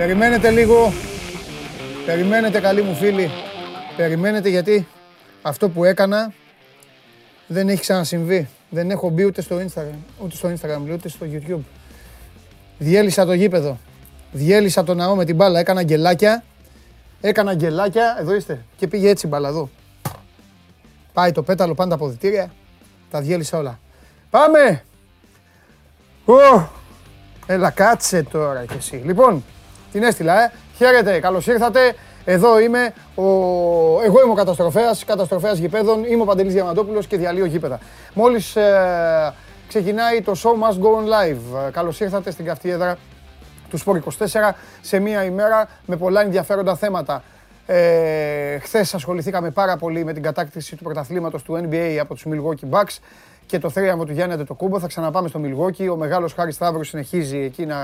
Περιμένετε λίγο. Περιμένετε καλοί μου φίλοι. Περιμένετε γιατί αυτό που έκανα δεν έχει ξανασυμβεί. Δεν έχω μπει ούτε στο Instagram, ούτε στο Instagram, ούτε στο YouTube. Διέλυσα το γήπεδο. Διέλυσα το ναό με την μπάλα. Έκανα γκελάκια. Έκανα γκελάκια. Εδώ είστε. Και πήγε έτσι η μπάλα εδώ. Πάει το πέταλο πάντα από διτήρια. Τα διέλυσα όλα. Πάμε! Ω! Έλα κάτσε τώρα κι εσύ. Λοιπόν, την έστειλα, ε. Χαίρετε, καλώς ήρθατε. Εδώ είμαι, ο... εγώ είμαι ο καταστροφέας, καταστροφέας γηπέδων, είμαι ο Παντελής Διαμαντόπουλος και διαλύω γήπεδα. Μόλις ε, ξεκινάει το show must go on live. Καλώς ήρθατε στην καυτή έδρα του Σπορ 24 σε μία ημέρα με πολλά ενδιαφέροντα θέματα. Ε, Χθες ασχοληθήκαμε πάρα πολύ με την κατάκτηση του πρωταθλήματος του NBA από τους Milwaukee Bucks και το θρίαμβο του Γιάννη Αντετοκούμπο. Θα ξαναπάμε στο Μιλγόκι. Ο μεγάλος Χάρης Σταύρου συνεχίζει εκεί να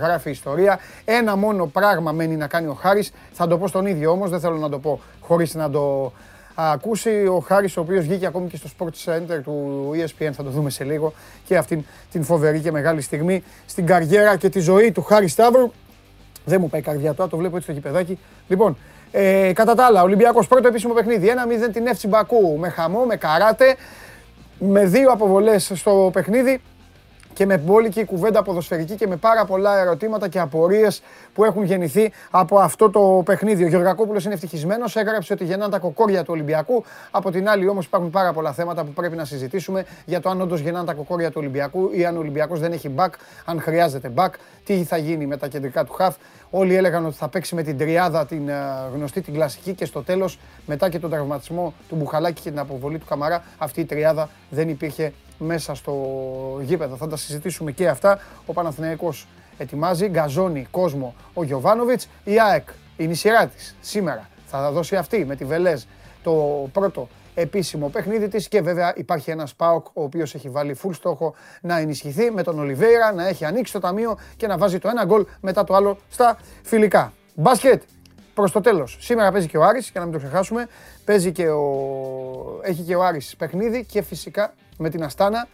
γράφει ιστορία. Ένα μόνο πράγμα μένει να κάνει ο Χάρης. Θα το πω στον ίδιο όμως, δεν θέλω να το πω χωρίς να το ακούσει. Ο Χάρης, ο οποίος βγήκε ακόμη και στο Sports Center του ESPN, θα το δούμε σε λίγο. Και αυτήν την φοβερή και μεγάλη στιγμή στην καριέρα και τη ζωή του Χάρη Σταύρου. Δεν μου πάει η καρδιά του, το βλέπω έτσι στο γηπεδάκι. Λοιπόν, ε, κατά τα άλλα, Ολυμπιακός πρώτο επίσημο παιχνίδι. 1-0 την Εύτσι Μπακού με χαμό, με καράτε με δύο αποβολές στο παιχνίδι και με μπόλικη κουβέντα ποδοσφαιρική και με πάρα πολλά ερωτήματα και απορίες που έχουν γεννηθεί από αυτό το παιχνίδι. Ο Γεωργακόπουλος είναι ευτυχισμένος, έγραψε ότι γεννάνε τα κοκόρια του Ολυμπιακού. Από την άλλη όμως υπάρχουν πάρα πολλά θέματα που πρέπει να συζητήσουμε για το αν όντως γεννάνε τα κοκόρια του Ολυμπιακού ή αν ο Ολυμπιακός δεν έχει back, αν χρειάζεται back, τι θα γίνει με τα κεντρικά του χαφ. Όλοι έλεγαν ότι θα παίξει με την τριάδα την ε, γνωστή, την κλασική και στο τέλος μετά και τον τραυματισμό του Μπουχαλάκη και την αποβολή του Καμαρά αυτή η τριάδα δεν υπήρχε μέσα στο γήπεδο. Θα τα συζητήσουμε και αυτά. Ο Παναθηναϊκός ετοιμάζει, γκαζώνει κόσμο ο Γιωβάνοβιτς. Η ΑΕΚ είναι η σειρά της σήμερα. Θα δώσει αυτή με τη Βελέζ το πρώτο επίσημο παιχνίδι της και βέβαια υπάρχει ένας ΠΑΟΚ ο οποίος έχει βάλει full στόχο να ενισχυθεί με τον Ολιβέηρα, να έχει ανοίξει το ταμείο και να βάζει το ένα γκολ μετά το άλλο στα φιλικά. Μπάσκετ, προς το τέλος. Σήμερα παίζει και ο Άρης, για να μην το ξεχάσουμε. Παίζει και ο... Έχει και ο Άρης παιχνίδι και φυσικά με την Αστάνα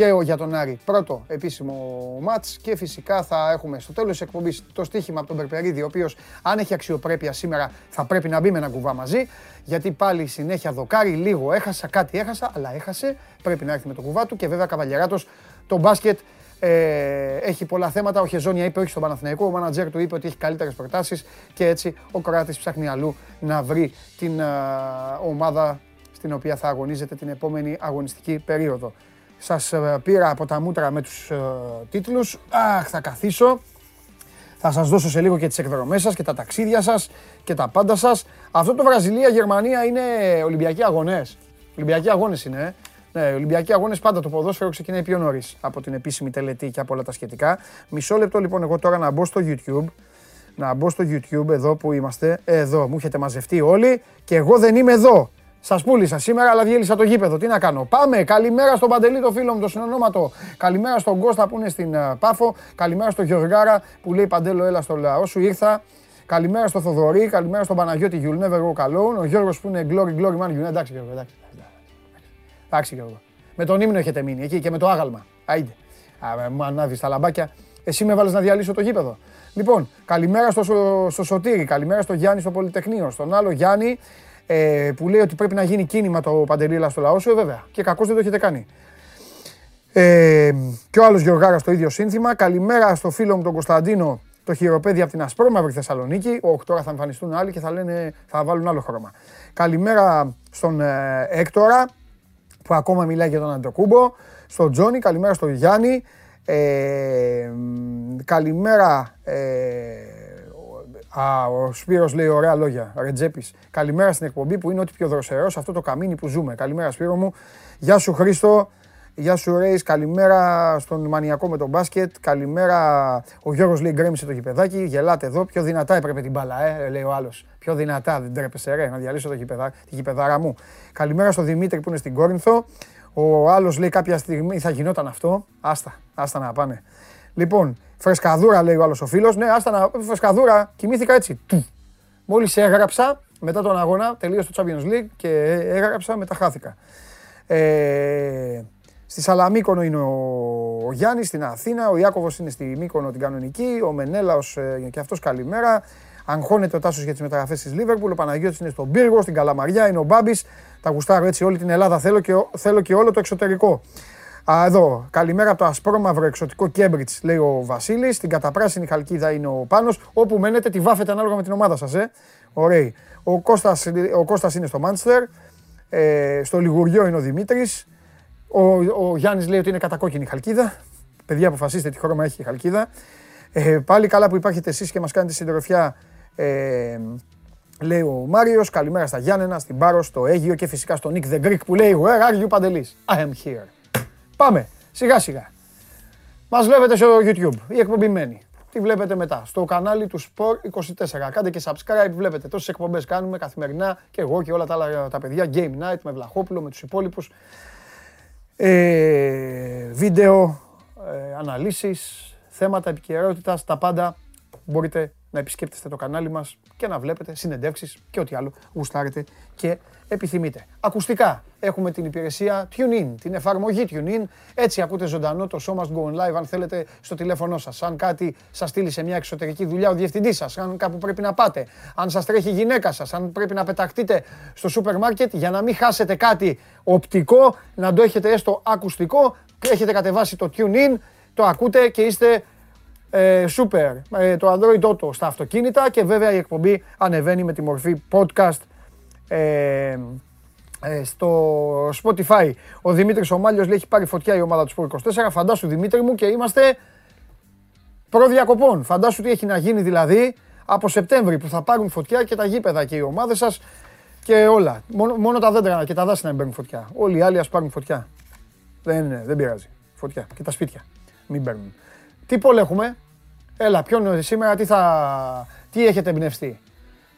και ο, για τον Άρη πρώτο επίσημο μάτς και φυσικά θα έχουμε στο τέλος της εκπομπής το στοίχημα από τον Περπερίδη ο οποίος αν έχει αξιοπρέπεια σήμερα θα πρέπει να μπει με ένα κουβά μαζί γιατί πάλι συνέχεια δοκάρει λίγο έχασα κάτι έχασα αλλά έχασε πρέπει να έρθει με το κουβά του και βέβαια Καβαλιαράτος το μπάσκετ ε, έχει πολλά θέματα. Ο Χεζόνια είπε όχι στον Παναθηναϊκό. Ο μάνατζερ του είπε ότι έχει καλύτερες προτάσεις και έτσι ο Κράτη ψάχνει αλλού να βρει την ομάδα στην οποία θα αγωνίζεται την επόμενη αγωνιστική περίοδο. Σας ε, πήρα από τα μούτρα με τους ε, τίτλους. Αχ, θα καθίσω. Θα σας δώσω σε λίγο και τις εκδρομές σας και τα ταξίδια σας και τα πάντα σας. Αυτό το Βραζιλία-Γερμανία είναι Ολυμπιακοί αγωνές. Ολυμπιακοί αγώνες είναι, ε. Ναι, Ολυμπιακοί αγώνες πάντα το ποδόσφαιρο ξεκινάει πιο νωρίς από την επίσημη τελετή και από όλα τα σχετικά. Μισό λεπτό λοιπόν εγώ τώρα να μπω στο YouTube. Να μπω στο YouTube εδώ που είμαστε. Εδώ μου έχετε μαζευτεί όλοι και εγώ δεν είμαι εδώ. Σας πούλησα σήμερα, αλλά διέλυσα το γήπεδο. Τι να κάνω. Πάμε. Καλημέρα στον Παντελή, το φίλο μου, το συνονόματο. Καλημέρα στον Κώστα που είναι στην uh, Πάφο. Καλημέρα στον Γεωργάρα που λέει Παντέλο, έλα στο λαό σου. Ήρθα. Καλημέρα στο Θοδωρή. Καλημέρα στον Παναγιώτη You'll never go alone. Ο Γιώργος που είναι glory, glory man. Εντάξει, Γιώργο, εντάξει. Εντάξει, Γιώργο. Με τον ύμνο έχετε μείνει εκεί και με το άγαλμα. Άιντε. Μου ανάβεις τα λαμπάκια. Εσύ με βάλες να διαλύσω το γήπεδο. Λοιπόν, καλημέρα στο, στο Σωτήρι, καλημέρα στο Γιάννη στο Πολυτεχνείο, στον άλλο Γιάννη ε, που λέει ότι πρέπει να γίνει κίνημα το Παντελήλα στο λαό σου, ε, βέβαια. Και κακώς δεν το έχετε κάνει. Ε, και ο άλλος Γεωργάρας το ίδιο σύνθημα. Καλημέρα στο φίλο μου τον Κωνσταντίνο, το χειροπέδι από την Ασπρόμαυρη Θεσσαλονίκη. Ο τώρα θα εμφανιστούν άλλοι και θα, λένε, θα βάλουν άλλο χρώμα. Καλημέρα στον ε, Έκτορα, που ακόμα μιλάει για τον Αντοκούμπο. Στον Τζόνι, καλημέρα στον Γιάννη. Ε, καλημέρα ε, Α, ο Σπύρος λέει ωραία λόγια. Ρετζέπη. Καλημέρα στην εκπομπή που είναι ό,τι πιο δροσερός αυτό το καμίνι που ζούμε. Καλημέρα, Σπύρο μου. Γεια σου, Χρήστο. Γεια σου, Ρέις. Καλημέρα στον Μανιακό με τον μπάσκετ. Καλημέρα. Ο Γιώργος λέει γκρέμισε το γηπεδάκι. Γελάτε εδώ. Πιο δυνατά έπρεπε την μπάλα, ε, λέει ο άλλος. Πιο δυνατά, δεν τρέπεσαι, ρε, να διαλύσω το γηπεδά, τη γηπεδάρα μου. Καλημέρα στον Δημήτρη που είναι στην Κόρινθο. Ο άλλος λέει κάποια στιγμή θα γινόταν αυτό. Άστα, άστα να πάνε. Λοιπόν, Φρεσκαδούρα λέει ο άλλος ο φίλος. Ναι, άστα να. Φρεσκαδούρα, κοιμήθηκα έτσι. Μόλις έγραψα μετά τον αγώνα, τελείωσε το Champions League και έγραψα, μετά χάθηκα. Ε, στη Σαλαμίκονο είναι ο ο Γιάννης στην Αθήνα, ο Ιάκωβος είναι στη Μύκονο την κανονική, ο Μενέλαος ε, και αυτός καλημέρα. Αγχώνεται ο Τάσος για τις μεταγραφές της Λίβερπουλ, ο Παναγιώτης είναι στον Πύργο, στην Καλαμαριά, είναι ο Μπάμπης. Τα γουστάρω έτσι όλη την Ελλάδα, θέλω και, θέλω και όλο το εξωτερικό. Α, εδώ, καλημέρα από το ασπρόμαυρο εξωτικό Κέμπριτς, λέει ο Βασίλης. Στην καταπράσινη χαλκίδα είναι ο Πάνος. Όπου μένετε, τη βάφετε ανάλογα με την ομάδα σας. Ε. Ωραία. Ο Κώστας, ο Κώστας είναι στο Μάντσεστερ. Ε, στο Λιγουριό είναι ο Δημήτρης. Ο, ο Γιάννης λέει ότι είναι κατακόκκινη χαλκίδα. Παιδιά, αποφασίστε τι χρώμα έχει η χαλκίδα. Ε, πάλι καλά που υπάρχετε εσείς και μας κάνετε συντροφιά. Ε, λέει ο Μάριος. Καλημέρα στα Γιάννενα, στην Πάρο, στο Αίγιο και φυσικά στον Nick the Greek που λέει Where are you, Παντελής; I am here. Πάμε, σιγά σιγά. Μας βλέπετε στο YouTube, η εκπομπή μένει. Τι βλέπετε μετά, στο κανάλι του Sport 24. Κάντε και subscribe, βλέπετε τόσες εκπομπές κάνουμε καθημερινά και εγώ και όλα τα άλλα τα παιδιά, Game Night με Βλαχόπουλο, με τους υπόλοιπους. Ε, βίντεο, ε, αναλύσεις, θέματα επικαιρότητας, τα πάντα μπορείτε να επισκέπτεστε το κανάλι μας και να βλέπετε συνεντεύξεις και ό,τι άλλο γουστάρετε και επιθυμείτε. Ακουστικά έχουμε την υπηρεσία TuneIn, την εφαρμογή TuneIn. Έτσι ακούτε ζωντανό το show must go live αν θέλετε στο τηλέφωνό σας. Αν κάτι σας στείλει σε μια εξωτερική δουλειά ο διευθυντής σας, αν κάπου πρέπει να πάτε, αν σας τρέχει η γυναίκα σας, αν πρέπει να πεταχτείτε στο σούπερ μάρκετ για να μην χάσετε κάτι οπτικό, να το έχετε έστω ακουστικό, έχετε κατεβάσει το TuneIn, το ακούτε και είστε ε, super ε, το Android Auto στα αυτοκίνητα και βέβαια η εκπομπή ανεβαίνει με τη μορφή podcast ε, ε, στο Spotify. Ο Δημήτρης Ομάλιος λέει έχει πάρει φωτιά η ομάδα του Sport 24. Φαντάσου Δημήτρη μου και είμαστε προδιακοπών. Φαντάσου τι έχει να γίνει δηλαδή από Σεπτέμβρη που θα πάρουν φωτιά και τα γήπεδα και οι ομάδες σας και όλα. Μόνο, μόνο τα δέντρα και τα δάση να μην παίρνουν φωτιά. Όλοι οι άλλοι ας πάρουν φωτιά. Δεν, δεν πειράζει. Φωτιά. Και τα σπίτια. Μην παίρνουν. Τι πόλ έχουμε; Έλα, ποιον σήμερα, τι, θα, τι έχετε εμπνευστεί;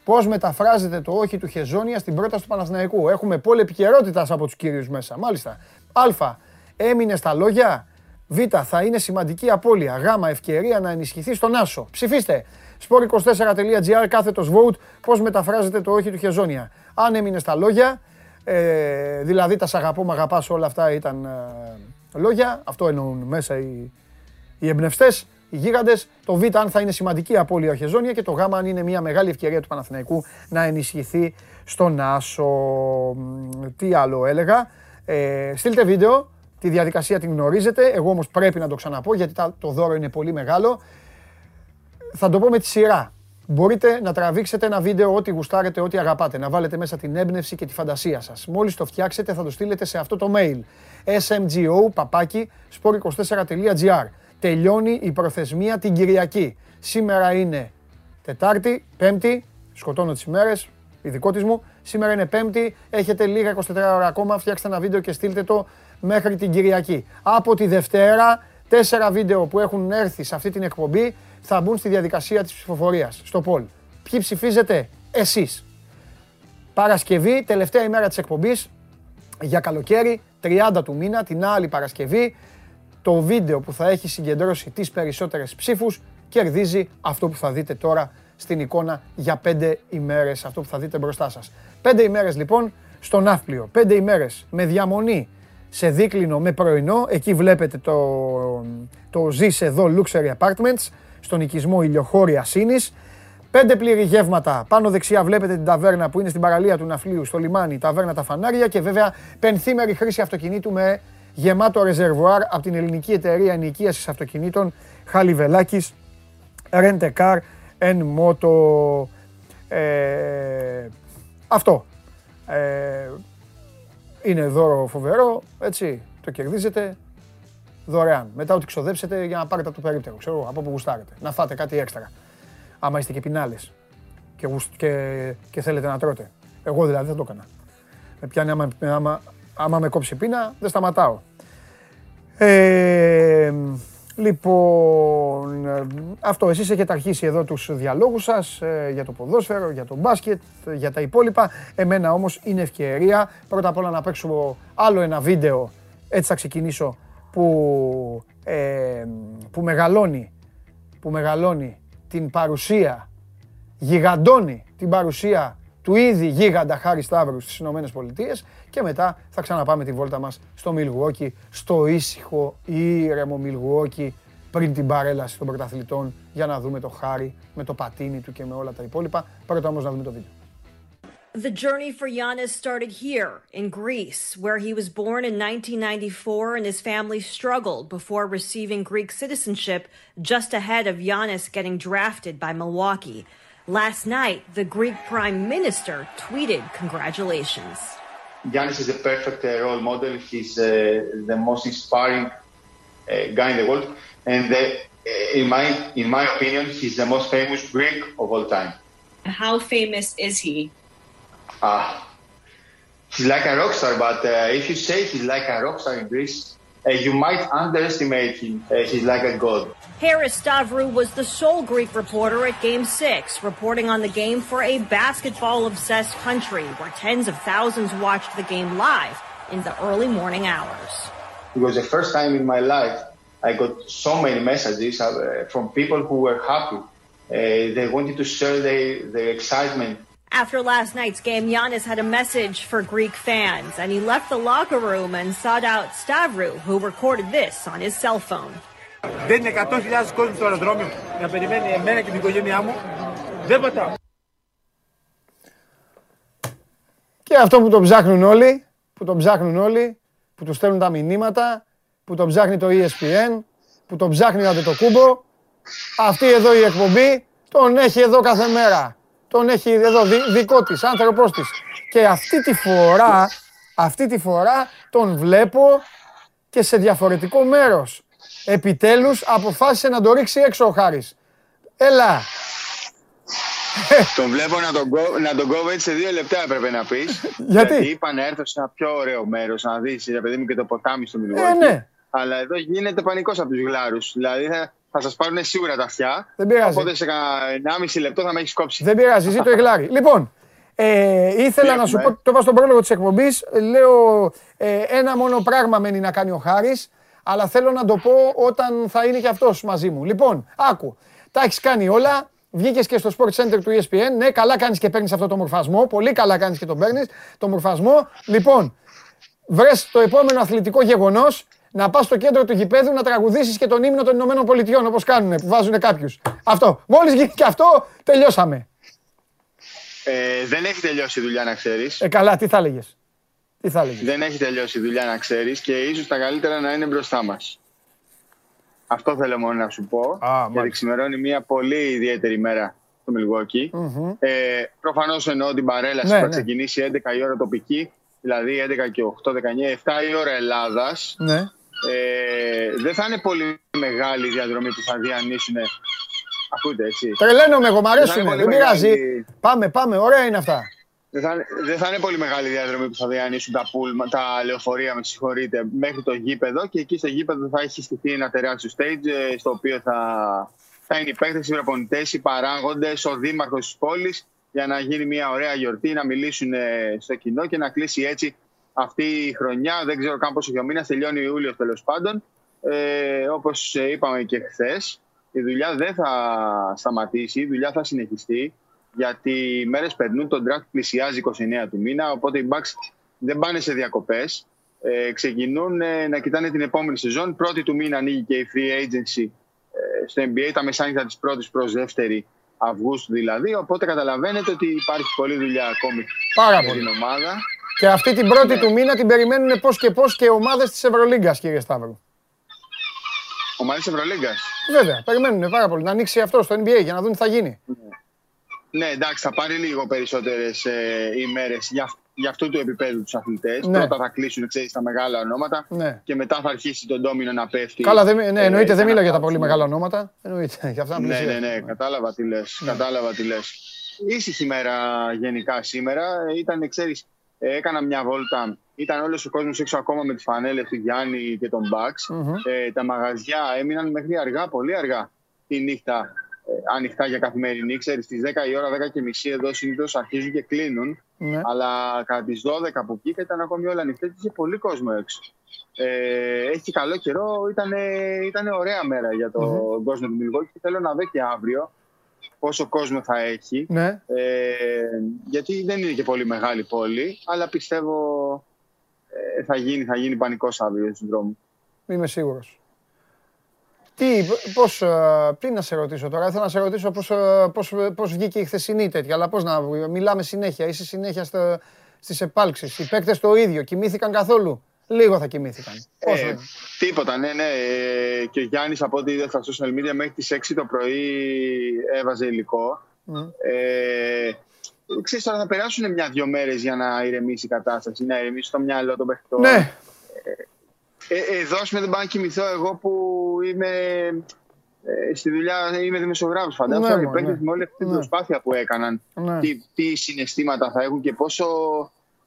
Πώς μεταφράζεται το όχι του Χεζόνια στην πρόταση του Παναθηναϊκού. Έχουμε πόλη επικαιρότητας από τους κύριους μέσα. Μάλιστα. Α. Έμεινε στα λόγια. Β. Θα είναι σημαντική απώλεια. Γ. Ευκαιρία να ενισχυθεί στον Άσο. Ψηφίστε. sport24.gr κάθετος vote. Πώς μεταφράζεται το όχι του Χεζόνια. Αν έμεινε στα λόγια, ε, δηλαδή τα σ' αγαπώ, μ' αγαπάς, όλα αυτά ήταν ε, λόγια. Αυτό εννοούν μέσα οι, οι εμπνευστές οι γίγαντες. Το Β αν θα είναι σημαντική απώλεια ο Χεζόνια και το Γ αν είναι μια μεγάλη ευκαιρία του Παναθηναϊκού να ενισχυθεί στον Άσο. Τι άλλο έλεγα. Ε, στείλτε βίντεο, τη διαδικασία την γνωρίζετε. Εγώ όμως πρέπει να το ξαναπώ γιατί το δώρο είναι πολύ μεγάλο. Θα το πω με τη σειρά. Μπορείτε να τραβήξετε ένα βίντεο ό,τι γουστάρετε, ό,τι αγαπάτε. Να βάλετε μέσα την έμπνευση και τη φαντασία σας. Μόλις το φτιάξετε θα το στείλετε σε αυτό το mail. smgo sport24.gr τελειώνει η προθεσμία την Κυριακή. Σήμερα είναι Τετάρτη, Πέμπτη, σκοτώνω τις ημέρες, ειδικό της μου. Σήμερα είναι Πέμπτη, έχετε λίγα 24 ώρα ακόμα, φτιάξτε ένα βίντεο και στείλτε το μέχρι την Κυριακή. Από τη Δευτέρα, τέσσερα βίντεο που έχουν έρθει σε αυτή την εκπομπή θα μπουν στη διαδικασία της ψηφοφορίας, στο Πολ. Ποιοι ψηφίζετε, εσείς. Παρασκευή, τελευταία ημέρα της εκπομπής, για καλοκαίρι, 30 του μήνα, την άλλη Παρασκευή, το βίντεο που θα έχει συγκεντρώσει τις περισσότερες ψήφους κερδίζει αυτό που θα δείτε τώρα στην εικόνα για πέντε ημέρες, αυτό που θα δείτε μπροστά σας. Πέντε ημέρες λοιπόν στο Ναύπλιο, πέντε ημέρες με διαμονή σε δίκλινο με πρωινό, εκεί βλέπετε το, το ζεις εδώ Luxury Apartments, στον οικισμό Ηλιοχώρη Ασίνης, Πέντε πλήρη γεύματα. Πάνω δεξιά βλέπετε την ταβέρνα που είναι στην παραλία του Ναυπλίου, στο λιμάνι, ταβέρνα τα φανάρια και βέβαια πενθήμερη χρήση αυτοκινήτου με γεμάτο ρεζερβουάρ από την ελληνική εταιρεία ενοικίασης αυτοκινήτων Χαλιβελάκης Rent a Car and Moto. Ε, αυτό. Ε, είναι δώρο φοβερό, έτσι, το κερδίζετε δωρεάν. Μετά ότι ξοδέψετε για να πάρετε από το περίπτερο, ξέρω, από όπου γουστάρετε. Να φάτε κάτι έξτρα. Άμα είστε και πινάλες και, και, και θέλετε να τρώτε. Εγώ δηλαδή δεν το έκανα. Με πιάνει άμα, άμα, άμα με κόψει πείνα, δεν σταματάω. Ε, λοιπόν, αυτό, εσείς έχετε αρχίσει εδώ τους διαλόγους σας ε, για το ποδόσφαιρο, για το μπάσκετ, για τα υπόλοιπα. Εμένα όμως είναι ευκαιρία πρώτα απ' όλα να παίξω άλλο ένα βίντεο, έτσι θα ξεκινήσω, που, ε, που μεγαλώνει, που μεγαλώνει την παρουσία, γιγαντώνει την παρουσία του ήδη γίγαντα Χάρη Σταύρου στις Ηνωμένες Πολιτείες και μετά θα ξαναπάμε τη βόλτα μας στο Μιλγουόκι, στο ήσυχο ήρεμο Μιλγουόκι πριν την παρέλαση των πρωταθλητών για να δούμε το Χάρη με το πατίνι του και με όλα τα υπόλοιπα. Πρώτα όμως να δούμε το βίντεο. The journey for Giannis started here in Greece, where he was born in 1994 and his family struggled before receiving Greek citizenship just ahead of Giannis getting drafted by Milwaukee. Last night, the Greek prime minister tweeted congratulations. Giannis is a perfect uh, role model. He's uh, the most inspiring uh, guy in the world, and the, uh, in my in my opinion, he's the most famous Greek of all time. How famous is he? Ah, he's like a rock star, but uh, if you say he's like a rock star in Greece, uh, you might underestimate him. Uh, he's like a god. Harris Stavru was the sole Greek reporter at Game 6, reporting on the game for a basketball obsessed country where tens of thousands watched the game live in the early morning hours. It was the first time in my life I got so many messages uh, from people who were happy. Uh, they wanted to share their, their excitement After last night's game, Giannis had a message for Greek fans, and he left the locker room and sought out Stavrou, who recorded this on his cell phone. Δεν είναι 100.000 κόσμοι στο αεροδρόμιο να περιμένει εμένα και την οικογένειά μου. Δεν πατάω. Και αυτό που τον ψάχνουν όλοι, που τον ψάχνουν όλοι, που τους στέλνουν τα μηνύματα, που τον ψάχνει το ESPN, που τον ψάχνει ο Αντετοκούμπο, αυτή εδώ η εκπομπή τον έχει εδώ κάθε μέρα. Τον έχει εδώ δι, δικό της, άνθρωπός της. Και αυτή τη φορά, αυτή τη φορά τον βλέπω και σε διαφορετικό μέρος. Επιτέλους αποφάσισε να το ρίξει έξω ο Χάρης. Έλα. Τον βλέπω να τον, κόβει να τον κόβω έτσι σε δύο λεπτά έπρεπε να πεις. Γιατί; Γιατί είπα να έρθω σε ένα πιο ωραίο μέρος να δεις, ρε παιδί μου, και το ποτάμι στο Μιλγόκι. Ε, ναι. Αλλά εδώ γίνεται πανικός από τους γλάρους. Δηλαδή θα, θα σας πάρουν σίγουρα τα αυτιά. Δεν πειράζει. Οπότε σε κανένα 1,5 λεπτό θα με έχεις κόψει. Δεν πειράζει, ζει το εγλάρι. Λοιπόν, ε, ήθελα Τι να σου πω, έχουμε; το είπα στον πρόλογο της εκπομπής, λέω ε, ένα μόνο πράγμα μένει να κάνει ο Χάρης, αλλά θέλω να το πω όταν θα είναι και αυτός μαζί μου. Λοιπόν, άκου, τα έχεις κάνει όλα, βγήκες και στο Sport Center του ESPN, ναι, καλά κάνεις και παίρνεις αυτό το μορφασμό, πολύ καλά κάνεις και τον παίρνεις, το μορφασμό. Λοιπόν, βρες το επόμενο αθλητικό γεγονός, να πας στο κέντρο του γηπέδου να τραγουδήσεις και τον ύμνο των Ηνωμένων Πολιτειών, όπως κάνουν, που βάζουν κάποιους. Αυτό. Μόλις γίνει και αυτό, τελειώσαμε. Ε, δεν έχει τελειώσει η δουλειά να ξέρεις. Ε, καλά, τι θα έλεγες; Τι θα έλεγε. Δεν έχει τελειώσει η δουλειά να ξέρεις και ίσως τα καλύτερα να είναι μπροστά μας. Αυτό θέλω μόνο να σου πω. μάλιστα. γιατί ξημερώνει μια πολύ ιδιαίτερη μέρα στο μιλγοκι Ε, προφανώς εννοώ την παρέλαση Ναι, που θα ναι. ξεκινήσει 11 η ώρα τοπική, δηλαδή 11 και 8, 19, 7 η ώρα Ελλάδας. Ναι. Ε, δεν θα είναι πολύ μεγάλη η διαδρομή που θα διανύσουν. Ακούτε έτσι. Τρελαίνομαι εγώ, μ' αρέσουν. είναι πολύ Δεν πειράζει. μεγάλη. Πάμε, πάμε, ωραία είναι αυτά. Δεν θα, είναι- δεν θα είναι πολύ μεγάλη η διαδρομή που θα διανύσουν τα, πούλμα, τα λεωφορεία, με συγχωρείτε, μέχρι το γήπεδο και εκεί στο γήπεδο θα έχει στηθεί ένα τεράστιο stage ε, στο οποίο θα, θα είναι οι παίκτες, οι προπονητές, οι παράγοντες, ο δήμαρχος της πόλης για να γίνει μια ωραία γιορτή, να μιλήσουν ε, στο κοινό και να κλείσει έτσι αυτή η χρονιά. Δεν ξέρω καν πόσο και ο μήνας, τελειώνει ο Ιούλιος τέλος πάντων. Ε, όπως ε, είπαμε και χθες, η δουλειά δεν θα σταματήσει, η δουλειά θα συνεχιστεί γιατί οι μέρες περνούν, το draft πλησιάζει 29 του μήνα, οπότε οι Bucks δεν πάνε σε διακοπές. Ε, ξεκινούν ε, να κοιτάνε την επόμενη σεζόν. Πρώτη του μήνα ανοίγει και η free agency ε, στο NBA, τα μεσάνυχτα της πρώτης προς δεύτερη Αυγούστου δηλαδή, οπότε καταλαβαίνετε ότι υπάρχει πολλή δουλειά ακόμη Πάρα για πολύ. την ομάδα. Και αυτή την πρώτη Ναι. του μήνα την περιμένουν πώς και πώς και ομάδες της Ευρωλίγκας, κύριε Σταύρο. Ομάδες Ευρωλίγκας. Βέβαια, περιμένουν πάρα πολύ. Να ανοίξει αυτό στο NBA για να δουν τι θα γίνει. Ναι, εντάξει, θα πάρει λίγο περισσότερες ε, ημέρες για, για αυτού του επίπεδου τους αθλητές. Ναι. Πρώτα θα κλείσουν ξέρεις, τα μεγάλα ονόματα Ναι. και μετά θα αρχίσει το ντόμινο να πέφτει. Καλά, δεν, ναι, Ε, εννοείται, δεν να μιλάω για τα κάτσουν. πολύ μεγάλα ονόματα. Εννοείται, για αυτά Ναι, πλησιάζει. ναι, ναι, κατάλαβα τι λες, κατάλαβα τι λες. Ήσυχη μέρα γενικά σήμερα. Ήταν, ξέρεις, ε, έκανα μια βόλτα. Ήταν όλος ο κόσμος έξω ακόμα με τις φανέλες του Γιάννη και των Bucks. Μμμ. Ε, τα μαγαζιά έμειναν μέχρι αργά, πολύ αργά τη νύχτα ε, ανοιχτά για καθημερινή. Ξέρεις, στις 10 η ώρα, 10 και μισή εδώ συνήθως αρχίζουν και κλείνουν. Ναι. Αλλά κατά τις 12 που εκεί ήταν ακόμη όλα ανοιχτά και είχε πολύ κόσμο έξω. Ε, έχει καλό καιρό, ήταν, ήταν ωραία μέρα για τον κόσμο του Μιλγόκη και θέλω να δω και αύριο πόσο κόσμο θα έχει. Ναι. Ε, γιατί δεν είναι και πολύ μεγάλη πόλη, αλλά πιστεύω ε, θα γίνει, θα γίνει πανικός αύριο στον δρόμο. Είμαι σίγουρος. Τι, πώς, ε, τι να σε ρωτήσω τώρα, θέλω να σε ρωτήσω πώς, ε, πώς, πώς βγήκε η χθεσινή τέτοια, αλλά πώς να μιλάμε συνέχεια, είσαι συνέχεια στο, στις επάλξεις. Οι παίκτες το ίδιο, κοιμήθηκαν καθόλου; Λίγο θα κοιμήθηκαν. Πώς, Ε, τίποτα, ναι, ναι. Ε, και ο Γιάννης από ό,τι είδα στα social media μέχρι τις 6 το πρωί έβαζε υλικό. Μμ. Ε, ξέρεις τώρα θα περάσουν μια-δυο μέρες για να ηρεμήσει η κατάσταση, να ηρεμήσει το μυαλό των παιχτών. ναι, Ε, εδώ ας πούμε δεν πάω να κοιμηθώ εγώ που είμαι ε, στη δουλειά, είμαι δημοσιογράφος φαντάζομαι. Ναι, οι μωρέ, παίκτες ναι. με όλη αυτή την Ναι. προσπάθεια που έκαναν, ναι. τι, τι συναισθήματα θα έχουν και πόσο,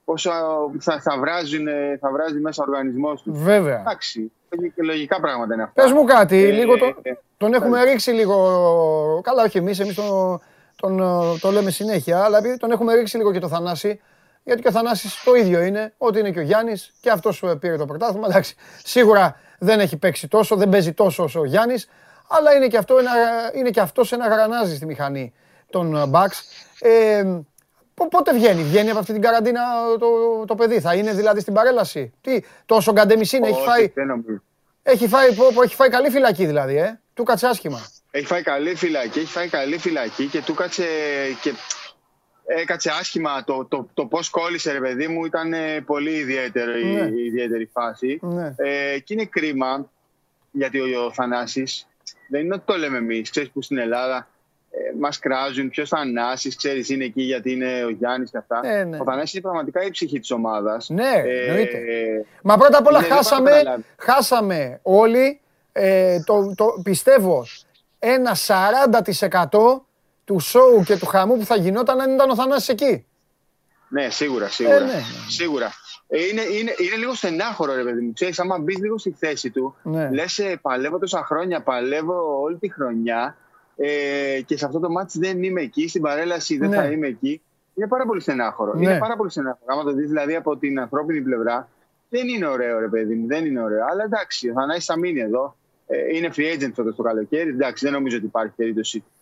πόσο θα, θα, βράζουν, ε, θα βράζει μέσα ο οργανισμός τους. Βέβαια. Εντάξει, και λογικά πράγματα είναι αυτά. Πες μου κάτι, Ε, λίγο το, ε, τον έχουμε ρίξει λίγο, καλά όχι εμείς, εμείς τον, τον, ε, το λέμε συνέχεια, αλλά επειδή τον έχουμε ρίξει λίγο και το Θανάση, γιατί και ο Θανάσης το ίδιο είναι, ό,τι είναι και ο Γιάννης και αυτός ε, πήρε το πρωτάθλημα, εντάξει, σίγουρα δεν έχει παίξει τόσο, δεν παίζει τόσο όσο ο Γιάννης, αλλά είναι και, αυτό ένα, είναι και αυτός ένα γρανάζι στη μηχανή των ε, Bucks. Ε, πο- πότε βγαίνει, βγαίνει από αυτή την καραντίνα το, το παιδί, θα είναι δηλαδή στην παρέλαση; Τι, τόσο γκαντεμισίν έχει όχι, φάει, δεν νομίζω. έχει φάει, πω, πω, έχει φάει καλή φυλακή δηλαδή, ε. Του κάτσε άσχημα. Έχει φάει καλή φυλακή, έχει φάει καλή φυλακή και του κάτσε και έκατσε άσχημα το, το, το πώς κόλλησε ρε παιδί μου ήταν ε, πολύ ιδιαίτερη, Ναι. η ιδιαίτερη φάση Ναι. ε, και είναι κρίμα γιατί ο, ο Θανάσης δεν είναι ότι το λέμε εμείς ξέρεις που στην Ελλάδα ε, μας κράζουν ποιος Θανάσης ξέρεις είναι εκεί γιατί είναι ο Γιάννης και αυτά Ε, ναι. ο Θανάσης είναι πραγματικά η ψυχή της ομάδας Ναι, εννοείται. ε, Μα πρώτα απ' όλα Ναι, δεν χάσαμε, πάω να καταλάβω. χάσαμε όλοι, ε, το, το, πιστεύω, ένα 40% του σοου και του χαμού που θα γινόταν αν ήταν ο Θανάσης εκεί. Ναι, σίγουρα, σίγουρα. Ε, ναι, ναι. σίγουρα. Ε, είναι, είναι, είναι λίγο στενάχωρο, ρε παιδί μου. Ξέρεις, άμα μπεις λίγο στη θέση του, Ναι. λες ε, παλεύω τόσα χρόνια, παλεύω όλη τη χρονιά ε, και σε αυτό το μάτι δεν είμαι εκεί, στην παρέλαση δεν Ναι. θα είμαι εκεί. Είναι πάρα πολύ στενάχωρο. Ναι. Είναι πάρα πολύ στενάχωρο. Άμα το δεις δηλαδή από την ανθρώπινη πλευρά, δεν είναι ωραίο, ρε παιδί μου, δεν είναι ωραίο. Αλλά εντάξει, ο Θανάσης θα μείνει εδώ. Ε, είναι free agent φέτος το καλοκαίρι. Εντάξει, δεν νομίζω ότι υπάρχει περίπτωση ε,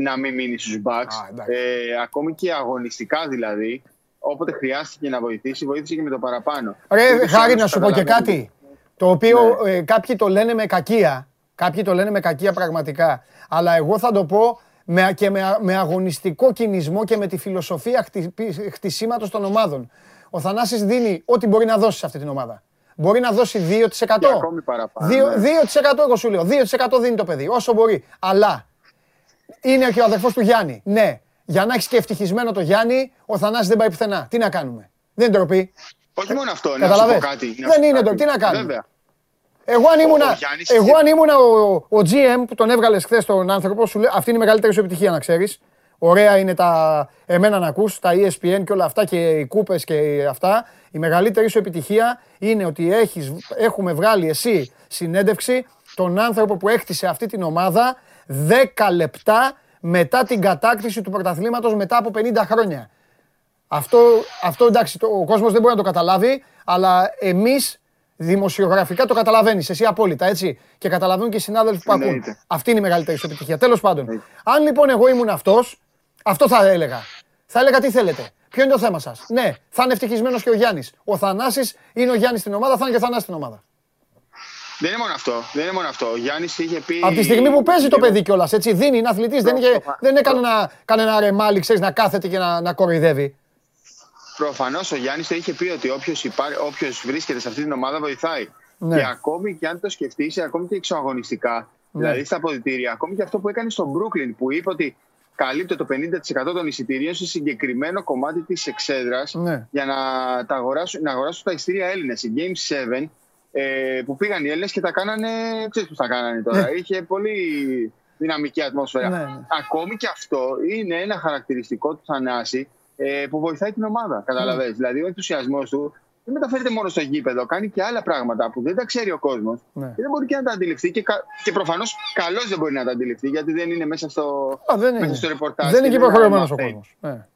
να μην μείνει στους Bucks. Α, εντάξει. ε, ακόμη και αγωνιστικά δηλαδή, όποτε χρειάστηκε να βοηθήσει, βοήθησε και με το παραπάνω. Ρε, Ούτως ή Χάρη, άλλως να σου πω και καταλαβαίνω. κάτι. Το οποίο Ναι. ε, κάποιοι το λένε με κακία. Κάποιοι το λένε με κακία πραγματικά. Αλλά εγώ θα το πω με, και με, με αγωνιστικό κινησμό και με τη φιλοσοφία χτυπή- χτισήματος των ομάδων. Ο Θανάσης δίνει ό,τι μπορεί να δώσει σε αυτή την ομάδα. Μπορεί να δώσει 2%. Και ακόμη παραπάνω, Δύο- ναι. 2% εγώ σου λέω. 2% δίνει το παιδί, όσο μπορεί. Αλλά είναι και ο αδερφός του Γιάννη. Ναι, για να έχεις και ευτυχισμένο το Γιάννη, ο Θανάσης δεν πάει πουθενά. Τι να κάνουμε. Δεν είναι ντροπή. Όχι μόνο αυτό, να σου Καταλαβες. πω κάτι. να Δεν σου πω είναι κάτι. το- τι να κάνουμε; Βέβαια. Εγώ αν ήμουνα, ο Γιάννης εγώ είχε- αν ήμουνα ο, ο GM που τον έβγαλες χθες τον άνθρωπο, σου λέει, αυτή είναι η μεγαλύτερη σου επιτυχία να ξέρεις. Ωραία είναι τα εμένα να ακούς, τα E ESPN και όλα αυτά και οι κούπες και αυτά. Η μεγαλύτερη σου επιτυχία είναι ότι έχεις, έχουμε βγάλει εσύ συνέντευξη τον άνθρωπο που έκτισε αυτή την ομάδα 10 λεπτά μετά την κατάκτηση του πρωταθλήματος μετά από 50 χρόνια. Αυτό, αυτό εντάξει, το, ο κόσμος δεν μπορεί να το καταλάβει, αλλά εμείς δημοσιογραφικά το καταλαβαίνεις. Εσύ απόλυτα, έτσι. Και καταλαβαίνουν και οι συνάδελφοι που ακούν. Εννοείται. Αυτή είναι η μεγαλύτερη σου επιτυχία. Τέλος πάντων, αν λοιπόν εγώ ήμουν αυτός, αυτό θα έλεγα. Θα έλεγα τι θέλετε. Ποιο είναι το θέμα σας; Ναι, θα είναι ευτυχισμένος και ο Γιάννης. Ο Θανάσης είναι ο Γιάννης στην ομάδα, θα είναι και ο Θανάσης στην ομάδα. Δεν είναι μόνο αυτό. Δεν είναι μόνο αυτό. Ο Γιάννης είχε πει... Από τη στιγμή που παίζει το και- παιδί κιόλας, έτσι, δίνει, είναι αθλητής, δεν, είχε, δεν έκανε ένα, κανένα ρεμάλι, ξέρεις, να κάθεται και να, να κοροϊδεύει. Προφανώς ο Γιάννης το είχε πει ότι όποιος όποιος βρίσκεται σε αυτή την ομάδα βοηθάει. Ναι. Και ακόμη και αν το σκεφτείς, ακόμη και εξωαγωνιστικά, Ναι. δηλαδή στα αποδητήρια, ακόμη και αυτό που έκανε στο Brooklyn, που είπε ότι καλύπτει το 50% των εισιτηρίων σε συγκεκριμένο κομμάτι της εξέδρας Ναι. για να, τα αγοράσουν, να αγοράσουν τα εισιτήρια Έλληνες. Η Game 7 ε, που πήγαν οι Έλληνες και τα κάνανε. ξέρεις πώς τα κάνανε τώρα. Είχε πολύ δυναμική ατμόσφαιρα. Ναι, ναι. Ακόμη και αυτό είναι ένα χαρακτηριστικό του Θανάση ε, που βοηθάει την ομάδα. Καταλαβαίνεις. Δηλαδή, ο ενθουσιασμός του δεν μεταφέρεται μόνο στο γήπεδο, κάνει και άλλα πράγματα που δεν τα ξέρει ο κόσμος Ναι. και δεν μπορεί και να τα αντιληφθεί. Και, κα... και προφανώς καλώς δεν μπορεί να τα αντιληφθεί γιατί δεν είναι μέσα στο, Α, δεν μέσα είναι. στο ρεπορτάζ. Δεν είναι και υποχρεωμένο ο μαθαίνει. κόσμος. Ναι.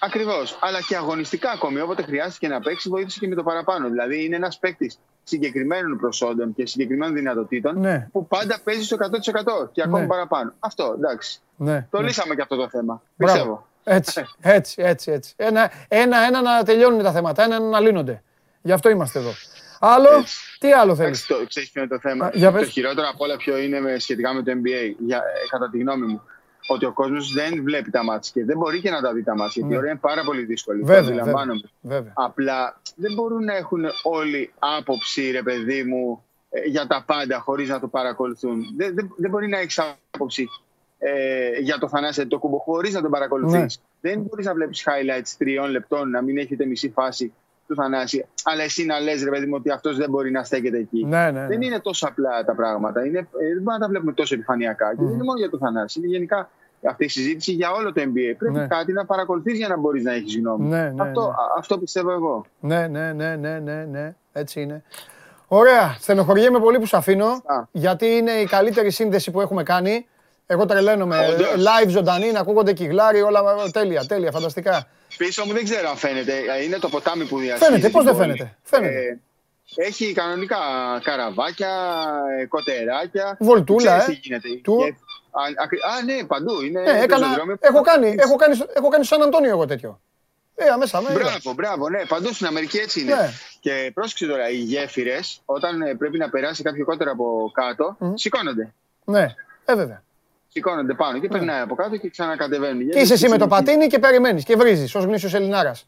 Ακριβώς. Αλλά και αγωνιστικά ακόμη. Όποτε χρειάστηκε να παίξεις, βοήθησε και με το παραπάνω. Δηλαδή, είναι ένας παίκτης συγκεκριμένων προσόντων και συγκεκριμένων δυνατοτήτων Ναι. που πάντα παίζει στο 100% και ακόμη Ναι. παραπάνω. Αυτό, εντάξει. Ναι. Το ναι. λύσαμε και αυτό το θέμα. Μπράβο. Πιστεύω. Έτσι, έτσι, έτσι, έτσι. Ένα, ένα, ένα να τελειώνουν τα θέματα, ένα να λύνονται. Γι' αυτό είμαστε εδώ. Άλλο, Έτσι. τι άλλο Εντάξει, θέλεις. το, ξέρεις ποιο είναι το θέμα. Α, για το πες. χειρότερο από όλα ποιο είναι με, σχετικά με το NBA, για, ε, κατά τη γνώμη μου. Ότι ο κόσμος δεν βλέπει τα μάτια και δεν μπορεί και να τα δει τα μάτια. Γιατί η ώρα είναι πάρα πολύ δύσκολη. Βέβαια, το αντιλαμβάνομαι. Βέβαια. Απλά δεν μπορούν να έχουν όλοι άποψη, ρε παιδί μου, ε, για τα πάντα χωρίς να το παρακολουθούν. Δεν, δεν, δεν μπορεί να έχεις άποψη ε, για το Θανάση το κούμπο χωρίς να τον παρακολουθείς. Ναι. Δεν μπορείς να βλέπεις highlights τριών λεπτών, να μην έχετε μισή φάση του Θανάση. Αλλά εσύ να λες, ρε παιδί μου, ότι αυτός δεν μπορεί να στέκεται εκεί. Ναι, ναι, Δεν ναι. είναι τόσο απλά τα πράγματα. Είναι, ε, δεν μπορούμε να τα βλέπουμε τόσο επιφανειακά. Και δεν είναι μόνο για το Θανάση. Είναι γενικά αυτή η συζήτηση για όλο το NBA. Πρέπει Ναι. κάτι να παρακολουθείς για να μπορείς να έχεις γνώμη. Ναι, ναι, αυτό, ναι. α- αυτό πιστεύω εγώ. Ναι, ναι, ναι, ναι, ναι, ναι. Έτσι είναι. Ωραία. Στενοχωριέμαι πολύ που σε αφήνω, Α. γιατί είναι η καλύτερη σύνδεση που έχουμε κάνει. Εγώ τρελαίνομαι. Όντως. Live ζωντανή, να ακούγονται κυκλάρι, όλα τέλεια, τέλεια, φανταστικά. Πίσω μου δεν ξέρω αν φαίνεται. Ε, Είναι το ποτάμι που διασχίζει. Φαίνεται, πώς την δεν πόλη. φαίνεται. Φαίνεται. Ε, έχει κανονικά καραβάκια, ε, κοτεράκια. Βολτούλα, Ξέρεις ε. τι γίνεται. Του. Και- α, ακρι- α, ναι, παντού. Είναι Ε, έκανα, πεζοδρόμιο. έχω, κάνει, έχω, κάνει, στο- έχω κάνει στο Σαν Αντώνιο εγώ τέτοιο. Ε, μέσα, με είδα. Μπράβο, μπράβο, ναι. Παντού στην Αμερική έτσι είναι. Ναι. Και πρόσεξε τώρα, οι γέφυρες, όταν ε, πρέπει να περάσει κάποιο κότερο από κάτω, σηκώνονται. Ναι, ε, βέβαια. Σηκώνονται πάνω και περνάει από κάτω και ξανακατεβαίνουν. Και είσαι εσύ με το πατίνι και περιμένεις και βρίζεις ως γνήσιος Ελληνάρας.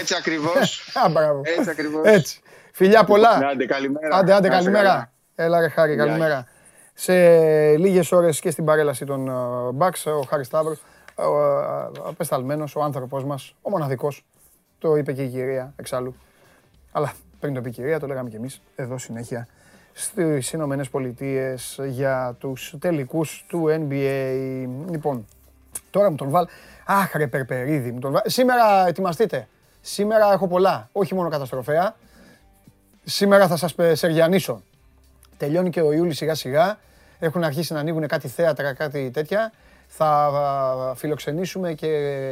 Έτσι ακριβώς. Α, μπράβο. Έτσι ακριβώς. Έτσι. Φιλιά πολλά. Άντε, καλημέρα. Άντε, άντε, Να είστε καλημέρα. καλά. Έλα, ρε Χάρη, Γεια. καλημέρα. Σε λίγες ώρες και στην παρέλαση των Μπαξ, ο Χάρης Σταύρος, ο απεσταλμένος, ο άνθρωπος μας, ο μοναδικός. Το είπε και η κυρία εξάλλου. Αλλά πριν το πει η κυρία, το λέγαμε κι εμείς εδώ συνέχεια στις Ηνωμένες Πολιτείες για τους τελικούς του NBA. Λοιπόν, τώρα μου τον βάλ. Αχ, ρε Περπερίδη, μου τον βάλ. Σήμερα ετοιμαστείτε. Σήμερα έχω πολλά. Όχι μόνο καταστροφέα. Σήμερα θα σας πε- σεριανίσω. Τελειώνει και ο Ιούλης σιγά σιγά. Έχουν αρχίσει να ανοίγουν κάτι θέατρα, κάτι τέτοια. Θα α, φιλοξενήσουμε και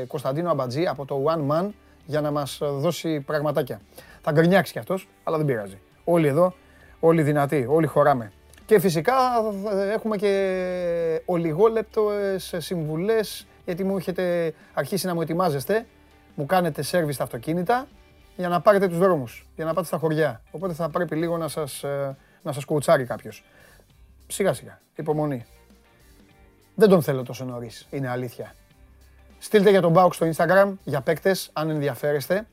Κωνσταντίνο Αμπατζή από το One Man για να μας δώσει πραγματάκια. Θα γκρινιάξει κι αυτός, αλλά δεν πειράζει. Όλοι εδώ, όλοι δυνατοί, όλοι χωράμε. Και φυσικά ε, έχουμε και ολιγόλεπτες συμβουλές, γιατί μου έχετε αρχίσει να μου ετοιμάζεστε. Μου κάνετε σέρβις στα αυτοκίνητα για να πάρετε τους δρόμους, για να πάτε στα χωριά. Οπότε θα πρέπει λίγο να σας, ε, να σας κουτσάρει κάποιος. Σιγά σιγά, υπομονή. Δεν τον θέλω τόσο νωρίς, είναι αλήθεια. Στείλτε για τον Μπάουκ στο Instagram, για παίκτες, αν ενδιαφέρεστε.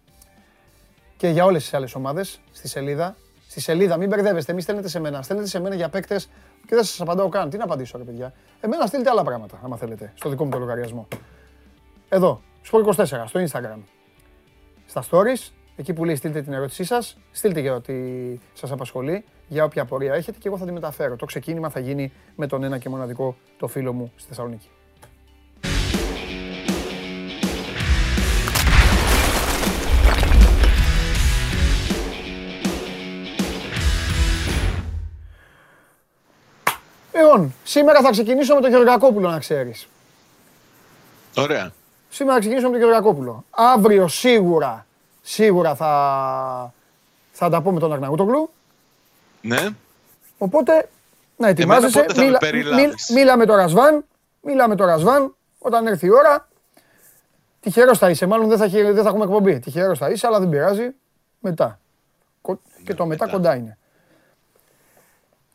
Και για όλες τις άλλες ομάδες, στη σελίδα. Στη σελίδα, μην μπερδεύεστε, μην στέλνετε σε μένα. Στέλνετε σε μένα για παίκτες και δεν σας απαντάω καν. Τι να απαντήσω, ρε παιδιά. Εμένα στείλτε άλλα πράγματα, άμα θέλετε, στο δικό μου το λογαριασμό. Εδώ, Sport24, στο Instagram. Στα stories, εκεί που λέει στείλτε την ερώτησή σας, στείλτε για ό,τι σας απασχολεί, για όποια απορία έχετε και εγώ θα τη μεταφέρω. Το ξεκίνημα θα γίνει με τον ένα και μοναδικό το φίλο μου στη Θεσσαλονίκη. Λοιπόν, σήμερα θα ξεκινήσω με τον Γεωργακόπουλο, να ξέρεις. Ωραία. Σήμερα θα ξεκινήσω με τον Γεωργακόπουλο. Αύριο σίγουρα, σίγουρα θα, θα τα πω με τον Αρναούτογλου. Ναι. Οπότε, να ετοιμάζεσαι. πότε θα με περιλάβεις; μίλα με τον Ρασβάν. Μίλα με τον Ρασβάν. Όταν έρθει η ώρα. Τυχερός θα είσαι. Μάλλον δεν θα, έχει- δεν θα έχουμε εκπομπή. Τυχερός θα είσαι, αλλά δεν πειράζει. Μετά. Κο- Και το μετά μετά. κοντά είναι.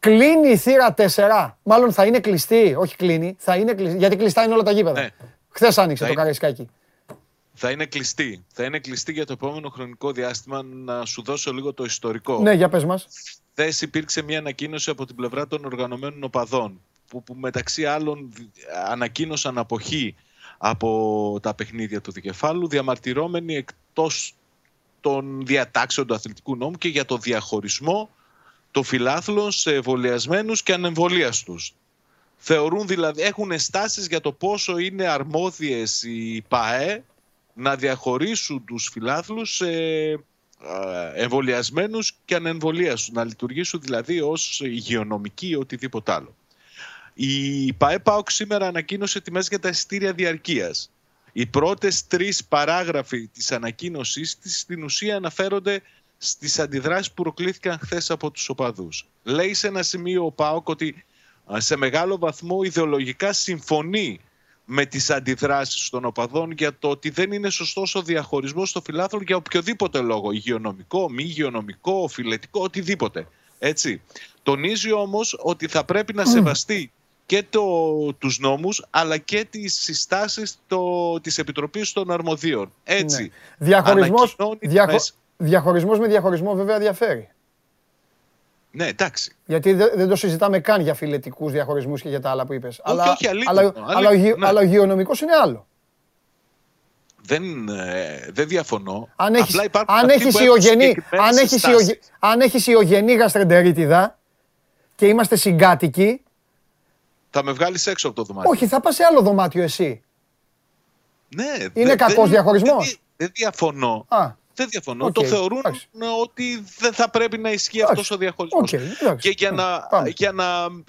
Κλείνει η θύρα 4. Μάλλον θα είναι κλειστή. Όχι κλείνει. Θα είναι κλειστή. Γιατί κλειστά είναι όλα τα γήπεδα. Ναι. Χθες άνοιξε Θα το είναι- καραϊσκάκι. Θα είναι κλειστή. Θα είναι κλειστή για το επόμενο χρονικό διάστημα. Να σου δώσω λίγο το ιστορικό. Ναι, για πες μας. Χθες υπήρξε μια ανακοίνωση από την πλευρά των οργανωμένων οπαδών που, που μεταξύ άλλων δι- ανακοίνωσαν αποχή από τα παιχνίδια του δικεφάλου διαμαρτυρώμενοι εκτός των διατάξεων του αθλητικού νόμου και για το διαχωρισμό των φιλάθλων σε εμβολιασμένους και ανεμβολίαστους. Θεωρούν δηλαδή, έχουν στάσεις για το πόσο είναι αρμόδιες οι ΠΑΕ να διαχωρίσουν τους φιλάθλους σε εμβολιασμένους και ανεμβολίαστους, να λειτουργήσουν δηλαδή ως υγειονομικοί ή οτιδήποτε άλλο. Η ΠΑΕ ΠΑΟΚ σήμερα ανακοίνωσε τιμές για τα εισιτήρια διαρκείας. Οι πρώτες τρεις παράγραφοι της ανακοίνωσής της στην ουσία αναφέρονται στις αντιδράσεις που προκλήθηκαν χθες από τους οπαδούς. Λέει σε ένα σημείο ο ΠΑΟΚ ότι σε μεγάλο βαθμό ιδεολογικά συμφωνεί με τις αντιδράσεις των οπαδών για το ότι δεν είναι σωστός ο διαχωρισμός στο φιλάθλο για οποιοδήποτε λόγο, υγειονομικό, μη υγειονομικό, φιλετικό, οτιδήποτε. Έτσι. Τονίζει όμως ότι θα πρέπει να σεβαστεί και το, τους νόμους αλλά και τις συστάσεις το, της Επιτροπής των Αρμοδίων. Έτσι. Ναι. Διαχωρισμός, διαχω, διαχωρισμός με διαχωρισμό βέβαια διαφέρει. Ναι, εντάξει. Γιατί δεν το συζητάμε καν για φιλετικούς διαχωρισμούς και για τα άλλα που είπες. Όχι, αλλά, όχι, αλήθεια, αλλά, αλήθεια, αλλά, ναι. αλλά ο υγειονομικός είναι άλλο. Δεν, ε, δεν διαφωνώ. Αν έχεις, Απλά υπάρχουν αν αυτοί έχεις, που έχουν ιογενή, συγκεκριμένες αν, έχεις συστάσεις. ιογε- αν έχεις ιογενή γαστρεντερίτιδα και είμαστε συγκάτοικοι, Θα με βγάλεις έξω από το δωμάτιο. όχι, θα πας σε άλλο δωμάτιο εσύ. Ναι, Είναι κακός διαχωρισμός; Δεν, δεν διαφωνώ. Α, Δεν διαφωνώ. Οκ, Το θεωρούν εντάξει. ότι δεν θα πρέπει να ισχύει Εντάξει. αυτός ο διαχωρισμός. οκ, εντάξει. Και για να, Πάμε. για να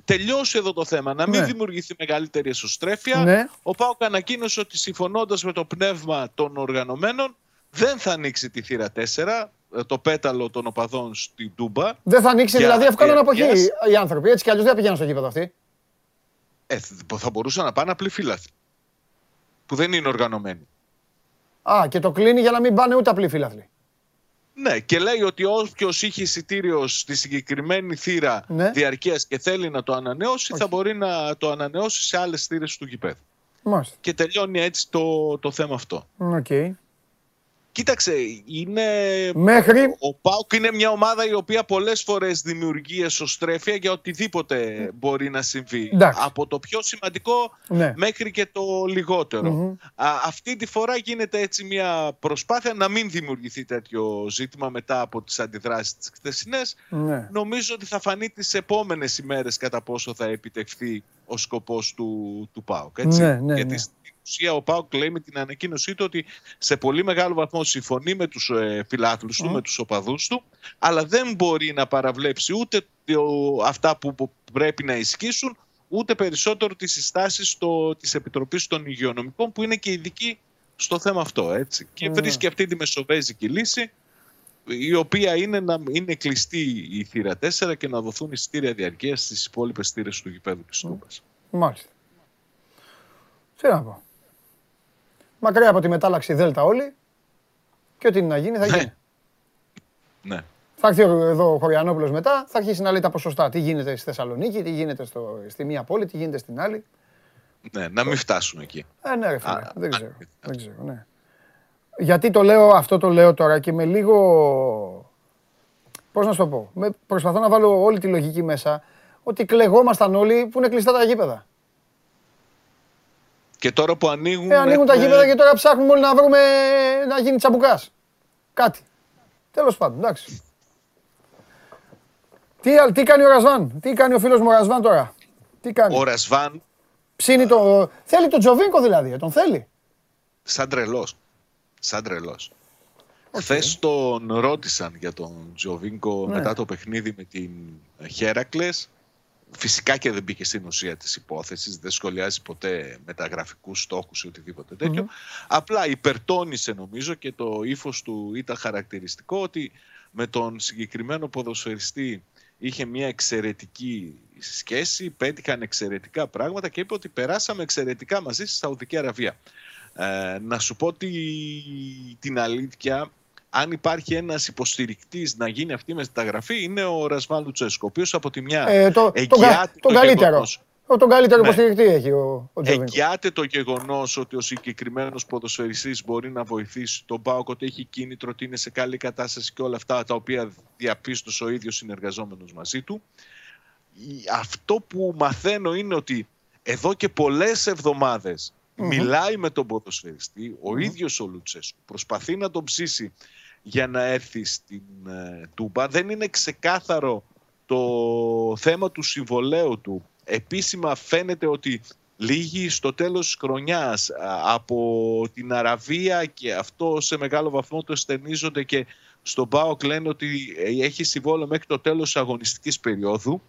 τελειώσει εδώ το θέμα, να μην Ναι. δημιουργηθεί μεγαλύτερη εσωστρέφεια, Ναι. ο ΠΑΟΚ ανακοίνωσε ότι συμφωνώντας με το πνεύμα των οργανωμένων, δεν θα ανοίξει τη θύρα 4, ε, το πέταλο των οπαδών στην Τούμπα. Δεν θα ανοίξει Για δηλαδή αφού κάνουν αποχή διαρκείας. οι άνθρωποι. Έτσι κι αλλιώς δεν πηγαίνουν στο γήπεδο αυτοί. Ε, θα μπορούσαν να πάνε απλοί φύλαθλοι. Που δεν είναι οργανωμένοι. Α, και το κλείνει για να μην πάνε ούτε απλοί φίλαθλοι. Ναι, και λέει ότι όποιος είχε εισιτήριο στη συγκεκριμένη θύρα Ναι. διαρκείας και θέλει να το ανανεώσει, θα μπορεί να το ανανεώσει σε άλλες θύρες του γηπέδου. Μάλιστα. Και τελειώνει έτσι το, το θέμα αυτό. Οκ. Κοίταξε, είναι. Μέχρι. Ο Πάουκ είναι μια ομάδα η οποία πολλές φορές δημιουργεί εσωστρέφεια για οτιδήποτε μπορεί να συμβεί. Εντάξει. Από το πιο σημαντικό Ναι. μέχρι και το λιγοτερο Α, αυτή τη φορά γίνεται έτσι μια προσπάθεια να μην δημιουργηθεί τέτοιο ζήτημα μετά από τις αντιδράσεις της χθεσινές. Ναι. Νομίζω ότι θα φανεί τις επόμενες ημέρες κατά πόσο θα επιτευχθεί ο σκοπός του, του ΠΑΟΚ. Έτσι. Ναι, ναι, Γιατί ναι. στην ουσία ο ΠΑΟΚ λέει με την ανακοίνωσή του ότι σε πολύ μεγάλο βαθμό συμφωνεί με τους ε, φιλάθλους του, με τους οπαδούς του, αλλά δεν μπορεί να παραβλέψει ούτε το- αυτά που που πρέπει να ισχύσουν, ούτε περισσότερο τις συστάσεις το, της Επιτροπής των Υγειονομικών που είναι και ειδική στο θέμα αυτό. Έτσι. Και Ναι. βρίσκει αυτή τη μεσοβέζικη λύση η οποία είναι να είναι κλειστή η θύρα 4 και να δοθούν εισιτήρια διαρκείας στις υπόλοιπες θύρες του γηπέδου της Τούμπας. Μάλιστα. Τι να πω. Μακριά από τη μετάλλαξη Δέλτα όλοι και ό,τι είναι να γίνει θα Ναι. γίνει. Ναι. Θα έρθει ο- εδώ ο Χωριανόπουλος μετά, θα αρχίσει να λέει τα ποσοστά. Τι γίνεται στη Θεσσαλονίκη, τι γίνεται στο, στη μία πόλη, τι γίνεται στην άλλη. ναι, να μην φτάσουν εκεί. Ε, ναι, ρε φίλε, Α, δεν α, ξέρω. α. Δεν ξέρω, ναι. Γιατί το λέω, αυτό το λέω τώρα και με λίγο. Πώς να σου το πω; Με, προσπαθώ να βάλω όλη τη λογική μέσα ότι κλεγόμασταν όλοι που είναι κλειστά τα γήπεδα. Και τώρα που ανοίγουν. Ε, ανοίγουν τα έχουμε- γήπεδα και τώρα ψάχνουμε όλοι να βρούμε να γίνει τσαμπουκάς. Κάτι. Τέλος πάντων, εντάξει. Τι, άλλο- τι κάνει ο Ρασβάν, τι κάνει ο φίλος μου ο Ρασβάν τώρα; Τι κάνει; Ο Ρασβάν, Ψήνει το... Θέλει τον Τζοβίνκο δηλαδή, ε, τον θέλει. σαν τρελός. Σαν τρελός. Χθες τον ρώτησαν για τον Τζοβίνκο Ναι. μετά το παιχνίδι με την Χέρακλες. Φυσικά και δεν μπήκε στην ουσία της υπόθεσης, δεν σχολιάζει ποτέ μεταγραφικούς στόχους ή οτιδήποτε τέτοιο. Απλά υπερτώνησε νομίζω και το ύφος του ήταν χαρακτηριστικό ότι με τον συγκεκριμένο ποδοσφαιριστή είχε μια εξαιρετική σχέση, πέτυχαν εξαιρετικά πράγματα και είπε ότι περάσαμε εξαιρετικά μαζί στη Σαουδική Αραβία. Ε, να σου πω τη, την αλήθεια, αν υπάρχει ένας υποστηρικτής να γίνει αυτή η μεταγραφή είναι ο Ρασβάν Λουτσέσκο, ο οποίος από τη μια Ε, το, τον, κα- εγγυάται τον το καλύτερο. γεγονός- Ο, τον καλύτερο Ναι. υποστηρικτή έχει ο, ο Τζοβίνκο. Εγγυάται το γεγονός ότι ο συγκεκριμένος ποδοσφαιριστής μπορεί να βοηθήσει τον Πάοκ, ότι έχει κίνητρο, ότι είναι σε καλή κατάσταση και όλα αυτά τα οποία διαπίστωσε ο ίδιος συνεργαζόμενος μαζί του. Η- Αυτό που μαθαίνω είναι ότι εδώ και πολλές εβδομάδες μιλάει με τον ποδοσφαιριστή, ο ίδιος ο Λουτσέσκου προσπαθεί να τον ψήσει για να έρθει στην ε, Τούμπα. Δεν είναι ξεκάθαρο το θέμα του συμβολέου του. Επίσημα φαίνεται ότι λίγοι στο τέλος της χρονιάς α, από την Αραβία και αυτό σε μεγάλο βαθμό το στενίζονται και στον ΠΑΟΚ λένε ότι ε, έχει συμβόλαιο μέχρι το τέλος της αγωνιστικής περίοδου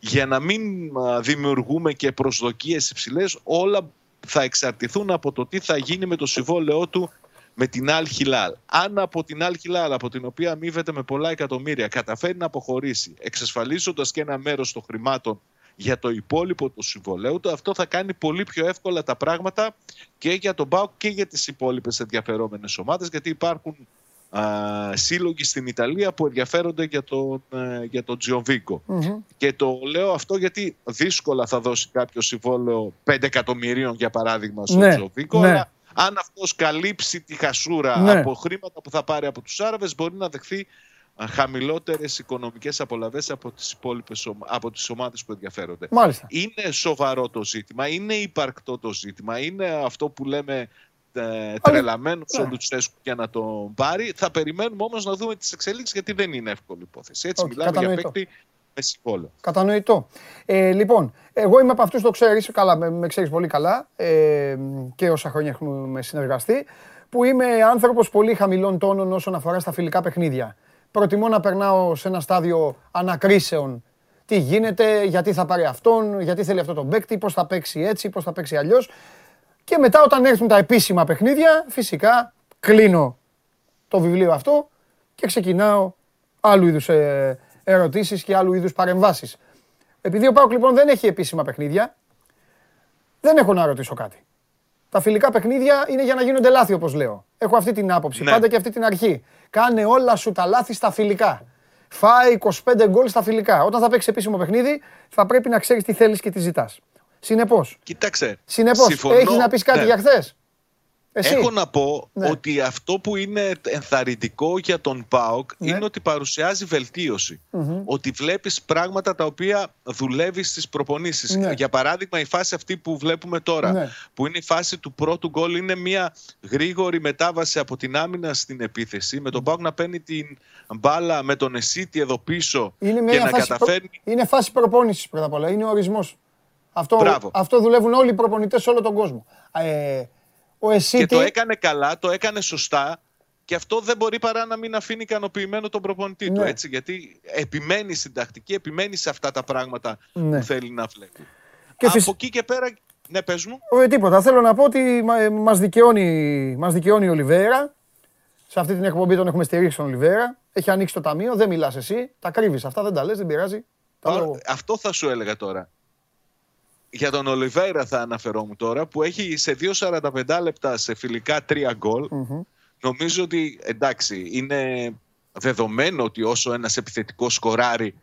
για να μην α, δημιουργούμε και προσδοκίες υψηλές όλα θα εξαρτηθούν από το τι θα γίνει με το συμβόλαιό του με την Αλ Χιλάλ. Αν από την Αλ Χιλάλ, από την οποία αμείβεται με πολλά εκατομμύρια, καταφέρει να αποχωρήσει, εξασφαλίζοντας και ένα μέρος των χρημάτων για το υπόλοιπο του συμβολέου του, αυτό θα κάνει πολύ πιο εύκολα τα πράγματα και για τον ΠΑΟΚ και για τις υπόλοιπες ενδιαφερόμενες ομάδες, γιατί υπάρχουν α, σύλλογοι στην Ιταλία που ενδιαφέρονται για τον, ε, για τον τζιοβικο Και το λέω αυτό γιατί δύσκολα θα δώσει κάποιο συμβόλαιο 5 εκατομμυρίων για παράδειγμα στον Ναι, Τζιοβίκο, ναι. αλλά αν αυτός καλύψει τη χασούρα Ναι. από χρήματα που θα πάρει από τους Άραβες μπορεί να δεχθεί α, χαμηλότερες οικονομικές απολαβές από τις υπόλοιπες ομα- από τις ομάδες που ενδιαφέρονται. Μάλιστα. Είναι σοβαρό το ζήτημα, είναι υπαρκτό το ζήτημα, είναι αυτό που λέμε ε, τρελαμένος ναι. ο Λουτσέσκου για να τον πάρει. Θα περιμένουμε όμως να δούμε τις εξελίξεις γιατί δεν είναι εύκολη υπόθεση. Έτσι Όχι, μιλάμε για κατανοητό. παίκτη με συμβόλαιο. Κατανοητό. Ε, λοιπόν, εγώ είμαι από αυτούς το ξέρεις, καλά, με, με ξέρεις πολύ καλά ε, και όσα χρόνια έχουμε συνεργαστεί, που είμαι άνθρωπος πολύ χαμηλών τόνων όσον αφορά στα φιλικά παιχνίδια. Προτιμώ να περνάω σε ένα στάδιο ανακρίσεων. Τι γίνεται, γιατί θα πάρει αυτόν, γιατί θέλει αυτό τον παίκτη, πώς θα παίξει έτσι, πώς θα παίξει αλλιώς. Και μετά, όταν έρθουν τα επίσημα παιχνίδια, φυσικά κλείνω το βιβλίο αυτό και ξεκινάω άλλου είδους ε, ερωτήσεις και άλλου είδους παρεμβάσεις. Επειδή ο Πάουκ λοιπόν δεν έχει επίσημα παιχνίδια, δεν έχω να ρωτήσω κάτι. Τα φιλικά παιχνίδια είναι για να γίνονται λάθη όπως λέω. Έχω αυτή την άποψη, Ναι. πάντα και αυτή την αρχή. Κάνε όλα σου τα λάθη στα φιλικά. Φάει 25 γκολ στα φιλικά. Όταν θα παίξει επίσημο παιχνίδι, θα πρέπει να ξέρεις τι θέλεις και τι ζητάς. Συνεπώς, Κοίταξε. συνεπώς συμφωνώ. έχεις να πεις κάτι Ναι. για χθες; Εσύ. Έχω να πω Ναι. ότι αυτό που είναι ενθαρρυντικό για τον ΠΑΟΚ Ναι. είναι ότι παρουσιάζει βελτίωση. Ότι βλέπεις πράγματα τα οποία δουλεύεις στις προπονήσεις. Ναι. Για παράδειγμα η φάση αυτή που βλέπουμε τώρα, Ναι. που είναι η φάση του πρώτου γκολ, είναι μια γρήγορη μετάβαση από την άμυνα στην επίθεση, με τον ΠΑΟΚ να παίρνει την μπάλα με τον Εσίτη εδώ πίσω Είναι και μια να φάση, καταφέρνει... προ... είναι φάση προπόνησης πρώτα απ' όλα. Είναι ο ορισμός. Αυτό, Μπράβο. αυτό δουλεύουν όλοι οι προπονητές σε όλο τον κόσμο. Ε, ο Εσίτη... Και το έκανε καλά, το έκανε σωστά και αυτό δεν μπορεί παρά να μην αφήνει ικανοποιημένο τον προπονητή του. Ναι. Έτσι, γιατί επιμένει στην τακτική, επιμένει σε αυτά τα πράγματα Ναι. που θέλει να βλέπει. Και Από φυσ- εκεί και πέρα, ναι, πες μου. Ε, τίποτα. Θέλω να πω ότι μα- ε, μας δικαιώνει, μας δικαιώνει ο Λιβέρα. Σε αυτή την εκπομπή τον έχουμε στηρίξει τον Λιβέρα. Έχει ανοίξει το ταμείο, δεν μιλάς εσύ. Τα κρύβεις αυτά, δεν τα λες, δεν πειράζει. Τα λέω εγώ. Αυτό θα σου έλεγα τώρα. Για τον Ολιβέρα θα αναφερόμουν τώρα, που έχει σε 2.45 λεπτά σε φιλικά τρία γκολ. Νομίζω ότι εντάξει, είναι δεδομένο ότι όσο ένας επιθετικός σκοράρει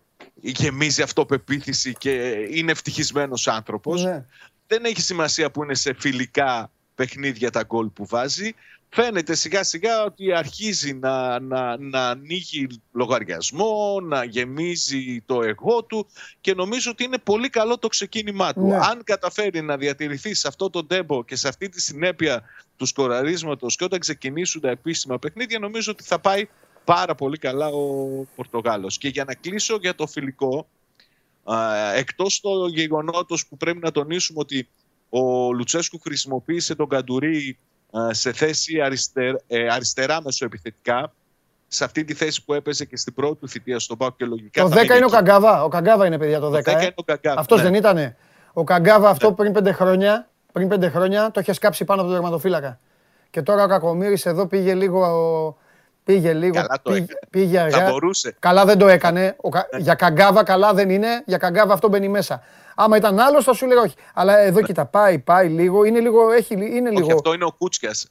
γεμίζει αυτοπεποίθηση και είναι ευτυχισμένος άνθρωπος. Ναι. Δεν έχει σημασία που είναι σε φιλικά παιχνίδια τα γκολ που βάζει. Φαίνεται σιγά σιγά ότι αρχίζει να, να, να ανοίγει λογαριασμό, να γεμίζει το εγώ του και νομίζω ότι είναι πολύ καλό το ξεκίνημά του. Ναι. Αν καταφέρει να διατηρηθεί σε αυτό το τέμπο και σε αυτή τη συνέπεια του σκοραρίσματος και όταν ξεκινήσουν τα επίσημα παιχνίδια νομίζω ότι θα πάει πάρα πολύ καλά ο Πορτογάλος. Και για να κλείσω για το φιλικό, Α, εκτός το γεγονότος που πρέπει να τονίσουμε ότι ο Λουτσέσκου χρησιμοποίησε τον Καντουρί α, σε θέση αριστερ, ε, αριστερά μεσοεπιθετικά σε αυτή τη θέση που έπαιζε και στην πρώτη του θητεία στον Πάκο και λογικά Το θα 10 μείνει είναι ο εκεί. Καγκάβα. Ο Καγκάβα είναι παιδιά το 10. Το 10 ε. είναι ο Καγκάβα, Αυτός ναι. δεν ήτανε. Ο Καγκάβα αυτό πριν πέντε χρόνια, πριν πέντε χρόνια το είχε σκάψει πάνω από τον τερματοφύλακα. Και τώρα ο Κακομύρης εδώ πήγε λίγο. Πήγε λίγο. Καλά το πήγε, έκανε. πήγε αργά. Θα μπορούσε. Καλά δεν το έκανε. Ο Κα- Για Καγκάβα καλά δεν είναι. Για Καγκάβα αυτό μπαίνει μέσα. Άμα ήταν άλλος θα σου λέγα όχι. Αλλά εδώ κοίτα, πάει, πάει λίγο. Είναι λίγο. Έχει, λι- είναι Όχι, λίγο. αυτό είναι ο Κούτσιας.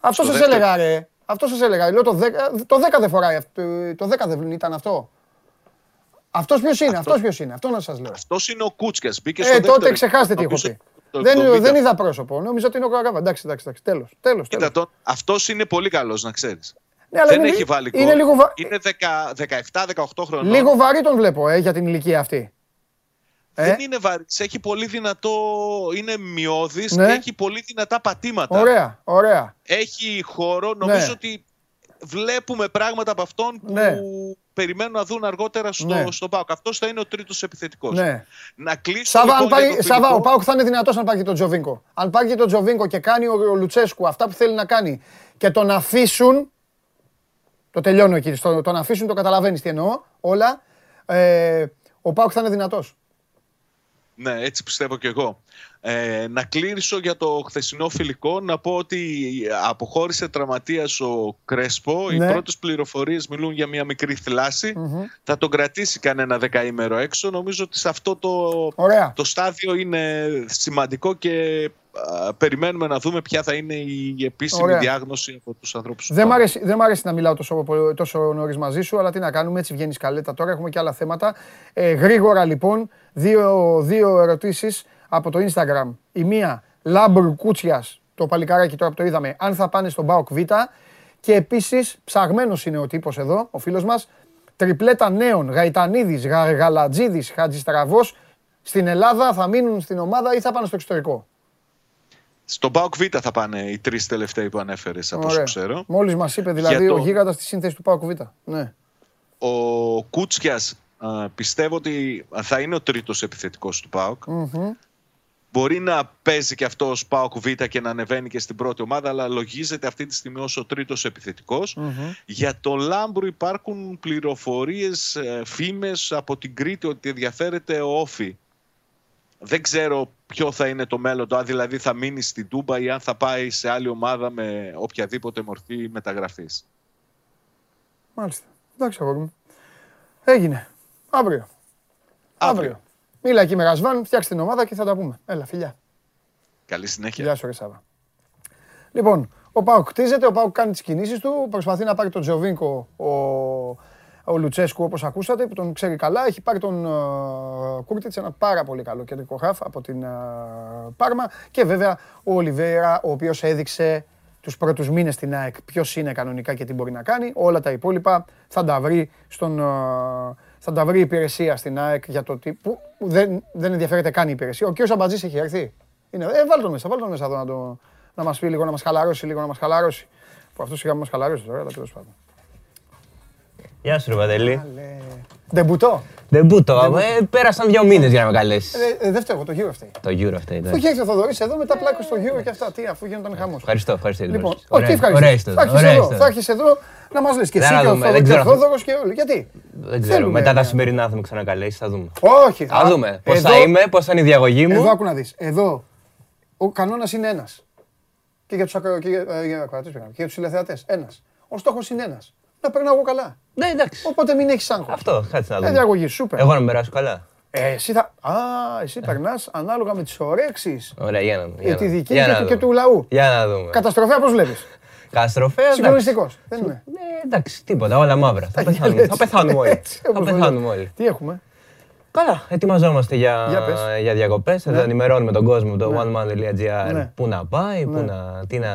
Αυτό στο σας δεύτερο. έλεγα, ρε. Αυτό σας έλεγα. Λέω το 10, το 10 δεν φοράει. αυτό. Το 10 δεν ήταν αυτό. Αυτός ποιος είναι, αυτό ποιος είναι, αυτό να σας λέω. Αυτός είναι ο Κούτσιας. Μπήκε Ε, στο τότε δεύτερο. ξεχάστε τι έχω Νομίζω πει. το Δεν, 70. δεν είδα πρόσωπο. Νόμιζα ότι είναι ο Καγκάβα. Εντάξει, εντάξει, εντάξει. Τέλος. Τέλος, τέλος. Κοίτα, τον, αυτός είναι πολύ καλός να ξέρεις. Ναι, αλλά δεν είναι, έχει λι- βάλει είναι γκολ. λίγο, βα... Είναι 17-18 χρονών. λίγο βαρύ τον βλέπω ε, για την ηλικία αυτή. Ε, Δεν είναι βαρύς, έχει πολύ δυνατό, είναι μειώδης Ναι. και έχει πολύ δυνατά πατήματα. ωραία, ωραία. Έχει χώρο, νομίζω Ναι. ότι βλέπουμε πράγματα από αυτόν που Ναι. περιμένουν να δουν αργότερα στο, Ναι. στο ΠΑΟΚ. Αυτός θα είναι ο τρίτος επιθετικός. Ναι. Να κλείσω Σάβα, αν λοιπόν πάρει, για το Σάβα, φιλικό. ο Πάουκ θα είναι δυνατός αν πάρει και τον Τζοβίνκο. Αν πάρει και τον Τζοβίνκο και κάνει ο, ο Λουτσέσκου αυτά που θέλει να κάνει και τον αφήσουν. Το τελειώνω εκεί. Στο, τον αφήσουν, το καταλαβαίνεις τι εννοώ. Όλα. Ε, ο Πάουκ θα είναι δυνατός. Ναι, έτσι πιστεύω κι εγώ. Ε, να κλείσω για το χθεσινό φιλικό, να πω ότι αποχώρησε τραυματίας ο Κρέσπο. Ναι. Οι πρώτες πληροφορίες μιλούν για μια μικρή θλάση. Θα τον κρατήσει κανένα δεκαήμερο έξω. Νομίζω ότι σε αυτό το, Ωραία. το στάδιο είναι σημαντικό και α, περιμένουμε να δούμε ποια θα είναι η επίσημη Ωραία. διάγνωση από τους ανθρώπους του Δεν μ' ΠΑΟΚ. αρέσει, δεν μ' αρέσει να μιλάω τόσο, πο- τόσο νωρίς μαζί σου, αλλά τι να κάνουμε, έτσι βγαίνει καλέτα. Τώρα έχουμε και άλλα θέματα. Ε, γρήγορα λοιπόν, δύο, δύο ερωτήσεις από το Instagram. Η μία, Λάμπρου Κούτσιας, το παλικάράκι τώρα που το είδαμε, αν θα πάνε στον Μπάοκ Β. Και επίσης, ψαγμένος είναι ο τύπος εδώ, ο φίλος μας, τριπλέτα νέων, Γαϊτανίδης, Γαλατζίδη, Χατζιστραβό, στην Ελλάδα θα μείνουν στην ομάδα ή θα πάνε στο εξωτερικό; Στον ΠΑΟΚ Β θα πάνε οι τρεις τελευταίοι που ανέφερες από όσο ξέρω. Μόλις μας είπε δηλαδή Για ο το- γίγαντας στη σύνθεσης του Πάοκ Β. Ναι. Ο Κούτσιας α, πιστεύω ότι θα είναι ο τρίτος επιθετικός του ΠΑΟΚ. Μπορεί να παίζει και αυτό ως ΠΑΟΚ Β και να ανεβαίνει και στην πρώτη ομάδα, αλλά λογίζεται αυτή τη στιγμή ως ο τρίτος επιθετικός. Για το Λάμπρου υπάρχουν πληροφορίες, ε, φήμες από την Κρήτη ότι ενδιαφέρεται ο Όφη. Δεν ξέρω ποιο θα είναι το μέλλον του, αν δηλαδή θα μείνει στην Τούμπα ή αν θα πάει σε άλλη ομάδα με οποιαδήποτε μορφή μεταγραφής. Μάλιστα. Εντάξει, αγόρι μου. Έγινε. Αύριο. Αύριο. Μίλα εκεί με Ρασβάν, φτιάξε την ομάδα και θα τα πούμε. Έλα, φιλιά. Καλή συνέχεια. Γεια σου, ρε Σάβα. Λοιπόν, ο Πάουκ κτίζεται, ο Πάουκ κάνει τις κινήσεις του. Προσπαθεί να πάρει τον Τζοβίνκο ο, ο Λουτσέσκου, όπως ακούσατε, που τον ξέρει καλά. Έχει πάρει τον uh, Κούρτιτς, ένα πάρα πολύ καλό κεντρικό χαφ από την ε, Πάρμα. Και βέβαια ο Ολιβέρα, ο οποίος έδειξε τους πρώτους μήνες στην ΑΕΚ ποιος είναι κανονικά και τι μπορεί να κάνει. Όλα τα υπόλοιπα θα τα βρει στον. ε, θα τα βρει η υπηρεσία στην ΑΕΚ για το τι. που δεν, δεν ενδιαφέρεται καν η υπηρεσία. Ο κ. Αμπατζής έχει έρθει. Είναι, ε, βάλ τον μέσα, βάλ τον μέσα εδώ να, το, να μας πει λίγο, να μας χαλαρώσει λίγο, να μας χαλαρώσει. Που αυτός σιγά μας χαλαρώσει τώρα, αλλά τέλος πάντων. Γεια σου, ρε Παντελή. Ντεμπουτό. Δεν μπούτο. Ε, πέρασαν δύο μήνες για να με καλέσεις. Ε, ε, δεν φταίω, το γύρο φταίει. Το Euro αυτό ήταν. Αφού είχε έρθει ο Θοδωρής εδώ, μετά πλάκο στο γύρο και αυτά. Τι, αφού γίνονταν χαμός. Ευχαριστώ, ευχαριστώ. Λοιπόν, Ωραία, όχι ευχαριστώ. ωραία ιστορία, Θα έρχεσαι ωραία εδώ, ιστορία. θα έρχεσαι εδώ να μας λες και Δεν εσύ θα και ο δούμε, Θόδωρος- δεν και ο ξέρω. Θόδωρος και όλοι. Γιατί; Δεν ξέρω. Θέλουμε, Μετά τα ε, σημερινά θα με ξανακαλέσεις, θα δούμε. Όχι. Θα δούμε. Πώς θα εδώ- είμαι, πώς θα είναι η διαγωγή μου. Εδώ άκου να δεις. Εδώ ο κανόνας είναι ένας. Και για τους, ακρο... και για, ε, για ακροατές πήγαμε. Και για τους τηλεθεατές. Ένας. Ο στόχος είναι ένας. Να περνάω εγώ καλά. Ναι, εντάξει. Οπότε μην έχεις άγχος. Αυτό, κάτσε να Ε, δούμε. διαγωγή, σούπερ. Εγώ να με περάσω καλά. Ε, εσύ θα... Α, εσύ περνάς ανάλογα με τις ωρέξεις. Ωραία, για να δούμε. Ε, για τη να- δική για και να του- δούμε. και του λαού. Για να δούμε. Καταστροφέα πώς βλέπεις; Καταστροφέα. εντάξει. Συγκλονιστικός. Δεν είναι. Ναι, εντάξει, τίποτα, όλα μαύρα. Θα πεθάνουμε, Έτσι, θα πεθάνουμε όλοι. έτσι, Θα όπως το πεθάνουμε λέω. όλοι. Τι έχουμε; Καλά, ετοιμαζόμαστε για, Για πες. για διακοπές. Θα ενημερώνουμε τον κόσμο το Ναι. oneman.gr Ναι. πού να πάει, πού να, τι να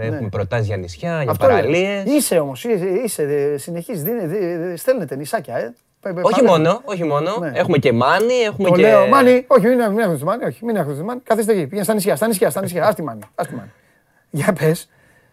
έχουμε Ναι. προτάσεις για νησιά, για Αυτό λέω. παραλίες. Είσαι όμως, είσαι, είσαι ε, συνεχής, δίνε- δι- δι- στέλνετε νησάκια, ε. Πα- πα- Όχι πάμε. μόνο, όχι μόνο. Ναι. Έχουμε και μάνι, έχουμε Το και... λέω, Μάνι, όχι, μην μην έχετε Μάνι, όχι, μην έχετε Μάνι. Καθίστε εκεί, πήγαινε στα νησιά, στα νησιά, στα νησιά, ας τη Μάνι, ας τη Μάνι. Για πες,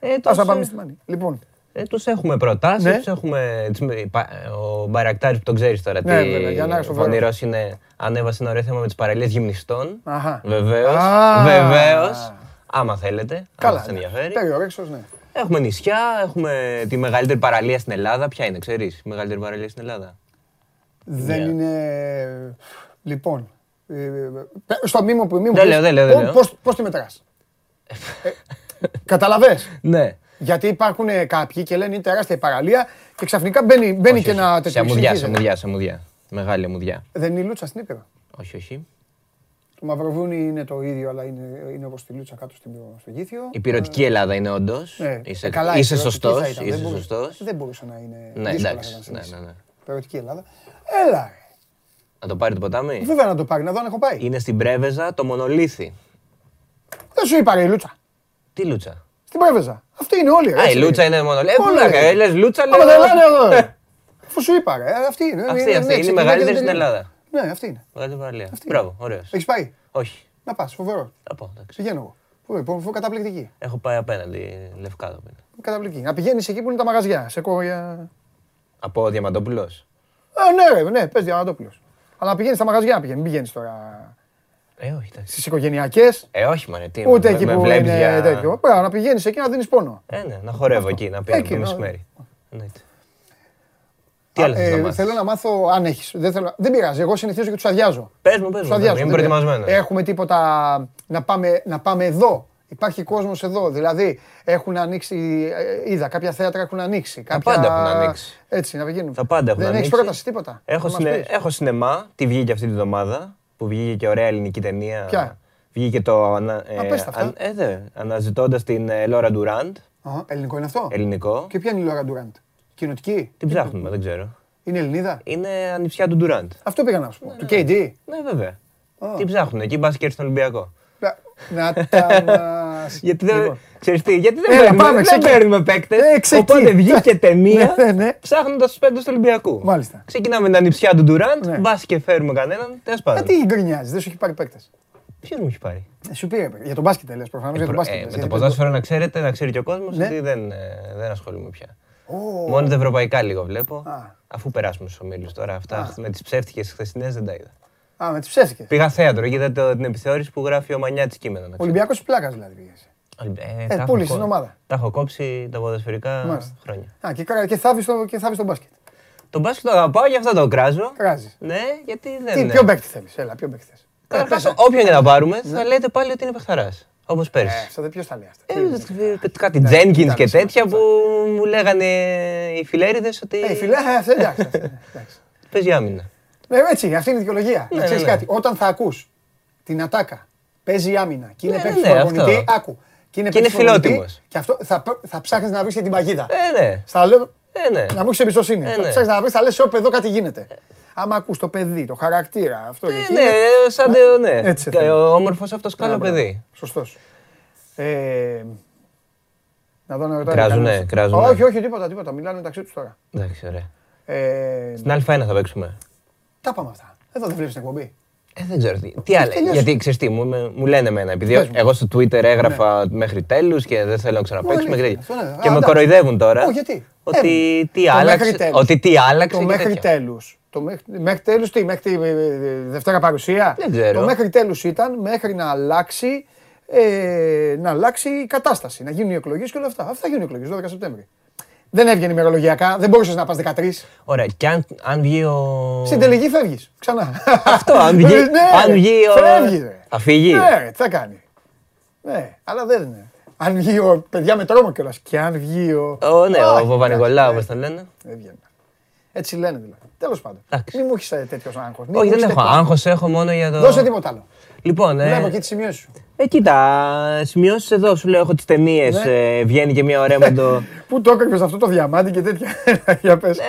Ε, ας τους, να πάμε ε, στη Μάνι. Λοιπόν, ε, τους έχουμε προτάσεις, Ναι. τους έχουμε... τις- πα- Ο Μπαρακτάρης που τον ξέρεις τώρα, Ναι, τι βέβαια, Γιαννάρης ο Βορρός. φωνηρός είναι, ανέβασε ένα ωραίο θέμα με τις παραλίες γυμνιστών. αχα. Βεβαίως, Α. βεβαίως. Άμα θέλετε, άμα Καλά, σας ενδιαφέρει. περιορέξος, ναι. Έχουμε νησιά, έχουμε τη μεγαλύτερη παραλία στην Ελλάδα. Ποια είναι, ξέρεις, η μεγαλύτερη παραλία στην Ελλάδα; Δεν Ναι. είναι, λοιπόν, ε, στο μήμο που μήμο Δεν λέω, δεν λέω, δεν πώς- λέω. πώς- πώς τη μετράς; Ε, Καταλαβες; Ναι. Γιατί υπάρχουν ε, κάποιοι και λένε είναι τεράστια η παραλία και ξαφνικά μπαίνει, μπαίνει και ένα Σε τέτοιο αμμουδιά, σε συνεχίζεται. αμμουδιά, σε αμμουδιά. Μεγάλη αμμουδιά. Δεν είναι η Λούτσα στην Ήπειρο; Όχι, όχι. Το Μαυροβούνι είναι το ίδιο, αλλά είναι, είναι όπως τη Λούτσα κάτω στην, στο Γήθιο. Η πυρωτική Ελλάδα είναι όντως. Ναι. Είσαι, Ε, καλά, είσαι η σωστός. πυροτική θα ήταν. Είσαι Δεν μπορούσε- σωστός. Δεν μπορούσε να είναι. Ναι, δύσκολα εντάξει. θα ήταν Ναι, συνήθως. ναι, ναι. Πυροτική Ελλάδα. Έλα. ρε. Να το πάρει το ποτάμι; Βέβαια να το πάρει, να δω αν έχω πάει. Είναι στην Πρέβεζα το μονολίθι. Δεν σου είπα ρε η Λούτσα. Τι λούτσα; Στην Πρέβεζα. Αυτή είναι όλη. ρε, Α, η έτσι λούτσα είναι. είναι μονολίθι. Όλα, Ε, ρε. πού λες λούτσα, Άμα λέω. δεν λένε εδώ. ρε. Αφού σου είπα ρε, αυτή είναι. Αυτή, Είναι- αυτή, ναι, είναι η ξεκινάει μεγαλύτερη και στην δεν τελειώνει. Ελλάδα. Ναι, αυτή είναι. Μεγάλη παραλία. Αυτή. Μπράβο, ωραίος. Έχεις πάει; Όχι. Να πας, φοβερό. Θα πω, εντάξει. Πηγαίνω εγώ. Φοβερό, φοβερό, καταπληκτική. Έχω πάει απέναντι, Λευκάδο. είναι. Καταπληκτική. Να πηγαίνεις εκεί που είναι τα μαγαζιά. Σε κόρια. Από Διαμαντόπουλος. Α, ναι, ρε, ναι, πες Διαμαντόπουλος. Αλλά να πηγαίνεις στα μαγαζιά, πηγαίνει. Μην πηγαίνεις τώρα Ε, όχι, εντάξει. στις οικογενειακές; Ε, όχι, μωρέ, τι. Ούτε με- εκεί με που βλέπεις είναι για- τέτοιο. Πρέπει να πηγαίνεις εκεί να δίνεις πόνο. Ε, ναι, να χορεύω εκεί, να πίνω Εκεί, το να- μεσημέρι. Εννοείται. Τι Α, άλλο θες να ε, μάθεις; Θέλω να μάθω αν έχεις. Δεν, θέλω... δεν πειράζει. Εγώ συνηθίζω και τους αδειάζω. Πες μου, πες Τους μου. αδειάζω. Είμαι δεν προετοιμασμένος. πειράζει. Έχουμε τίποτα να πάμε, να πάμε εδώ. Υπάρχει κόσμος εδώ. Δηλαδή έχουν ανοίξει, ε, είδα, κάποια θέατρα έχουν ανοίξει. Κάποια... πάντα έχουν ανοίξει. Έτσι, να πηγαίνουν. Τα πάντα έχουν Δεν έχεις ανοίξει. πρόταση τίποτα. Έχω, Να μας συνε... πεις. έχω σινεμά, τι βγήκε αυτή τη βδομάδα, που βγήκε και ωραία ελληνική ταινία. Ποια; Βγήκε το ανα... Α, πες τα αυτά. ε, δε, αναζητώντας την ε, Λόρα Ντουράντ, Α, ελληνικό είναι αυτό; ελληνικό. Και ποια είναι η Λόρα Ντουράντ. Κοινοτική; Την ψάχνουμε, δεν ξέρω. Είναι Ελληνίδα; Είναι ανιψιά του Ντουράντ. Αυτό πήγα να σου πω. Του KD. Ναι, βέβαια. Την ψάχνουν, εκεί μπας και έρθει στον Ολυμπιακό. Να- Να τα μας. Γιατί δεν, Λοιπόν. ξέρεις τι, γιατί δεν, Έλα, παίρνουμε, πάμε, δεν ξεκι- παίρνουμε παίκτες, Ε, ξεκι- οπότε βγήκε ταινία Ναι, ναι, ναι. ψάχνοντας τους παίκτες του Ολυμπιακού. Μάλιστα. Ξεκινάμε με την ανιψιά του Ντουράντ, Ναι. μπας και φέρουμε κανέναν, τέλος Ε, πάντων. τι γκρινιάζει, δεν σου έχει πάρει παίκτες. Ποιος μου έχει πάρει; Σου πήρε. Για τον μπάσκετ λε προφανώς. Για τον μπάσκετ. Ε, λες, με γιατί το ποδόσφαιρο να ξέρετε, να ξέρει και ο κόσμος Ναι. ότι δεν, ε, δεν ασχολούμαι πια. Ω, Μόνο τα ευρωπαϊκά λίγο βλέπω. Α. Αφού περάσουμε στους ομίλους τώρα. Αυτά με τις ψεύτικες χθεσινές δεν τα είδα. Α, με τις ψεύτικες. Πήγα θέατρο, είδα το- την επιθεώρηση που γράφει ο Μανιά τη κείμενα. να ξέρεις. Ολυμπιακός πλάκας δηλαδή πήγες. Ε, Ε, τα έχω πούλησε κο- την ομάδα. Τα έχω κόψει τα ποδοσφαιρικά Μάλιστα. χρόνια. Α, και, κα- και θάβεις το, και θάβεις το μπάσκετ. Τον μπάσκετ το αγαπάω, γι' αυτό το κράζω. Κράζεις. Ναι, γιατί δεν Τι, είναι. ποιο παίκτη θέλεις. Έλα, ποιο παίκτη θες. Ε, Καταρχάς, πες, ε. όποιον και να πάρουμε, θα λέτε πάλι ότι είναι παιχταράς. Όπως Ε, πέρσι. αυτό δεν ποιος τα λέει αυτά. Ε, κάτι Τζένκιν τα και λες, τέτοια αυτά. που μου λέγανε οι φιλέριδες ότι Ε, φιλέ, ε, αυτό εντάξει. αυτό, εντάξει. παίζει άμυνα. Ε, έτσι, αυτή είναι η δικαιολογία. Ναι, Να ξέρεις ναι, ναι. κάτι. Όταν θα ακούς την ατάκα, παίζει άμυνα και είναι Ναι, παίκτης ναι, του ναι, προπονητή, αυτό. άκου. Και είναι Και είναι παίκτης του προπονητή, φιλότιμος. Και αυτό θα, θα ψάχνεις να βρεις και την παγίδα. Ε, ναι. Στα λέω, Ε, ναι. να μου έχεις εμπιστοσύνη. Ε, Θα ναι. ψάχνεις να βρεις, θα λες, όπ, εδώ κάτι γίνεται. Άμα ακούς το παιδί, το χαρακτήρα, αυτό και Ε, εκεί, ναι, είναι- σαν το, ναι. Έτσι Και θέλει. Ο όμορφος αυτός καλό παιδί. Σωστός. Ε, να δω να ρωτάει. Κράζουνε, κανένας. κράζουνε. Όχι, όχι, τίποτα, τίποτα. Μιλάνε μεταξύ τους τώρα. Εντάξει, ωραία. Ε, Στην Α1 θα παίξουμε. Τα πάμε αυτά. Εδώ δεν βλέπεις την εκπομπή. Ε, δεν ξέρω τι. Τι άλλο. τελειώσει. Γιατί ξέρεις τι, μου, με- μου λένε εμένα. Επειδή Πες μου. εγώ στο Twitter έγραφα μέχρι τέλους και δεν θέλω να ξαναπαίξουμε και αλήθεια, τέτοια. αυτό ναι. Και Α, με εντάξει. κοροϊδεύουν τώρα. Ω, γιατί; Ότι Έμεινε. τι Το άλλαξε. μέχρι τέλους. Ότι τι άλλαξε. Το και μέχρι τέτοια. τέλους. Το μέχρι, μέχρι τέλους τι, μέχρι τη ε, ε, Δευτέρα παρουσία; Δεν ξέρω. Το μέχρι τέλους ήταν μέχρι να αλλάξει, ε, να αλλάξει η κατάσταση. Να γίνουν οι εκλογές και όλα αυτά. Αυτά θα γίνουν οι εκλογές 12 Σεπτέμβρη. Δεν έβγαινε ημερολογιακά, δεν μπορούσες να πας 13. Ωραία. Και αν, αν βγει ο. Στην τελική φεύγεις. Ξανά. Αυτό, αν βγει, Ναι, αν ρε, βγει ο. Φεύγει. ρε. Θα φύγει. Ναι, ρε, τι θα κάνει. Ναι, αλλά δεν είναι. Αν βγει ο. Παιδιά με τρόμο κιόλας. Και αν βγει ο. Ο, ναι, Α, ο Βαβανικολάου, εντάξει, όπως τον λένε. Δεν βγαίνει. Έτσι λένε δηλαδή. Τέλος πάντων. Εντάξει. Μην μου έχεις τέτοιος άγχος. Όχι, δεν έχω. Άγχος έχω μόνο για το. Δώσε τίποτα άλλο. Λοιπόν, ε, Βλέπω εκεί τις σημειώσεις σου. ε, κοίτα, σημειώσεις εδώ σου λέω: Έχω τις ταινίες. Ναι. Ε, βγαίνει και μια ωραία με το. Πού το έκρυβε αυτό το διαμάντι και τέτοια. Για πες. Ε,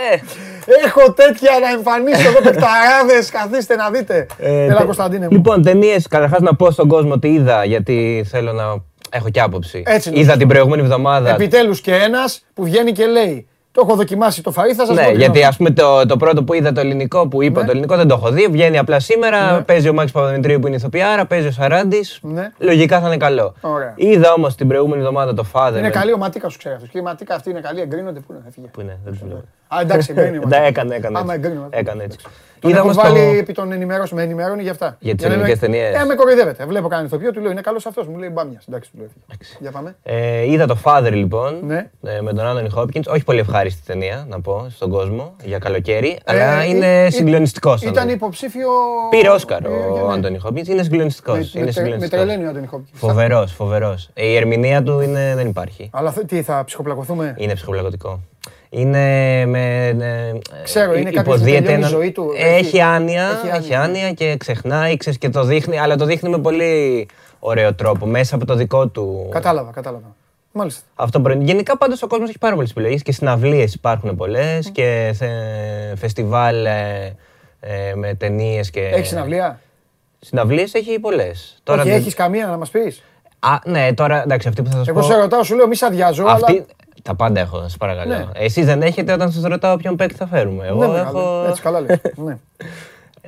Έχω τέτοια να εμφανίσω εδώ παικταράδε. Καθίστε να δείτε. ε, Έλα τε- Κωνσταντίνε μου. Λοιπόν, ταινίες, καταρχάς να πω στον κόσμο ότι είδα, γιατί θέλω να έχω και άποψη. Έτσι είναι. είδα την προηγούμενη εβδομάδα. Επιτέλους και ένας που βγαίνει και λέει. Το έχω δοκιμάσει το φαΐ, θα σας Ναι, πω. γιατί ας πούμε το, το πρώτο που είδα το ελληνικό που είπα Ναι. το ελληνικό δεν το έχω δει. Βγαίνει απλά σήμερα. Ναι. Παίζει ο Μάξ Παπαδημητρίου που είναι ηθοποιάρα, παίζει ο Σαράντης. Ναι. Λογικά θα είναι καλό. Ωραία. Είδα όμως την προηγούμενη εβδομάδα το Father. Είναι με- καλή ο Ματίκας σου ξέρεις αυτός. Και η Ματίκα αυτή είναι καλή, εγκρίνονται. Πού είναι, έφυγε. Που είναι, δεν σου λέω. Α, εντάξει, εγκρίνει. ο Ναι, Ματίκα. έκανε, έκανε. Άμα έτσι. εγκρίνει. ο Ματίκα. Έκανε έτσι. Τον Είδα έχω όμως το- βάλει επί των ενημερώσεων, με ενημερώνει για αυτά. Για τις να με- ελληνικές ταινίες. Ε, με κοροϊδεύετε. Βλέπω κανένα ηθοποιό, του λέω είναι καλό αυτό. Μου λέει μπάμια. Εντάξει, του λέω. Για πάμε. Ε, είδα το Father λοιπόν Ναι. ε, με τον Άντωνι Χόπκινς. Όχι πολύ ευχάριστη ταινία να πω στον κόσμο για καλοκαίρι, αλλά Ε, είναι ή- συγκλονιστικό. Ήταν υποψήφιο. Πήρε Όσκαρ Ε, ο ναι. Άντωνι Χόπκινς, είναι συγκλονιστικό. Με- με τρε- Με τρελαίνει ο Άντωνι Χόπκινς. Φοβερό, φοβερό. Η ερμηνεία του είναι, δεν υπάρχει. Αλλά θε- τι, θα ψυχοπλακωθούμε. Είναι ψυχοπλακωτικό. Είναι με. ε, Ξέρω, είναι κάποιος που υποδίεται τελειώνει η έναν- ζωή του, Έχει, έχει- άνοια, έχει άνοια. έχει άνοια και ξεχνάει, ξέρεις, και το δείχνει, αλλά το δείχνει με πολύ ωραίο τρόπο, μέσα από το δικό του. Κατάλαβα, κατάλαβα. Μάλιστα. Αυτό μπορεί. Γενικά πάντως ο κόσμος έχει πάρα πολλές επιλογές και συναυλίες υπάρχουν πολλές και θε, φεστιβάλ ε, ε, με ταινίες και. Έχεις συναυλία; Συναυλίες έχει πολλές. Όχι, δεν- έχεις καμία να μας πεις. Α, ναι, τώρα εντάξει, αυτή που θα σας Εγώ πω. σε ρωτάω, σου λέω μη σε αδειάζω. Αυτή... Αλλά... Τα πάντα έχω, σας παρακαλώ. Ναι. Εσείς δεν έχετε όταν σας ρωτάω ποιον παίκτη θα φέρουμε. Εγώ Ναι, μεγάλο. έχω. Έτσι, καλά λες. Ναι.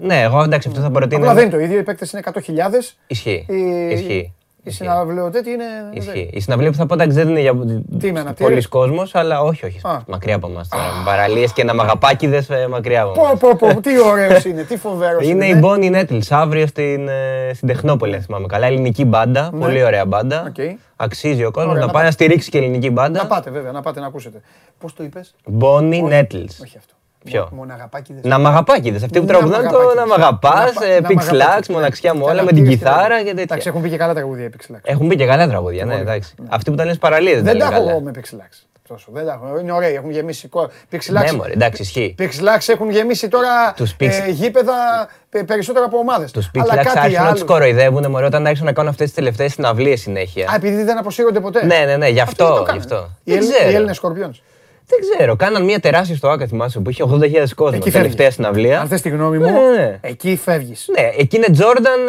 Ναι, εγώ εντάξει, αυτό θα προτείνω. Απλά δεν είναι το ίδιο. Οι παίκτες είναι 100.000. Ισχύει. Η- Ισχύει. Η Ισχύει. συναυλιοτέτη είναι. Ισχύει. Η συναυλία που θα πω εντάξει δεν είναι για με αναπτύρες; πολλοί κόσμο, αλλά όχι, όχι. Α. Μακριά από εμάς τώρα. Παραλίες και ένα μαγαπάκιδε μακριά από εμάς. Πω, πω, πω, τι ωραίος είναι, τι φοβερός Είναι η Bonnie Nettles αύριο στην, ε, στην Τεχνόπολη, αν θυμάμαι καλά. Ελληνική μπάντα. Πολύ ωραία μπάντα. Ναι. Οκ. Αξίζει ο κόσμος Ωραία, να να πάει να πάτε. στηρίξει και ελληνική Να μπάντα. πάτε, βέβαια, να πάτε να ακούσετε. Πώς το είπες, Bonnie Nettles. Όχι αυτό. Ποιο; Μοναγαπάκιδες. Να μ' αγαπάκιδες. Αυτοί που Να τραγουδάνε μ' το αγαπάκιδες. να μ' αγαπάς, Να- ε, να Pix μ' αγαπάκιδες. Flax, μοναξιά μου όλα, Καλά, με την πήγες κιθάρα καλά. και Εντάξει, τέτοια. έχουν πει και καλά τραγούδια η Pix Flax. Έχουν πει και καλά τραγούδια, ναι, εντάξει. Αυτοί που τα λένε στις παραλίες Δεν τα τα λένε έχω εγώ καλά. με Pix Flax. Τόσο. Δεν τα έχω. Είναι ωραίοι, έχουν γεμίσει. κο- Pix Ναι, Flax. μωρέ, εντάξει, ισχύει. Pix Flax έχουν γεμίσει τώρα Τους Pix- ε, γήπεδα ε, περισσότερα από ομάδες. Τους Pix Αλλά Flax κάτι άρχισαν να τους άλλο. κοροϊδεύουν μωρέ, όταν άρχισαν να κάνουν αυτές τις τελευταίες συναυλίες συνέχεια. Α, επειδή δεν αποσύρονται ποτέ. Ναι, ναι, ναι, γι' Αυτοί δεν αυτό. το κάνουν. γι' αυτό. Οι Δεν Έλλη- ξέρω. Οι Έλληνες Σκορπιόνες. Δεν ξέρω. Κάναν μια τεράστια στο Άκα, θυμάσαι, που είχε 80.000 κόσμο. Εκεί Τελευταία φεύγεις. συναυλία. Αν θες τη γνώμη μου, Ναι, ναι, ναι. εκεί φεύγεις. Ναι, εκεί είναι Τζόρνταν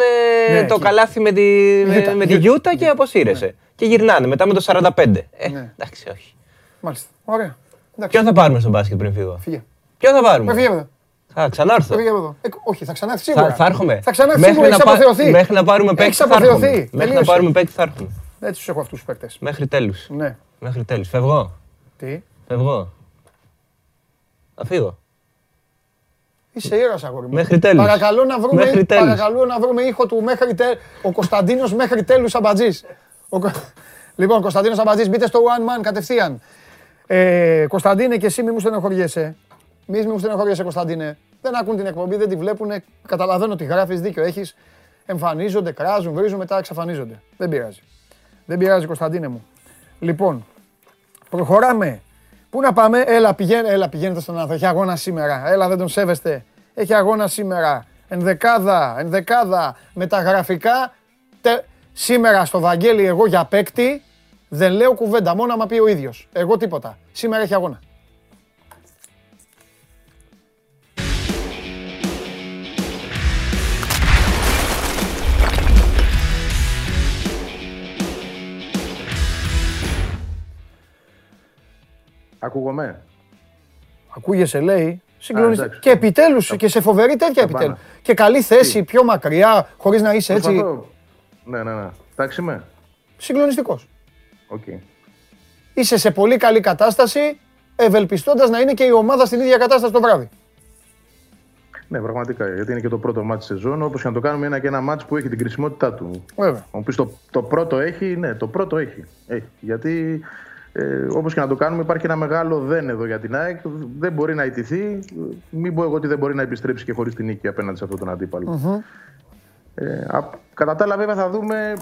ε, Ναι, το εκεί. καλάθι με τη, με, Γιούτα, με τη Γιούτα. Γιούτα και αποσύρεσαι. Και γυρνάνε μετά με το 45. Ε, Ναι. εντάξει, όχι. Μάλιστα. Ωραία. Εντάξει. Ποιον θα πάρουμε στο μπάσκετ πριν φύγω; Φύγε. Ποιον θα Ε, πάρουμε. Φύγε από εδώ. Θα ξανάρθω. Φύγε από εδώ. Ε, όχι, θα ξανάρθεις σίγουρα. Θα, θα έρχομαι. Θα ξανάρθεις μέχρι σίγουρα, να, έχεις πά- αποθεωθεί. μέχρι να πάρουμε παίκτη Έχεις θα έρχομαι. αποθεωθεί. Μέχρι να Τελείωσε. πάρουμε παίκτη θα έρχομαι. Έτσι τους έχω αυτούς τους παίκτες. Μέχρι τέλους. Ναι. Μέχρι τέλους. Φεύγω. Τι; Φεύγω. Θα φύγω. Είσαι ήρωας αγόρι μου. Μέχρι τέλους. Παρακαλώ να βρούμε, Μέχρι τέλους. παρακαλώ να βρούμε ήχο του μέχρι τε... ο Κωνσταντίνος μέχρι τέλους Αμπατζής. Ο... Κω- Λοιπόν, Κωνσταντίνος Αμπατζής, μπείτε στο One Man κατευθείαν. Ε, Κωνσταντίνε και εσύ μη μου στενοχωριέσαι. Μη μου στενοχωριέσαι Κωνσταντίνε. Δεν ακούν την εκπομπή, δεν τη βλέπουν. Καταλαβαίνω ότι γράφεις, δίκιο έχεις. Εμφανίζονται, κράζουν, βρίζουν, μετά εξαφανίζονται. Δεν πειράζει. Δεν πειράζει Κωνσταντίνε μου. Λοιπόν, προχωράμε. Πού να πάμε, έλα, πηγαίνε, έλα πηγαίνετε στον άνθρωπο. Έχει αγώνα σήμερα. Έλα, δεν τον σέβεστε. Έχει αγώνα σήμερα. Ενδεκάδα, ενδεκάδα. Με τα γραφικά. Τε- Σήμερα στο Βαγγέλη, εγώ για παίκτη δεν λέω κουβέντα. Μόνο άμα πει ο ίδιος. Εγώ τίποτα. Σήμερα έχει αγώνα. Ακούγομαι; Ακούγεσαι, λέει. Συγκλονιστικό. εντάξει. Και επιτέλους και σε φοβερή τέτοια πάνω. επιτέλους. Και καλή θέση, πιο μακριά, χωρίς να είσαι έτσι. Προσπαθώ. Ναι, ναι, ναι. Εντάξει είμαι. Συγκλονιστικός. Οκ. Είσαι σε πολύ καλή κατάσταση, ευελπιστώντας να είναι και η ομάδα στην ίδια κατάσταση το βράδυ. Ναι, πραγματικά. Γιατί είναι και το πρώτο ματς σεζόν. Όπως και να το κάνουμε, είναι και ένα ματς που έχει την κρισιμότητά του. Βέβαια. Αν μου πεις το, το πρώτο έχει, ναι, το πρώτο έχει. έχει. Γιατί ε, όπως και να το κάνουμε, υπάρχει ένα μεγάλο δεν εδώ για την ΑΕΚ. Δεν μπορεί να ιτηθεί. Μην πω εγώ ότι δεν μπορεί να επιστρέψει και χωρίς την νίκη απέναντι σε αυτόν τον αντίπαλο. Ε, α- κατά τα άλλα, βέβαια, θα δούμε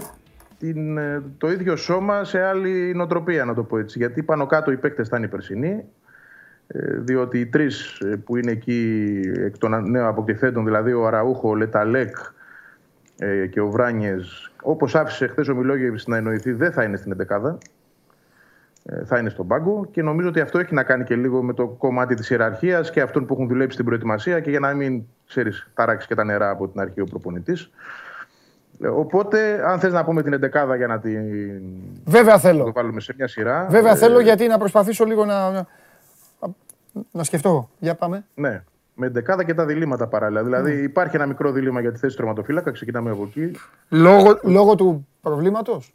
την, ε, το ίδιο σώμα σε άλλη νοοτροπία, να το πω έτσι. Γιατί πάνω κάτω οι παίκτες θα είναι οι περσινοί. Ε, διότι οι τρεις που είναι εκεί εκ των νέων αποκτηθέντων, δηλαδή ο Αραούχο, ο Λεταλέκ ε, και ο Βράνιες, όπως άφησε χθες ο Μιλόγεβιτς να εννοηθεί, δεν θα είναι στην 11 ε, θα είναι στον πάγκο και νομίζω ότι αυτό έχει να κάνει και λίγο με το κομμάτι της ιεραρχίας και αυτών που έχουν δουλέψει στην προετοιμασία και για να μην ξέρεις, ταράξεις και τα νερά από την αρχή ο προπονητής. Οπότε, αν θες να πούμε την 11 για να την Βέβαια το θέλω. βάλουμε σε μια σειρά. Βέβαια ε, θέλω γιατί να προσπαθήσω λίγο να, να, να σκεφτώ. Για πάμε. Ναι, με 11 και τα διλήμματα παράλληλα. Δηλαδή, υπάρχει ένα μικρό δίλημα για τη θέση του τροματοφύλακα. Ξεκινάμε από εκεί. Λόγω, λόγω του προβλήματος;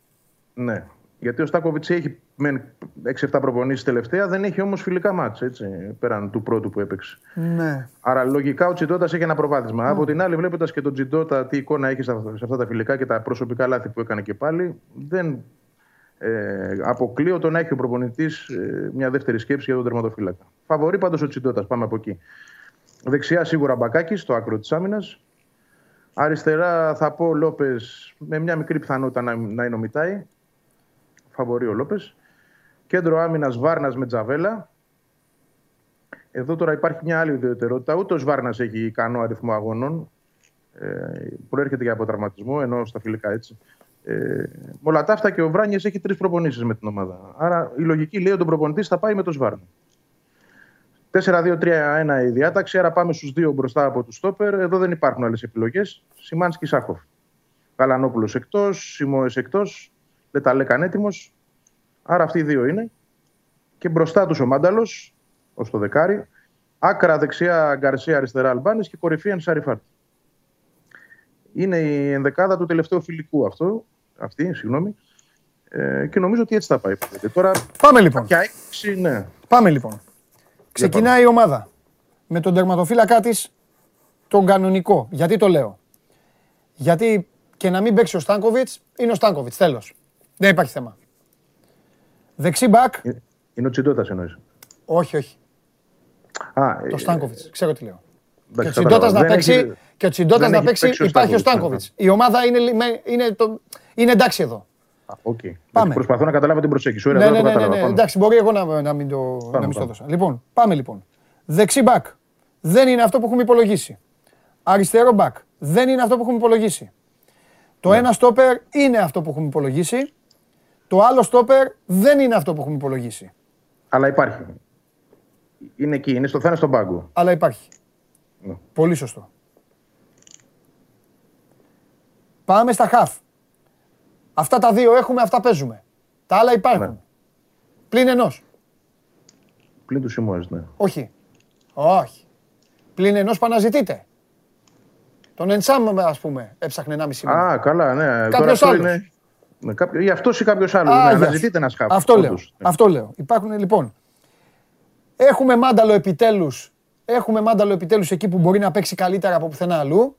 Ναι. Γιατί ο Στάκοβιτς έχει μεν 6-7 προπονήσεις τελευταία, δεν έχει όμως φιλικά μάτς, έτσι, πέραν του πρώτου που έπαιξε. Ναι. Άρα λογικά ο Τσιντότα έχει ένα προβάδισμα. Από την άλλη, βλέποντας και τον Τσιντότα, τι εικόνα έχει σε αυτά- σε αυτά τα φιλικά και τα προσωπικά λάθη που έκανε και πάλι, δεν ε, αποκλείω το να έχει ο προπονητής μια δεύτερη σκέψη για τον τερματοφύλακα. Φαβορεί πάντως ο Τσιντότα, πάμε από εκεί. Δεξιά σίγουρα μπακάκι στο άκρο της άμυνας. Αριστερά θα πω Λόπες με μια μικρή πιθανότητα να, να είναι ο Μιτάη. Φαβορεί ο Λόπες. Κέντρο άμυνας Βάρνας με Τζαβέλα. Εδώ τώρα υπάρχει μια άλλη ιδιαιτερότητα. Ούτε ο Βάρνας έχει ικανό αριθμό αγώνων. Ε, προέρχεται και από τραυματισμό, ενώ στα φιλικά έτσι. Ε, με όλα τα αυτά και ο Βράνιες έχει τρεις προπονήσεις με την ομάδα. Άρα η λογική λέει ότι ο προπονητής θα πάει με τον Σβάρνα. 4-2-3-1 η διάταξη, άρα πάμε στους δύο μπροστά από τους στόπερ. Εδώ δεν υπάρχουν άλλες επιλογές. Σιμάνσκι Σάχοφ. Καλανόπουλο εκτός, Σιμόε εκτός, Λεταλέκαν έτοιμος. Άρα αυτοί οι δύο είναι. Και μπροστά τους ο Μάνταλος, ως το δεκάρι. Άκρα δεξιά Γκαρσία, αριστερά Αλμπάνης και κορυφή Ενσαριφάρτ. Είναι η ενδεκάδα του τελευταίου φιλικού αυτό, αυτή, συγγνώμη. Ε, και νομίζω ότι έτσι θα πάει. Και τώρα Πάμε λοιπόν. πια έξι, ναι. Πάμε λοιπόν. Ξεκινάει η ομάδα με τον τερματοφύλακά της τον κανονικό. Γιατί το λέω. Γιατί και να μην παίξει ο Στάνκοβιτς, είναι ο Στάνκοβιτς. Τέλος. Δεν υπάρχει θέμα. Δεξί μπακ, Ε, Είναι ο Τσιντότα εννοείς. όχι, όχι. Α, Το ε, Στάνκοβιτς, ξέρω τι λέω. Και ο εντάξει, Τσιντότα κατάλαβα. να Δεν παίξει, έχει- και ο Τσιντότας δεν να έχει παίξει, παίξει ο υπάρχει ο Στάνκοβιτς, Στάνκοβιτς. Η ομάδα είναι, λι- είναι, το, είναι εντάξει εδώ. Α, οκ. Πάμε. Προσπαθώ να καταλάβω την προσέγγιση. Ωραία, Ναι, τώρα ναι, το ναι, ναι, κατάλαβα. ναι. Πάμε. Εντάξει, μπορεί εγώ να, να μην το, να μην στο πάμε. δώσα. Λοιπόν, πάμε λοιπόν. Δεξί μπακ. Δεν είναι αυτό που έχουμε υπολογίσει. Αριστερό μπακ. Δεν είναι αυτό που έχουμε υπολογίσει. Το Ναι. ένα στόπερ είναι αυτό που έχουμε υπολογίσει. Το άλλο στόπερ δεν είναι αυτό που έχουμε υπολογίσει. Αλλά υπάρχει. Είναι εκεί, είναι στο, θα είναι στον πάγκο. Αλλά υπάρχει. Ναι. Πολύ σωστό. Πάμε στα χαφ. Αυτά τα δύο έχουμε, αυτά παίζουμε. Τα άλλα υπάρχουν. Ναι. Πλην ενός. Πλην του Σιμώες, ναι. Όχι. Όχι. Πλην ενός που αναζητείτε. Τον Εντσάμ, ας πούμε, έψαχνε 1,5 μήνα. Α, καλά, ναι. Τώρα Κάποιος αυτό άλλος. είναι. Ναι, κάποιο... Ή αυτός ή κάποιος άλλος. Α, Ναι, γεια σου. αναζητείτε ένα σκάφος. Αυτό λέω. όντως. Ναι. Αυτό λέω. Υπάρχουν λοιπόν. Έχουμε μάνταλο επιτέλους. Έχουμε μάνταλο επιτέλους εκεί που μπορεί να παίξει καλύτερα από πουθενά αλλού.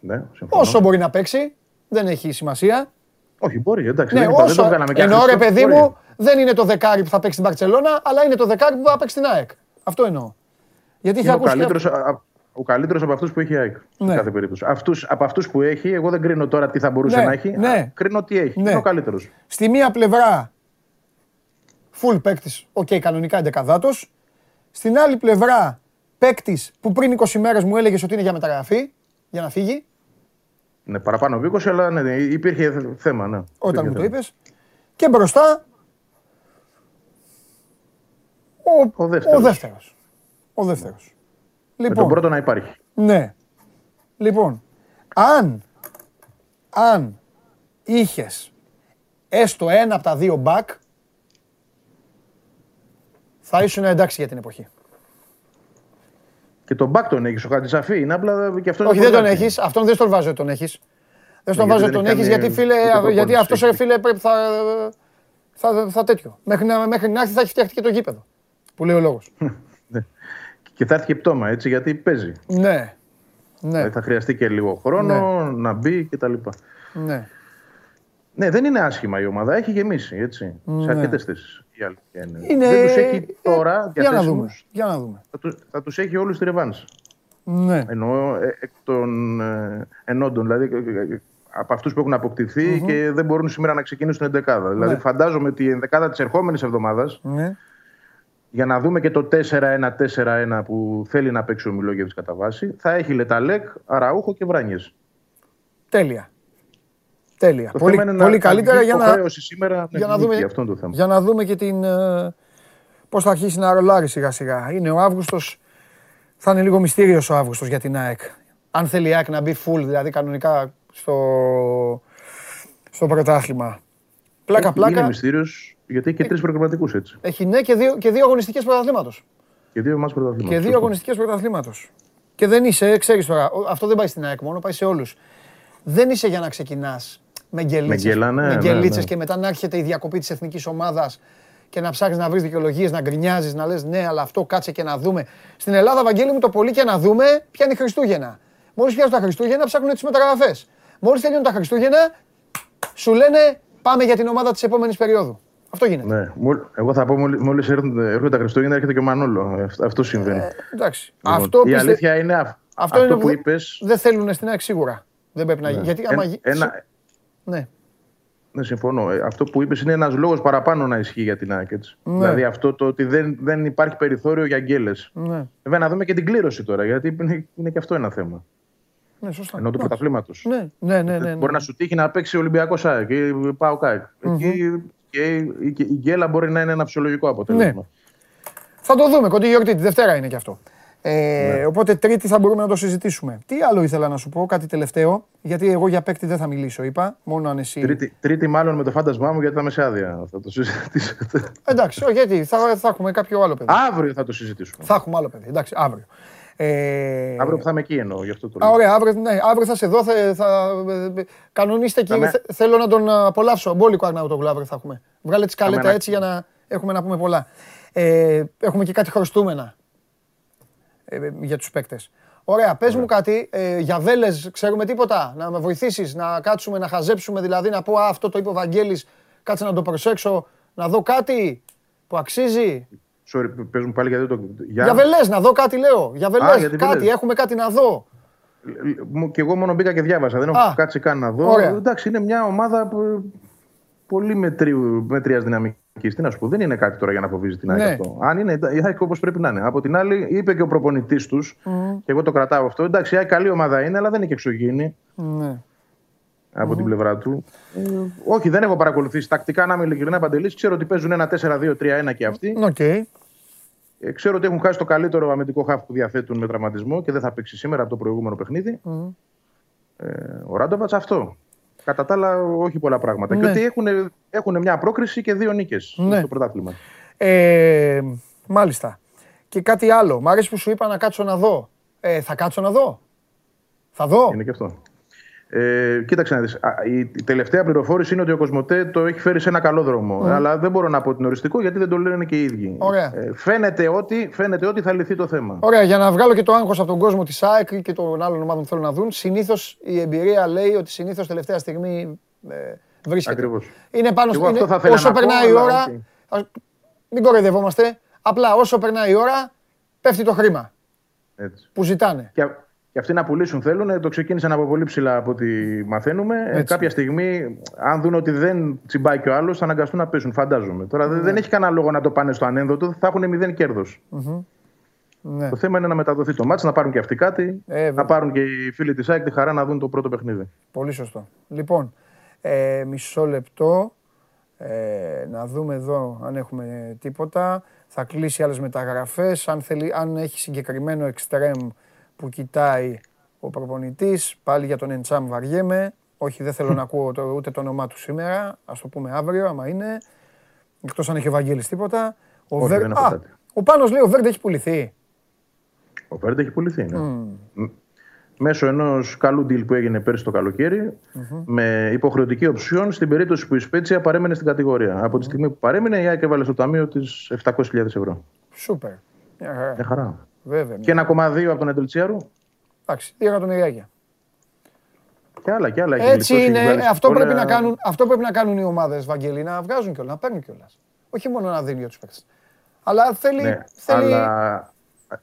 Ναι, συμφωνώ. Όσο μπορεί να παίξει. Δεν έχει σημασία. Όχι, μπορεί, εντάξει. Ναι, δεν, είπα, δεν όσο. το βγάλαμε και Εννοώ ρε άχρηστο. παιδί Μπορεί. μου, δεν είναι το δεκάρι που θα παίξει στην Μπαρτσελόνα, αλλά είναι το δεκάρι που θα παίξει στην ΑΕΚ. Αυτό εννοώ. Γιατί έχει Είναι ο ακούσει. Και- καλύτερος, α- α- ο καλύτερος από αυτούς που έχει η ΑΕΚ. Ναι. Σε κάθε περίπτωση. Αυτούς, από αυτούς που έχει, εγώ δεν κρίνω τώρα τι θα μπορούσε Ναι, να έχει. ναι. α, Κρίνω τι έχει. Ναι. Είναι ο καλύτερος. Στη μία πλευρά full παίκτης, οκ, κανονικά εντεκαδάτος. Στην άλλη πλευρά παίκτης που πριν 20 μέρες μου έλεγες ότι είναι για μεταγραφή, για να φύγει, Ναι, παραπάνω από 20, αλλά ναι, υπήρχε θε- θέμα. Ναι. όταν Υπήρχε μου το θέμα. είπες. Και μπροστά ο, Ο δεύτερος. Ο δεύτερος. Ο δεύτερος. Με τον Λοιπόν, πρώτο να υπάρχει. ναι. Λοιπόν, αν, αν είχες έστω ένα από τα δύο back, θα ήσουν εντάξει για την εποχή. Και τον μπακ τον έχεις ο Χατζησαφή. Είναι απλά και αυτό Όχι, δεν τον έχεις. Αυτόν δεν στον βάζω ότι τον έχεις. Δεν στον Ναι, βάζω γιατί ότι τον δεν έχεις, έχει γιατί κάνει φίλε, ούτε προπόνηση γιατί αυτός έχει. φίλε πρέπει θα, θα, θα τέτοιο. Μέχρι να, μέχρι να έρθει θα έχει φτιαχτεί και το γήπεδο. Που λέει ο λόγος. Ναι. Και θα έρθει και πτώμα έτσι, γιατί παίζει. ναι. Ναι, Δηλαδή θα χρειαστεί και λίγο χρόνο να μπει κτλ. ναι. Ναι, δεν είναι άσχημα η ομάδα. Έχει γεμίσει έτσι, Ναι. σε αρκετές θέσεις. Η αλήθεια είναι. Είναι... Δεν τους έχει ε, τώρα Για να διαθέσιμους. δούμε. Για να δούμε. Θα, τους, θα τους έχει όλους στη ρεβάνς. Ναι. Εννοώ ε, εκ των ε, ενόντων, δηλαδή ε, ε, από αυτούς που έχουν αποκτηθεί και δεν μπορούν σήμερα να ξεκινήσουν την δεκάδα. Δηλαδή Ναι. φαντάζομαι ότι η δεκάδα της ερχόμενης εβδομάδας, ναι. Για να δούμε και το 4-1-4-1 που θέλει να παίξει ο Μιλόγεβης κατά βάση, θα έχει Λεταλέκ, Αραούχο και Βράνιες. Τέλεια. Τέλεια. Το Πολύ, θέμα είναι πολύ να, καλύτερα να για να, υποχρέωση σήμερα για να νίκη, δούμε, αυτό είναι το θέμα. για να δούμε και την, ε, πώς θα αρχίσει να ρολάρει σιγά σιγά. Είναι ο Αύγουστος, θα είναι λίγο μυστήριος ο Αύγουστος για την ΑΕΚ. Αν θέλει η ΑΕΚ να μπει full, δηλαδή κανονικά στο, στο πρωτάθλημα. Πλάκα, Έχει- Είναι πλάκα. μυστήριος γιατί έχει και τρεις προγραμματικούς έτσι. Έχει ναι και δύο, και δύο αγωνιστικές πρωταθλήματος. Και δύο εμάς πρωταθλήματα. Και δύο Σωστό. αγωνιστικές πρωταθλήματος. Και δεν είσαι, ξέρεις τώρα, ο- αυτό δεν πάει στην ΑΕΚ μόνο, πάει σε όλους. Δεν είσαι για να ξεκινάς με γκελίτσες, γκέλα, ναι, με ναι, γκελίτσες ναι. και μετά να έρχεται η διακοπή της εθνικής ομάδας και να ψάχνεις να βρεις δικαιολογίες, να γκρινιάζεις, να λες ναι, αλλά αυτό κάτσε και να δούμε. Στην Ελλάδα, Βαγγέλη μου, το πολύ και να δούμε πιάνει Χριστούγεννα. Μόλις πιάσουν τα Χριστούγεννα, ψάχνουν τις μεταγραφές. Μόλις τελειώνουν τα Χριστούγεννα, σου λένε πάμε για την ομάδα της επόμενης περίοδου. Αυτό γίνεται. Ναι, μόλ- εγώ θα πω μόλι μόλις έρχονται, έρχονται τα Χριστούγεννα έρχεται και ο Μανόλο. Ε, Αυτό συμβαίνει. Εντάξει. Λοιπόν, αυτό η πιστε- αλήθεια είναι αυ- αυτό, αυτό, είναι που είπες. Δεν θέλουν στην ΑΕΚ σίγουρα. Δεν πρέπει να γίνει. Γιατί άμα γι- ένα, Ναι. ναι, συμφωνώ. Ε, Αυτό που είπες είναι ένας λόγος παραπάνω να ισχύει για την ΑΕΚ. έτσι. Δηλαδή αυτό το ότι δεν, δεν υπάρχει περιθώριο για γκέλες. Ναι. Βέβαια να δούμε και την κλήρωση τώρα, γιατί είναι, είναι και αυτό ένα θέμα. Ναι, σωστά. Ενώ του Εντάξει. πρωταθλήματος. Ναι, ναι, ναι. ναι, ναι. Μπορεί να σου τύχει να παίξει Ολυμπιακός ΑΕΚ ή Πάο ΚΑΕΚ. Εκεί και η, και η γκέλα μπορεί να είναι ένα φυσιολογικό αποτέλεσμα. Ναι. Θα το δούμε. Κοντή γιορτή, τη Δευτέρα είναι και αυτό. Ε, Ναι. Οπότε Τρίτη θα μπορούμε να το συζητήσουμε. Τι άλλο ήθελα να σου πω, κάτι τελευταίο. Γιατί εγώ για παίκτη δεν θα μιλήσω, είπα. Μόνο αν εσύ. Τρίτη, τρίτη, μάλλον με το φάντασμά μου γιατί θα είμαι σε άδεια. Θα το συζητήσουμε. Εντάξει, όχι, γιατί θα, θα έχουμε κάποιο άλλο παιδί. Αύριο θα το συζητήσουμε. Θα έχουμε άλλο παιδί. Εντάξει, αύριο. Ε, Αύριο που θα είμαι εκεί εννοώ, γι' αυτό το Α, λέω. ωραία, αύριο, ναι, αύριο θα σε δω. Θα, θα, ε, κανονίστε και Θα με- θε- θέλω να τον απολαύσω. Μπόλικο Αρναούτογλου αύριο θα έχουμε. Βγάλε τη σκαλέτα ένα- έτσι για να έχουμε να πούμε πολλά. Ε, έχουμε και κάτι χρωστούμενα ε, για τους παίκτες. Ωραία, πες μου κάτι, ε, για Βέλες ξέρουμε τίποτα, να με βοηθήσεις, να κάτσουμε, να χαζέψουμε, δηλαδή να πω «Α, αυτό το είπε ο Βαγγέλης, κάτσε να το προσέξω, να δω κάτι που αξίζει. Sorry, παίζουν πάλι γιατί το. Για Βελές να δω κάτι λέω. Για Βελές για τη κάτι, Βελές. έχουμε κάτι να δω. Μου- Και εγώ μόνο μπήκα και διάβασα. Δεν έχω Α. κάτσει καν να δω. Ωραία. Εντάξει, είναι μια ομάδα που- πολύ μετρία δυναμικής. Τι να σου πω, δεν είναι κάτι τώρα για να φοβίζει την ΑΕΚ Ναι. αυτό. Αν είναι η ΑΕΚ όπως πρέπει να είναι. Από την άλλη, είπε και ο προπονητής τους, και εγώ το κρατάω αυτό. Εντάξει, η ΑΕΚ καλή ομάδα είναι, αλλά δεν είναι και εξωγήινη Ναι. Από την πλευρά του. Ε, όχι, δεν έχω παρακολουθήσει τακτικά να είμαι ειλικρινής Παντελή. Ξέρω ότι παίζουν ένα 4-2-3-1 και αυτοί. Οκ. Ε, ξέρω ότι έχουν χάσει το καλύτερο αμυντικό χάφ που διαθέτουν με τραυματισμό και δεν θα παίξει σήμερα από το προηγούμενο παιχνίδι. Ε, ο Ράντοβατς αυτό. Κατά τα άλλα, όχι πολλά πράγματα. Ναι. Και ότι έχουν, έχουν μια πρόκριση και δύο νίκες Ναι. στο πρωτάθλημα. Ε, μάλιστα. Και κάτι άλλο. Μ' αρέσει που σου είπα να κάτσω να δω. Ε, θα κάτσω να δω. Θα δω. Είναι και αυτό. Ε, κοίταξε να δεις. Α, Η, η τελευταία πληροφόρηση είναι ότι ο Κοσμοτέ το έχει φέρει σε ένα καλό δρόμο. Αλλά δεν μπορώ να πω την οριστικό γιατί δεν το λένε και οι ίδιοι. Ωραία. Ε, φαίνεται, ότι, φαίνεται ότι θα λυθεί το θέμα. Ωραία, για να βγάλω και το άγχος από τον κόσμο της ΑΕΚ και των άλλων ομάδων που θέλουν να δουν, συνήθως η εμπειρία λέει ότι συνήθως τελευταία στιγμή ε, βρίσκεται. Ακριβώς. Είναι πάνω Εγώ στο. αυτό είναι- θα ήθελα όσο να πω, περνάει η αλλά ώρα. οκ. ας- μην κοροϊδευόμαστε. Απλά όσο περνάει η ώρα, πέφτει το χρήμα Έτσι. που ζητάνε. Και, και αυτοί να πουλήσουν θέλουν, το ξεκίνησαν από πολύ ψηλά από ό,τι μαθαίνουμε. Ε, Έτσι. κάποια στιγμή, αν δουν ότι δεν τσιμπάει και ο άλλος, θα αναγκαστούν να πέσουν, φαντάζομαι. Τώρα Ναι. δεν- δεν έχει κανένα λόγο να το πάνε στο ανένδοτο, θα έχουν μηδέν κέρδος. Ναι. Το θέμα είναι να μεταδοθεί το μάτς, να πάρουν και αυτοί κάτι, Ε, βέβαια. να πάρουν και οι φίλοι της ΑΕΚ τη χαρά να δουν το πρώτο παιχνίδι. Πολύ σωστό. Λοιπόν, ε, μισό λεπτό. Ε, να δούμε εδώ αν έχουμε τίποτα. Θα κλείσει άλλες μεταγραφές. Αν, θέλει, αν έχει συγκεκριμένο εξτρέμ που κοιτάει ο προπονητής, πάλι για τον Εντσάμ βαριέμαι. Όχι, δεν θέλω να ακούω το, ούτε το όνομά του σήμερα. Ας το πούμε αύριο, άμα είναι. Εκτός αν έχει ο Βαγγέλης τίποτα. Ο, Όχι, δεν έχω Α, κάτι. ο Πάνος λέει ο Βέρντε έχει πουληθεί. Ο Βέρντε έχει πουληθεί. Ναι. Μ- Μέσω ενός καλού deal που έγινε πέρσι το καλοκαιρι με υποχρεωτική οψιόν στην περίπτωση που η Σπέτσια παρέμενε στην κατηγορία. Από τη στιγμή που παρέμεινε, η ΑΕΚ έβαλε στο ταμείο της 700.000 ευρώ. Σούπερ. Μια χαρά. Μια χαρά. Βέβαια. Και 1,2 από τον Εντελτσιάρου. Εντάξει, δύο εκατομμυριάκια. Και άλλα, και άλλα. έχει Έτσι γλιτώσει, είναι. έχει βγάλει Ε, Αυτό συμβόλαια. πρέπει, να κάνουν, αυτό πρέπει να κάνουν οι ομάδες, Βαγγέλη, να βγάζουν κιόλας, να παίρνουν κιόλας. Όχι μόνο να δίνει για τους παίκτες. Αλλά θέλει. Ναι, θέλει... αλλά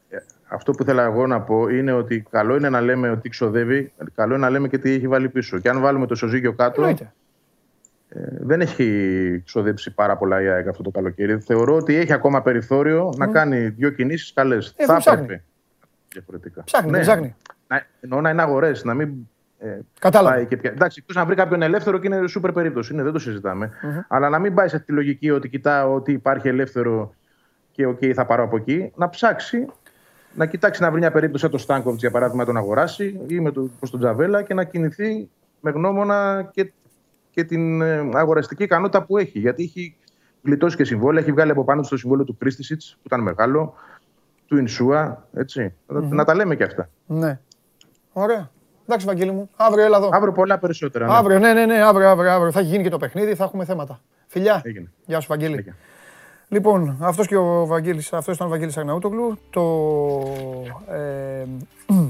ε, αυτό που θέλω εγώ να πω είναι ότι καλό είναι να λέμε ότι ξοδεύει, καλό είναι να λέμε και τι έχει βάλει πίσω. Και αν βάλουμε το ισοζύγιο κάτω, Εννοείται. Ε, δεν έχει ξοδέψει πάρα πολλά η ΑΕΚ αυτό το καλοκαίρι. Θεωρώ ότι έχει ακόμα περιθώριο να κάνει δύο κινήσεις καλές. δεν Θα ψάχνει. έπρεπε. Διαφορετικά. Ψάχνει, δεν ψάχνει. Να, εννοώ να είναι αγορές, να μην. Ε, Κατάλαβα. πάει και πια. Εντάξει, εκτός να βρει κάποιον ελεύθερο και είναι σούπερ περίπτωση. Είναι, δεν το συζηταμε Αλλά να μην πάει σε αυτή τη λογική ότι κοιτάω ότι υπάρχει ελεύθερο και οκ, θα πάρω από εκεί. Να ψάξει, να κοιτάξει να βρει μια περίπτωση σαν το Στάνκοβιτς για παράδειγμα, να τον αγοράσει ή με το, προς τον Τζαβέλα και να κινηθεί με γνώμονα και, και την ε, αγοραστική ικανότητα που έχει. Γιατί έχει γλιτώσει και συμβόλαια, έχει βγάλει από πάνω του το συμβόλαιο του Κρίστισιτς που ήταν μεγάλο, του Ινσούα. Έτσι. Να- Να τα λέμε και αυτά. Ναι. Ωραία. Εντάξει, Βαγγέλη μου. Αύριο έλα εδώ. Αύριο πολλά περισσότερα. ναι. Αύριο, ναι, ναι, ναι, αύριο, αύριο, αύριο. Θα έχει γίνει και το παιχνίδι, θα έχουμε θέματα. Φιλιά. Έγινε. Γεια σου, Βαγγέλη. Έγινε. Λοιπόν, αυτός και ο Βαγγέλης, αυτός ήταν ο Βαγγέλης Αγναούτογλου. Το, ε,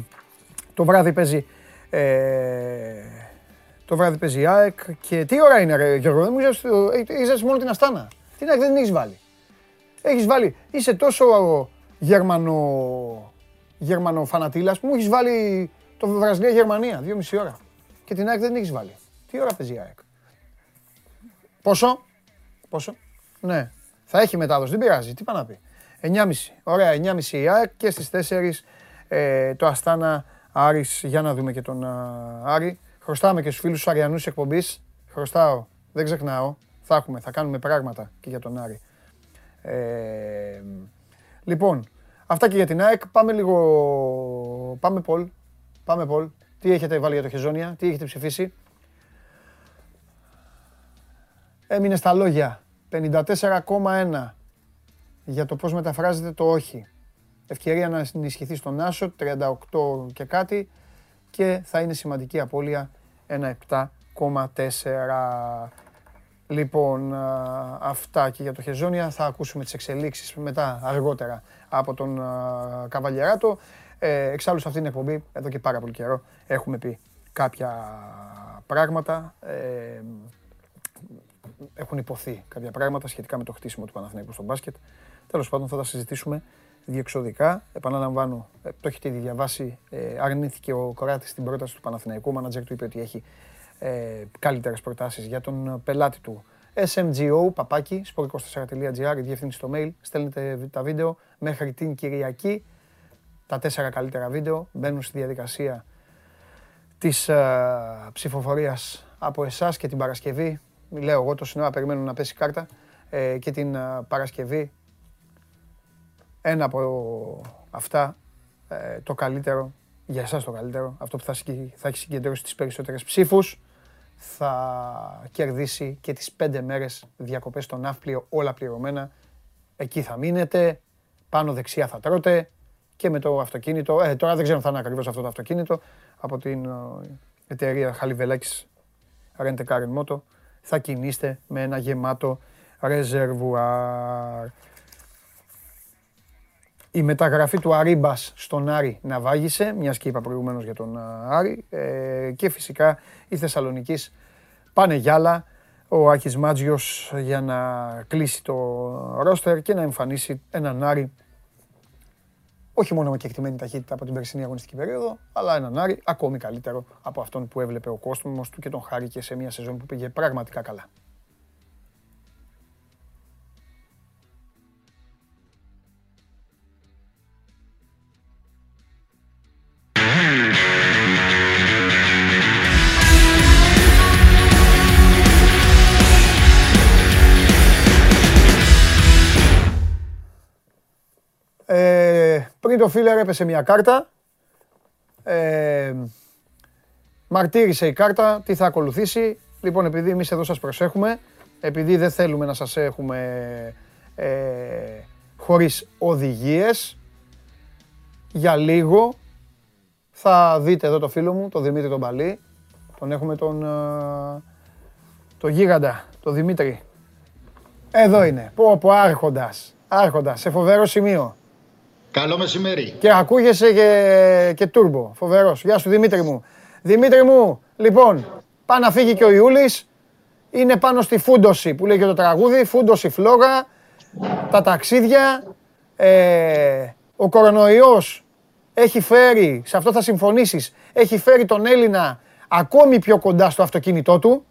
το βράδυ παίζει ε, το βράδυ παίζει η ΑΕΚ και τι ώρα είναι ρε Γιώργο, δεν μου είπες, ε, είσαι μόνο την Αστάνα. Την ΑΕΚ δεν την έχεις βάλει. Έχεις βάλει, είσαι τόσο γερμανο, γερμανοφανατήλας που μου έχεις βάλει το Βραζιλία-Γερμανία, δύο μισή ώρα. Και την ΑΕΚ δεν την έχεις βάλει. Τι ώρα παίζει η ΑΕΚ. Πόσο, πόσο, ναι. Θα έχει μετάδοση, δεν πειράζει. Τι πάει να πει. 9.30. Ωραία, 9.30 η ΑΕΚ και στις 4 ε, το Αστάνα Άρης. Για να δούμε και τον α, Άρη. Χρωστάμε και στους φίλους τους Αριανούς εκπομπής. Χρωστάω, δεν ξεχνάω. Θα έχουμε, θα κάνουμε πράγματα και για τον Άρη. Ε, λοιπόν, αυτά και για την ΑΕΚ. Πάμε λίγο. Πάμε Πολ. Πάμε Πολ. Τι έχετε βάλει για το Χεζόνια, τι έχετε ψηφίσει; Έμεινε στα λόγια. 54,1 για το πώς μεταφράζεται το όχι. Ευκαιρία να ενισχυθεί στον Άσο, 38 και κάτι και θα είναι σημαντική απώλεια ένα 7,4. Λοιπόν, α, αυτά και για το Χεζόνια. Θα ακούσουμε τις εξελίξεις μετά, αργότερα, από τον α, Καβαλιεράτο. Ε, εξάλλου σε αυτήν την εκπομπή, εδώ και πάρα πολύ καιρό, έχουμε πει κάποια πράγματα. Ε, έχουν υποθεί κάποια πράγματα σχετικά με το χτίσιμο του Παναθηναϊκού στο μπάσκετ. Τέλος πάντων θα τα συζητήσουμε διεξοδικά. Επαναλαμβάνω, ε, το έχετε ήδη διαβάσει, ε, αρνήθηκε ο Κοράτης στην πρόταση του Παναθηναϊκού. Ο μάνατζερ του είπε ότι έχει ε, καλύτερες προτάσεις για τον πελάτη του. SMGO, παπάκι, sport24.gr, η διεύθυνση στο mail, στέλνετε τα βίντεο μέχρι την Κυριακή. Τα τέσσερα καλύτερα βίντεο μπαίνουν στη διαδικασία της ε, ψηφοφορίας από εσάς και την Παρασκευή. Λέω εγώ το σύνορα περιμένω να πέσει κάρτα ε, και την ε, Παρασκευή ένα από αυτά ε, το καλύτερο, για εσάς το καλύτερο, αυτό που θα, συγκ- θα έχει συγκεντρώσει τις περισσότερες ψήφους, θα κερδίσει και τις πέντε μέρες διακοπές στο ναύπλιο, όλα πληρωμένα. Εκεί θα μείνετε, πάνω δεξιά θα τρώτε και με το αυτοκίνητο, ε, τώρα δεν ξέρω αν θα είναι ακριβώς αυτό το αυτοκίνητο, από την ε, εταιρεία Χαλιβελάκης Rent a Car and Moto, θα κινείστε με ένα γεμάτο ρεζερβουάρ. Η μεταγραφή του Αρίμπας στον Άρη να βάγισε, μιας και είπα προηγουμένως για τον α, Άρη. Ε, και φυσικά η Θεσσαλονικής πάνε γιάλα. Ο Άκης Μάτζιος για να κλείσει το ρόστερ και να εμφανίσει έναν Άρη όχι μόνο με κεκτημένη ταχύτητα από την περσινή αγωνιστική περίοδο, αλλά έναν Άρη ακόμη καλύτερο από αυτόν που έβλεπε ο κόσμος του και τον χάρηκε σε μια σεζόν που πήγε πραγματικά καλά. Πριν το φίλερ έπεσε μια κάρτα. Ε, μαρτύρησε η κάρτα, τι θα ακολουθήσει. Λοιπόν, επειδή εμείς εδώ σας προσέχουμε, επειδή δεν θέλουμε να σας έχουμε ε, χωρίς οδηγίες, για λίγο θα δείτε εδώ το φίλο μου, τον Δημήτρη τον Παλή. Τον έχουμε τον, ε, το γίγαντα, τον Δημήτρη. Εδώ είναι. Πω, πω, άρχοντας. Άρχοντας, σε φοβερό σημείο. Καλό μεσημέρι. Και ακούγεσαι και, και τούρμπο. Φοβερός. Γεια σου Δημήτρη μου. Δημήτρη μου, λοιπόν, πάει να φύγει και ο Ιούλης. Είναι πάνω στη φούντοση που λέει και το τραγούδι. Φούντοση φλόγα. Τα ταξίδια. Ε, ο κορονοϊός έχει φέρει, σε αυτό θα συμφωνήσεις, έχει φέρει τον Έλληνα ακόμη πιο κοντά στο αυτοκίνητό του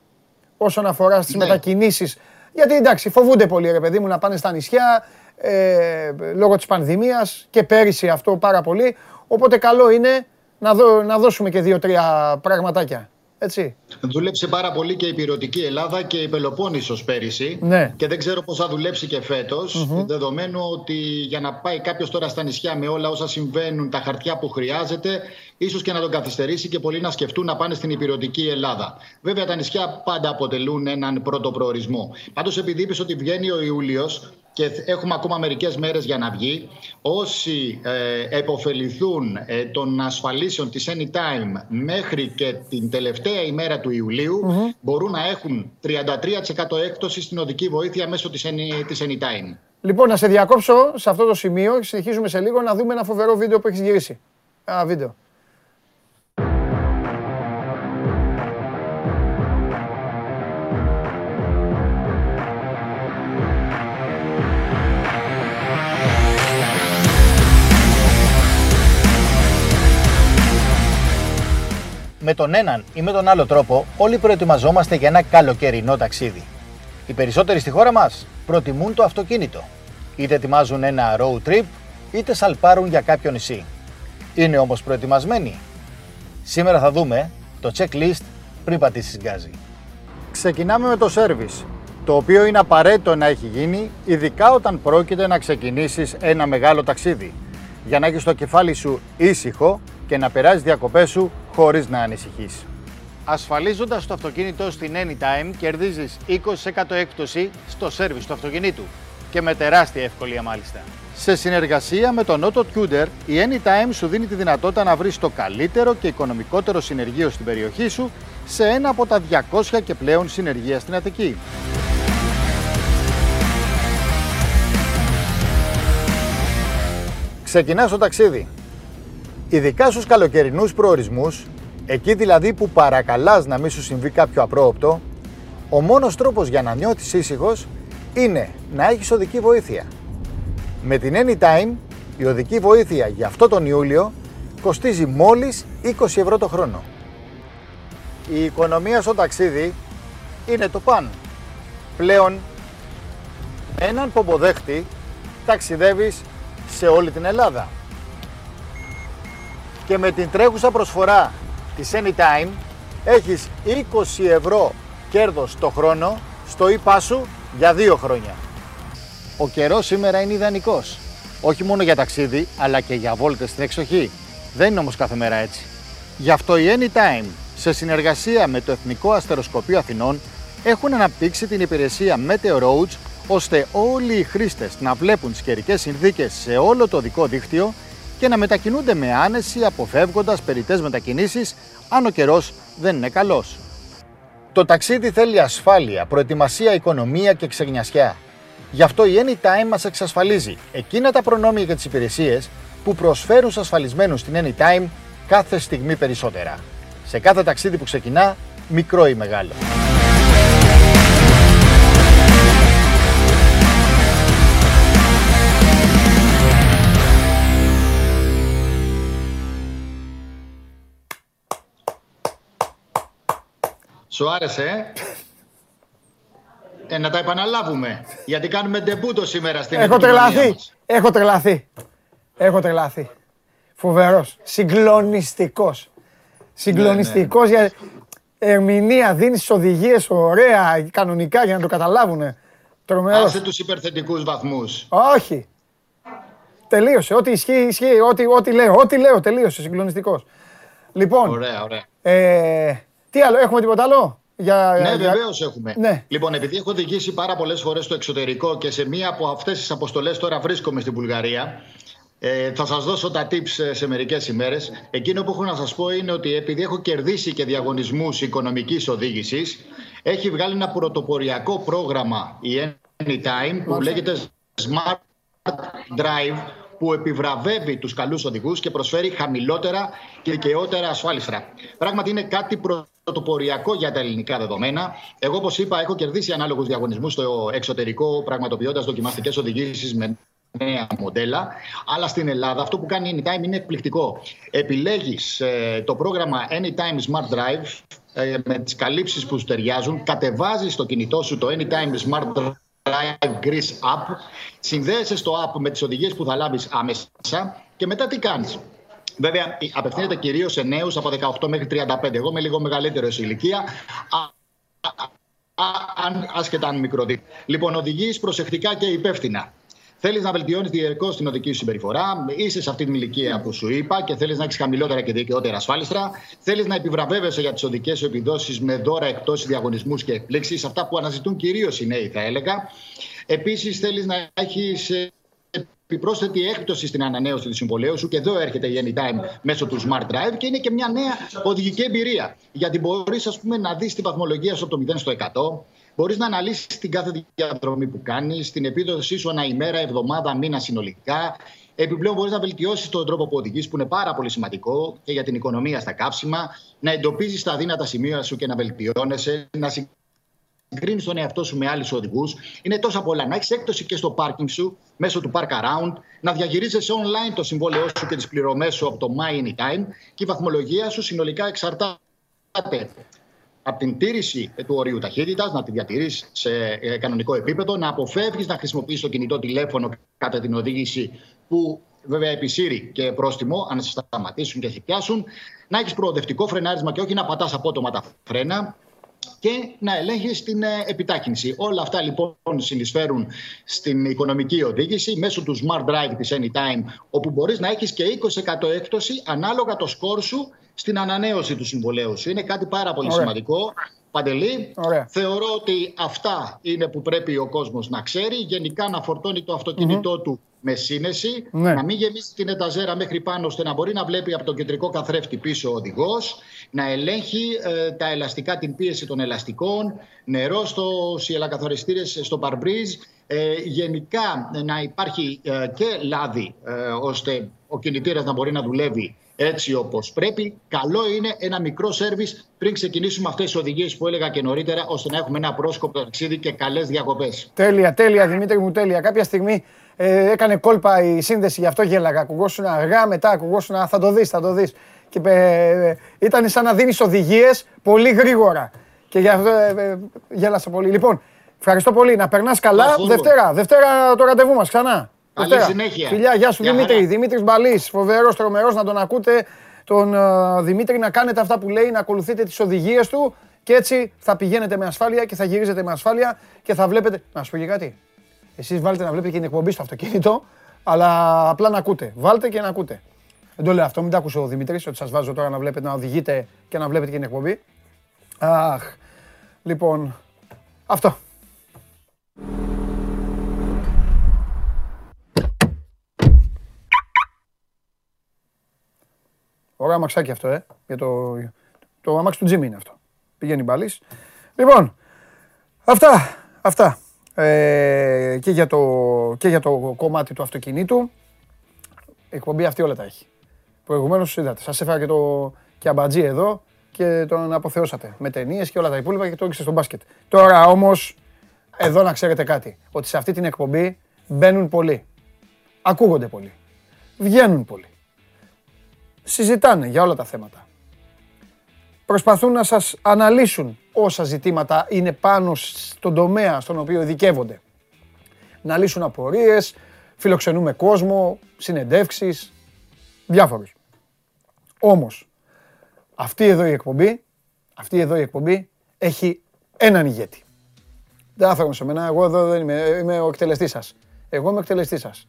όσον αφορά στις Ναι. μετακινήσεις. Γιατί εντάξει, φοβούνται πολύ ρε παιδί μου να πάνε στα νησιά ε, λόγω της πανδημίας και πέρυσι αυτό πάρα πολύ. Οπότε καλό είναι να, δω, να δώσουμε και δύο-τρία πραγματάκια. Έτσι. Δούλεψε πάρα πολύ και η πυρωτική Ελλάδα και η Πελοπόννησος πέρυσι. Ναι. Και δεν ξέρω πώς θα δουλέψει και φετος Δεδομένου ότι για να πάει κάποιος τώρα στα νησιά με όλα όσα συμβαίνουν, τα χαρτιά που χρειάζεται, ίσως και να τον καθυστερήσει και πολλοί να σκεφτούν να πάνε στην υπηρετική Ελλάδα. Βέβαια, τα νησιά πάντα αποτελούν έναν πρώτο προορισμό. Πάντως, επειδή είπες ότι βγαίνει ο Ιούλιος και έχουμε ακόμα μερικές μέρες για να βγει, όσοι ε, επωφεληθούν ε, των ασφαλίσεων της Anytime μέχρι και την τελευταία ημέρα του ιουλιου μπορούν να έχουν 33% έκπτωση στην οδική βοήθεια μέσω της, Any- της Anytime. Λοιπόν, να σε διακόψω σε αυτό το σημείο και συνεχίζουμε σε λίγο να δούμε ένα φοβερό βίντεο που έχεις γυρίσει. Ένα βίντεο. Με τον έναν ή με τον άλλο τρόπο, όλοι προετοιμαζόμαστε για ένα καλοκαιρινό ταξίδι. Οι περισσότεροι στη χώρα μας προτιμούν το αυτοκίνητο. Είτε ετοιμάζουν ένα road trip, είτε σαλπάρουν για κάποιο νησί. Είναι όμως προετοιμασμένοι. Σήμερα θα δούμε το checklist πριν πατήσεις γκάζι. Ξεκινάμε με το service, το οποίο είναι απαραίτητο να έχει γίνει, ειδικά όταν πρόκειται να ξεκινήσεις ένα μεγάλο ταξίδι, για να έχεις το κεφάλι σου ήσυχο και να περάσεις διακοπές σου χωρίς να ανησυχείς. Ασφαλίζοντας το αυτοκίνητο στην Anytime κερδίζεις 20% έκπτωση στο service του αυτοκινήτου και με τεράστια ευκολία μάλιστα. Σε συνεργασία με τον Auto Tuner, η Anytime σου δίνει τη δυνατότητα να βρεις το καλύτερο και οικονομικότερο συνεργείο στην περιοχή σου σε ένα από τα 200 και πλέον συνεργεία στην Αττική. Ξεκινάς το ταξίδι. Ειδικά στους καλοκαιρινούς προορισμούς, εκεί δηλαδή που παρακαλάς να μην σου συμβεί κάποιο απρόοπτο, ο μόνος τρόπος για να νιώθεις ήσυχος είναι να έχεις οδική βοήθεια. Με την Anytime η οδική βοήθεια για αυτό τον Ιούλιο κοστίζει μόλις 20 ευρώ το χρόνο. Η οικονομία στο ταξίδι είναι το παν. Πλέον με έναν πομποδέχτη ταξιδεύεις σε όλη την Ελλάδα. Και με την τρέχουσα προσφορά της Anytime έχεις 20 ευρώ κέρδος το χρόνο στο ΙΠΑ σου για δύο χρόνια. Ο καιρός σήμερα είναι ιδανικός. Όχι μόνο για ταξίδι, αλλά και για βόλτες στην εξοχή. Δεν είναι όμως κάθε μέρα έτσι. Γι' αυτό η Anytime, σε συνεργασία με το Εθνικό Αστεροσκοπείο Αθηνών, έχουν αναπτύξει την υπηρεσία Meteo Roads, ώστε όλοι οι χρήστες να βλέπουν τις καιρικές συνθήκες σε όλο το δικό δίκτυο και να μετακινούνται με άνεση αποφεύγοντας περιττές μετακινήσεις αν ο καιρός δεν είναι καλός. Το ταξίδι θέλει ασφάλεια, προετοιμασία, οικονομία και ξεγνιασιά. Γι' αυτό η Anytime μας εξασφαλίζει εκείνα τα προνόμια για τις υπηρεσίες που προσφέρουν στους ασφαλισμένους στην Anytime κάθε στιγμή περισσότερα. Σε κάθε ταξίδι που ξεκινά, μικρό ή μεγάλο. Σου άρεσε, ε; ε, να τα επαναλάβουμε. Γιατί κάνουμε ντεμπούτο σήμερα στην Έχω τρελαθεί. Έχω τρελαθεί. Έχω τρελαθεί. Φοβερός. Συγκλονιστικός. Συγκλονιστικός για ερμηνεία. Δίνεις οδηγίες ωραία, κανονικά για να το καταλάβουν. Τρομερός. Άσε τους υπερθετικούς βαθμούς. Όχι. Τελείωσε. Ό,τι ισχύει, ισχύει. Ό,τι, ό,τι λέω, ό,τι λέω, τελείωσε. Συγκλονιστικός. Λοιπόν. Ωραία, ωραία. Ε, τι άλλο, έχουμε τίποτα άλλο; Για, ναι, για... βεβαίως έχουμε. Ναι. Λοιπόν, επειδή έχω οδηγήσει πάρα πολλές φορές στο εξωτερικό και σε μία από αυτές τις αποστολές τώρα βρίσκομαι στην Βουλγαρία, ε, θα σας δώσω τα tips σε μερικές ημέρες. Εκείνο που έχω να σας πω είναι ότι επειδή έχω κερδίσει και διαγωνισμούς οικονομικής οδήγησης, έχει βγάλει ένα πρωτοποριακό πρόγραμμα η Anytime που λέγεται Smart Drive που επιβραβεύει τους καλούς οδηγούς και προσφέρει χαμηλότερα και δικαιότερα ασφάλιστρα. Πράγματι είναι κάτι πρωτοποριακό για τα ελληνικά δεδομένα. Εγώ, όπως είπα, έχω κερδίσει ανάλογους διαγωνισμούς στο εξωτερικό, πραγματοποιώντας δοκιμαστικές οδηγήσεις με νέα μοντέλα. Αλλά στην Ελλάδα αυτό που κάνει η Anytime είναι εκπληκτικό. Επιλέγεις ε, το πρόγραμμα Anytime Smart Drive ε, με τις καλύψεις που σου ταιριάζουν, κατεβάζεις στο κινητό σου το Anytime Smart Drive Drive Greece App. Συνδέεσαι στο app με τις οδηγίες που θα λάβεις άμεσα και μετά τι κάνεις; Βέβαια, απευθύνεται κυρίως σε νέους από 18 μέχρι 35. Εγώ είμαι λίγο μεγαλύτερο σε ηλικία. Άσχετα αν μικρό Λοιπόν, οδηγείς προσεκτικά και υπεύθυνα. Θέλεις να βελτιώνεις διαρκώς την οδική σου συμπεριφορά. Είσαι σε αυτή την ηλικία που σου είπα και θέλεις να έχεις χαμηλότερα και δικαιότερα ασφάλιστρα. Θέλεις να επιβραβεύεσαι για τις οδικές σου επιδόσεις με δώρα εκτός διαγωνισμούς και εκπλήξεις. Αυτά που αναζητούν κυρίως οι νέοι, θα έλεγα. Επίσης, θέλεις να έχεις επιπρόσθετη έκπτωση στην ανανέωση του συμβολέου σου και εδώ έρχεται η Anytime μέσω του Smart Drive και είναι και μια νέα οδηγική εμπειρία. Γιατί μπορείς να δεις τη βαθμολογία σου από το 0 στο 100, Μπορείς να αναλύσεις την κάθε διαδρομή που κάνεις, την επίδοσή σου ανά ημέρα, εβδομάδα, μήνα συνολικά. Επιπλέον, μπορείς να βελτιώσεις τον τρόπο που οδηγείς, που είναι πάρα πολύ σημαντικό και για την οικονομία στα κάψιμα, να εντοπίζεις τα αδύνατα σημεία σου και να βελτιώνεσαι, να συγκρίνει τον εαυτό σου με άλλους οδηγούς. Είναι τόσα πολλά. Να έχεις έκπτωση και στο πάρκινγκ σου μέσω του Park Around, να διαχειρίζεσαι online το συμβόλαιό σου και τις πληρωμές σου από το My Anytime και η βαθμολογία σου συνολικά εξαρτάται από την τήρηση του ορίου ταχύτητας, να τη διατηρεί σε ε, κανονικό επίπεδο, να αποφεύγεις να χρησιμοποιεί το κινητό τηλέφωνο κατά την οδήγηση που βέβαια επισύρει και πρόστιμο, αν σε σταματήσουν και σε πιάσουν, να έχεις προοδευτικό φρενάρισμα και όχι να πατάς απότομα τα φρένα και να ελέγχει την ε, επιτάχυνση. Όλα αυτά λοιπόν συνεισφέρουν στην οικονομική οδήγηση μέσω του Smart Drive της Anytime, όπου μπορείς να έχεις και 20% έκπτωση ανάλογα το σκόρ σου στην ανανέωση του συμβολέου σου. Είναι κάτι πάρα πολύ σημαντικό. Παντελή, θεωρώ ότι αυτά είναι που πρέπει ο κόσμος να ξέρει. Γενικά να φορτώνει το αυτοκινητό του με σύνεση, ναι. να μην γεμίσει την εταζέρα μέχρι πάνω ώστε να μπορεί να βλέπει από τον κεντρικό καθρέφτη πίσω ο οδηγός, να ελέγχει ε, τα ελαστικά, την πίεση των ελαστικών, νερό στους ελακαθοριστήρες στο παρμπρίζ, ε, γενικά να υπάρχει ε, και λάδι ώστε ο κινητήρας να μπορεί να δουλεύει έτσι όπως πρέπει. Καλό είναι ένα μικρό σέρβις πριν ξεκινήσουμε αυτές τις οδηγίες που έλεγα και νωρίτερα, ώστε να έχουμε ένα πρόσκοπο ταξίδι και καλές διακοπές. Τέλεια, τέλεια, Δημήτρη μου, τέλεια. Κάποια στιγμή ε, έκανε κόλπα η σύνδεση, γι' αυτό γέλαγα. Ακουγόσουν αργά, μετά ακουγόσουν, α, θα το δεις, θα το δεις. Και ε, ήταν σαν να δίνεις οδηγίες πολύ γρήγορα. Και γι' αυτό ε, ε, γέλασα πολύ. Λοιπόν, ευχαριστώ πολύ. Να περνάς καλά. Καθόλου. Δευτέρα, Δευτέρα το ραντεβού μας ξανά. Καλή Δευτέρα. συνέχεια. Φιλιά, γεια σου Γεια Δημήτρη. χαρά. Δημήτρης Μπαλής, φοβερός, τρομερός, να τον ακούτε. Τον ε, Δημήτρη να κάνετε αυτά που λέει, να ακολουθείτε τις οδηγίες του και έτσι θα πηγαίνετε με ασφάλεια και θα γυρίζετε με ασφάλεια και θα βλέπετε. Να σου πω και κάτι. Εσείς βάλτε να βλέπετε και την εκπομπή στο αυτοκίνητο, αλλά απλά να ακούτε. Βάλτε και να ακούτε. Δεν το λέω αυτό, μην τα ακούσε ο Δημήτρης, ότι σας βάζω τώρα να βλέπετε, να οδηγείτε και να βλέπετε και την εκπομπή. Αχ, λοιπόν, αυτό. Ωραίο αμαξάκι αυτό, ε. Για το, το αμάξι του Τζίμι είναι αυτό. Πηγαίνει μπαλής. Λοιπόν, αυτά, αυτά. Ε, και, για το, και για το κομμάτι του αυτοκινήτου. Η εκπομπή αυτή όλα τα έχει. Προηγουμένως είδατε, σας έφερα και το και αμπατζή εδώ και τον αποθεώσατε με ταινίες και όλα τα υπόλοιπα και το έριξε στο μπάσκετ. Τώρα όμως, εδώ να ξέρετε κάτι, ότι σε αυτή την εκπομπή μπαίνουν πολλοί. Ακούγονται πολλοί. Βγαίνουν πολλοί συζητάνε για όλα τα θέματα. Προσπαθούν να σας αναλύσουν όσα ζητήματα είναι πάνω στον τομέα στον οποίο ειδικεύονται. Να λύσουν απορίες, φιλοξενούμε κόσμο, συνεντεύξεις, διάφορους. Όμως, αυτή εδώ η εκπομπή, αυτή εδώ η εκπομπή έχει έναν ηγέτη. Δεν θα φέρουμε σε μένα, εγώ εδώ δεν είμαι, είμαι ο εκτελεστής σας. Εγώ είμαι ο εκτελεστής σας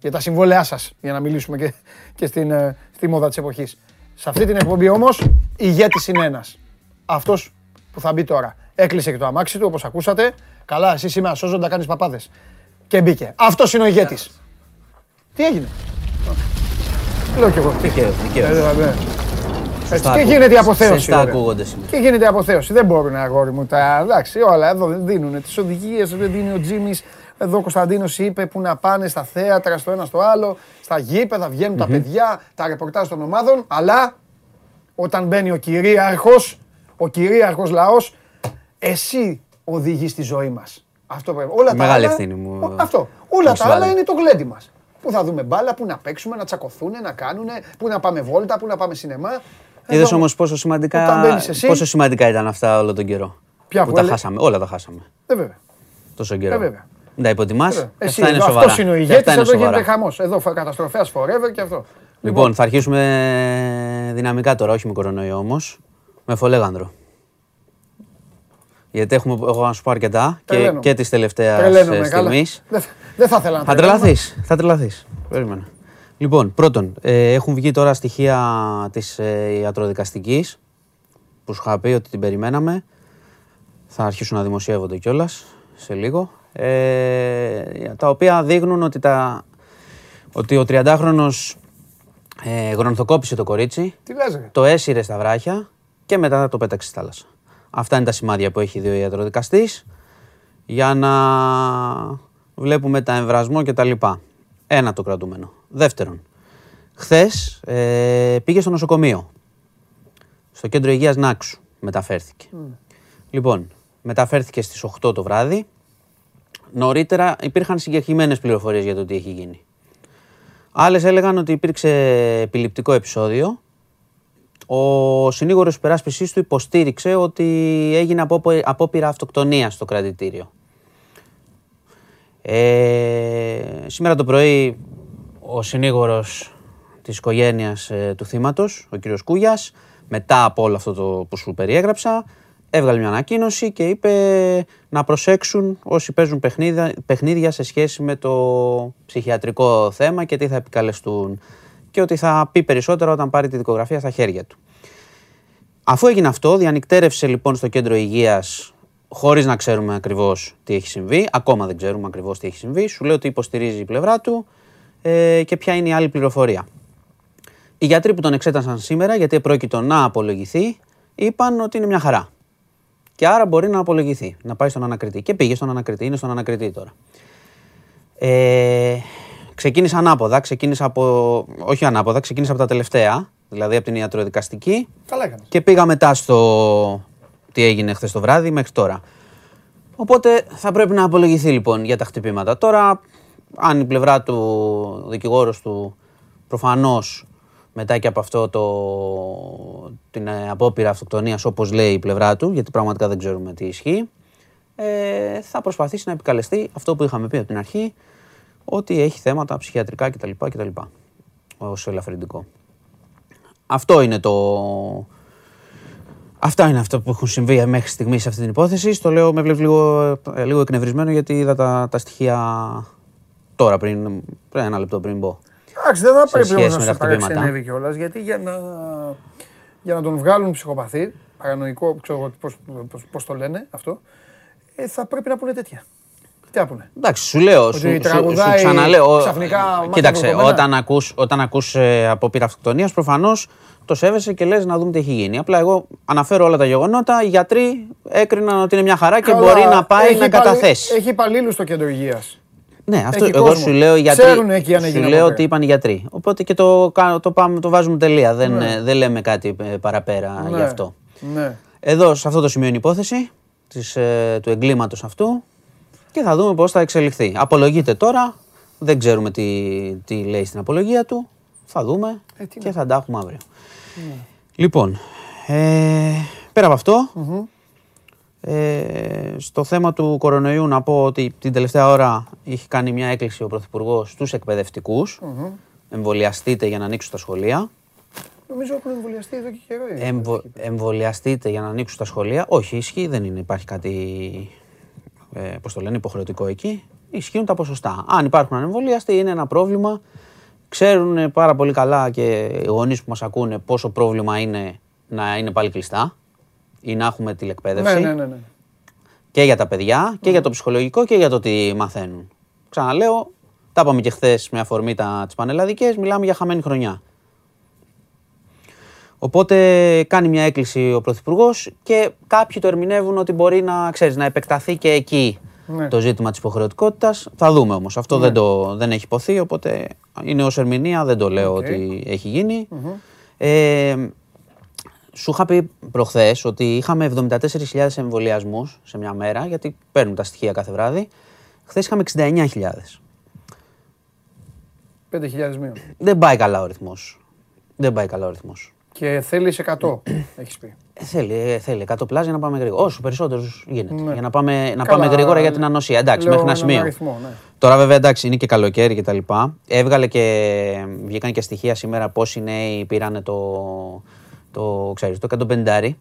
για τα συμβόλαιά σας, για να μιλήσουμε και, και στην, ε, στη μόδα της εποχής. Σε αυτή την εκπομπή όμως, ηγέτης είναι ένας. Αυτός που θα μπει τώρα. Έκλεισε και το αμάξι του, όπως ακούσατε. Καλά, εσύ σήμερα σώζοντα κάνεις παπάδες. Και μπήκε. Αυτός είναι ο ηγέτης. Τι έγινε; Λέω κι εγώ. Δικαίω, δικαίω. Ε, ε, ε. Έτσι, Σωστά και ακού- γίνεται η αποθέωση. Σωστά βέβαια. ακούγονται σήμερα. Και γίνεται η αποθέωση. Δεν μπορούν, αγόρι μου. Τα, εντάξει, όλα εδώ δεν δίνουν. Τις οδηγίες δεν δίνει ο Τζίμις. Εδώ ο Κωνσταντίνος είπε που να πάνε στα θέατρα, στο ένα στο άλλο, στα γήπεδα, βγαίνουν τα παιδιά, τα ρεπορτάζ των ομάδων. Αλλά όταν μπαίνει ο κυρίαρχος, ο κυρίαρχος λαός, εσύ οδηγείς τη ζωή μας. Αυτό πρέπει. Όλα τα Μεγάλη άλλα- ευθύνη μου, Ο- Αυτό. Όλα τα Μουσουάλη. άλλα είναι το γλέντι μας. Πού θα δούμε μπάλα, πού να παίξουμε, να τσακωθούν, να κάνουν, πού να πάμε βόλτα, πού να πάμε σινεμά. Είδες Εδώ- όμως πόσο σημαντικά, όταν μπαίνεις εσύ- πόσο σημαντικά ήταν αυτά όλο τον καιρό. Ποια που που τα έλεγε- χάσαμε. Όλα τα χάσαμε. Ε, βέβαια. Τόσο καιρό. Ε, βέβαια. Δεν τα υποτιμάς. Βέβαια. Εσύ, Αυτά είναι εδώ, σοβαρά. αυτός είναι ο Και ηγέτης, αυτά είναι εδώ γίνεται σοβαρά. χαμός. Εδώ καταστροφέας forever και αυτό. Λοιπόν, θα αρχίσουμε δυναμικά τώρα, όχι με κορονοϊό όμως. Με φολέγανδρο. Γιατί έχουμε, εγώ να σου πω αρκετά και, Τρελαίνομαι. και τη τελευταία Τρελαίνομαι, καλά. στιγμής. Δεν θα- Δεν θα ήθελα να Θα τρελαίνομαι. τρελαθείς. Θα τρελαθείς. Περίμενε. Λοιπόν, πρώτον, ε, έχουν βγει τώρα στοιχεία της ε, ιατροδικαστικής που σου είχα πει ότι την περιμέναμε. Θα αρχίσουν να δημοσιεύονται κιόλας σε λίγο. Ε, τα οποία δείχνουν ότι, τα, ότι ο 30χρονος ε, γρονθοκόπησε το κορίτσι, Τι λες ρε. το έσυρε στα βράχια και μετά το πέταξε στη θάλασσα. Αυτά είναι τα σημάδια που έχει δει ο ιατροδικαστής για να βλέπουμε τα εμβρασμό και τα λοιπά. Ένα το κρατούμενο. Δεύτερον, χθες ε, πήγε στο νοσοκομείο. Στο κέντρο υγείας Νάξου μεταφέρθηκε. Λοιπόν, μεταφέρθηκε στις 8 το βράδυ. Νωρίτερα υπήρχαν συγκεκριμένες πληροφορίες για το τι έχει γίνει. Άλλες έλεγαν ότι υπήρξε επιληπτικό επεισόδιο. Ο συνήγορος υπεράσπισης του υποστήριξε ότι έγινε απόπο- απόπειρα αυτοκτονίας στο κρατητήριο. Ε, σήμερα το πρωί ο συνήγορος της οικογένειας ε, του θύματος, ο κύριος Κούγιας, μετά από όλο αυτό το που σου περιέγραψα, έβγαλε μια ανακοίνωση και είπε να προσέξουν όσοι παίζουν παιχνίδια, παιχνίδια σε σχέση με το ψυχιατρικό θέμα και τι θα επικαλεστούν και ότι θα πει περισσότερα όταν πάρει τη δικογραφία στα χέρια του. Αφού έγινε αυτό, διανυκτέρευσε λοιπόν στο κέντρο υγείας χωρίς να ξέρουμε ακριβώς τι έχει συμβεί, ακόμα δεν ξέρουμε ακριβώς τι έχει συμβεί, σου λέει ότι υποστηρίζει η πλευρά του ε, και ποια είναι η άλλη πληροφορία. Οι γιατροί που τον εξέτασαν σήμερα, γιατί επρόκειτο να απολογηθεί, είπαν ότι είναι μια χαρά. Και άρα μπορεί να απολογηθεί, να πάει στον ανακριτή. Και πήγε στον ανακριτή, είναι στον ανακριτή τώρα. Ε, ξεκίνησα ανάποδα, ξεκίνησα από, όχι ανάποδα, ξεκίνησα από τα τελευταία. Δηλαδή από την ιατροδικαστική Καλά έκανες. και πήγα μετά στο τι έγινε χθες το βράδυ μέχρι τώρα. Οπότε θα πρέπει να απολογηθεί λοιπόν για τα χτυπήματα. Τώρα, αν η πλευρά του δικηγόρος του προφανώς μετά και από αυτό το, την ε, απόπειρα αυτοκτονίας όπως λέει η πλευρά του, γιατί πραγματικά δεν ξέρουμε τι ισχύει, ε, θα προσπαθήσει να επικαλεστεί αυτό που είχαμε πει από την αρχή, ότι έχει θέματα ψυχιατρικά κτλ. κτλ ως ελαφρυντικό. Αυτό είναι το, Αυτά είναι αυτά που έχουν συμβεί μέχρι στιγμής σε αυτή την υπόθεση. Το λέω με βλέπεις λίγο, ε, λίγο εκνευρισμένο γιατί είδα τα, τα στοιχεία τώρα πριν, πριν ένα λεπτό πριν πω. Εντάξει, δεν θα σε πρέπει σχέση όμως με να τα σε χτυπήματα. παραξενεύει κιόλας γιατί για να, για να τον βγάλουν ψυχοπαθή, παρανοϊκό, ξέρω εγώ πώς, πώς, πώς το λένε αυτό, ε, θα πρέπει να πούνε τέτοια. Τι να πούνε; Εντάξει, σου λέω, Ότι σου, σου, σου τραγουδάει ξαναλέω. ξαφνικά μάτια Κοίταξε, βουρκωμένα. όταν ακούς, όταν ακούς ε, απόπειρα αυτοκτονίας, προφανώς το σέβεσαι και λες να δούμε τι έχει γίνει. Απλά εγώ αναφέρω όλα τα γεγονότα, οι γιατροί έκριναν ότι είναι μια χαρά και Καλά, μπορεί να πάει έχει να υπαλλή- καταθέσει. Έχει υπαλλήλους στο κέντρο υγείας. Ναι, αυτό Έχει εγώ κόσμο. σου λέω οι γιατροί. Ξέρουν εκεί αν σου έγινε λέω από ότι είπαν οι γιατροί. Οπότε και το, κα- το, πάμε, το βάζουμε τελεία. Δεν, Ναι. ε, δεν λέμε κάτι ε, παραπέρα Ναι. γι' αυτό. Ναι. Εδώ, σε αυτό το σημείο είναι η υπόθεση της, ε, του εγκλήματος αυτού και θα δούμε πώς θα εξελιχθεί. Απολογείται τώρα, δεν ξέρουμε τι, τι λέει στην απολογία του. Θα δούμε Ε, τι και θα τα έχουμε αύριο. Λοιπόν, ε, πέρα από αυτό, ε, στο θέμα του κορονοϊού να πω ότι την τελευταία ώρα είχε κάνει μια έκκληση ο Πρωθυπουργός στους εκπαιδευτικους Εμβολιαστείτε για να ανοίξουν τα σχολεία. Νομίζω έχουν εμβολιαστεί εδώ και καιρό. οι Εμβο, εμβολιαστείτε για να ανοίξουν τα σχολεία. Όχι, ισχύει, δεν είναι, υπάρχει κάτι, ε, πώς το λένε, υποχρεωτικό εκεί. Ισχύουν τα ποσοστά. Αν υπάρχουν ανεμβολιαστοί είναι ένα πρόβλημα. Ξέρουν πάρα πολύ καλά και οι γονείς που μας ακούνε πόσο πρόβλημα είναι να είναι πάλι κλειστά ή να έχουμε τηλεκπαίδευση Ναι, ναι, ναι. ναι. και για τα παιδιά και για το ψυχολογικό και για το τι μαθαίνουν. Ξαναλέω, τα είπαμε και χθες με αφορμή τα, τις πανελλαδικές, μιλάμε για χαμένη χρονιά. Οπότε κάνει μια έκκληση ο Πρωθυπουργός και κάποιοι το ερμηνεύουν ότι μπορεί να, ξέρεις, να επεκταθεί και εκεί Ναι. το ζήτημα της υποχρεωτικότητας. Θα δούμε όμως. Αυτό δεν, το, δεν έχει ειπωθεί, οπότε είναι ως ερμηνεία, δεν το λέω Οκ. ότι έχει γίνει. Ε, σου είχα πει προχθές ότι είχαμε 74.000 εμβολιασμούς σε μια μέρα, γιατί παίρνουν τα στοιχεία κάθε βράδυ. Χθες είχαμε 69.000. 5.000 μείον. Δεν πάει καλά ο ρυθμός. Δεν πάει καλά ο ρυθμός. Και θέλει 100, έχεις πει. Ε, θέλει, ε, θέλει 100 πλάζ για να πάμε γρήγορα. Όσο περισσότερους γίνεται. Ναι. Για να πάμε, να Καλά, πάμε γρήγορα για την ανοσία. Εντάξει, λέω μέχρι ένα έναν σημείο. αριθμό, ναι. Τώρα βέβαια εντάξει είναι και καλοκαίρι και τα λοιπά. Έβγαλε και βγήκαν και στοιχεία σήμερα πόσοι νέοι πήραν το, το, ξέρεις, το 150 Ρωτάνε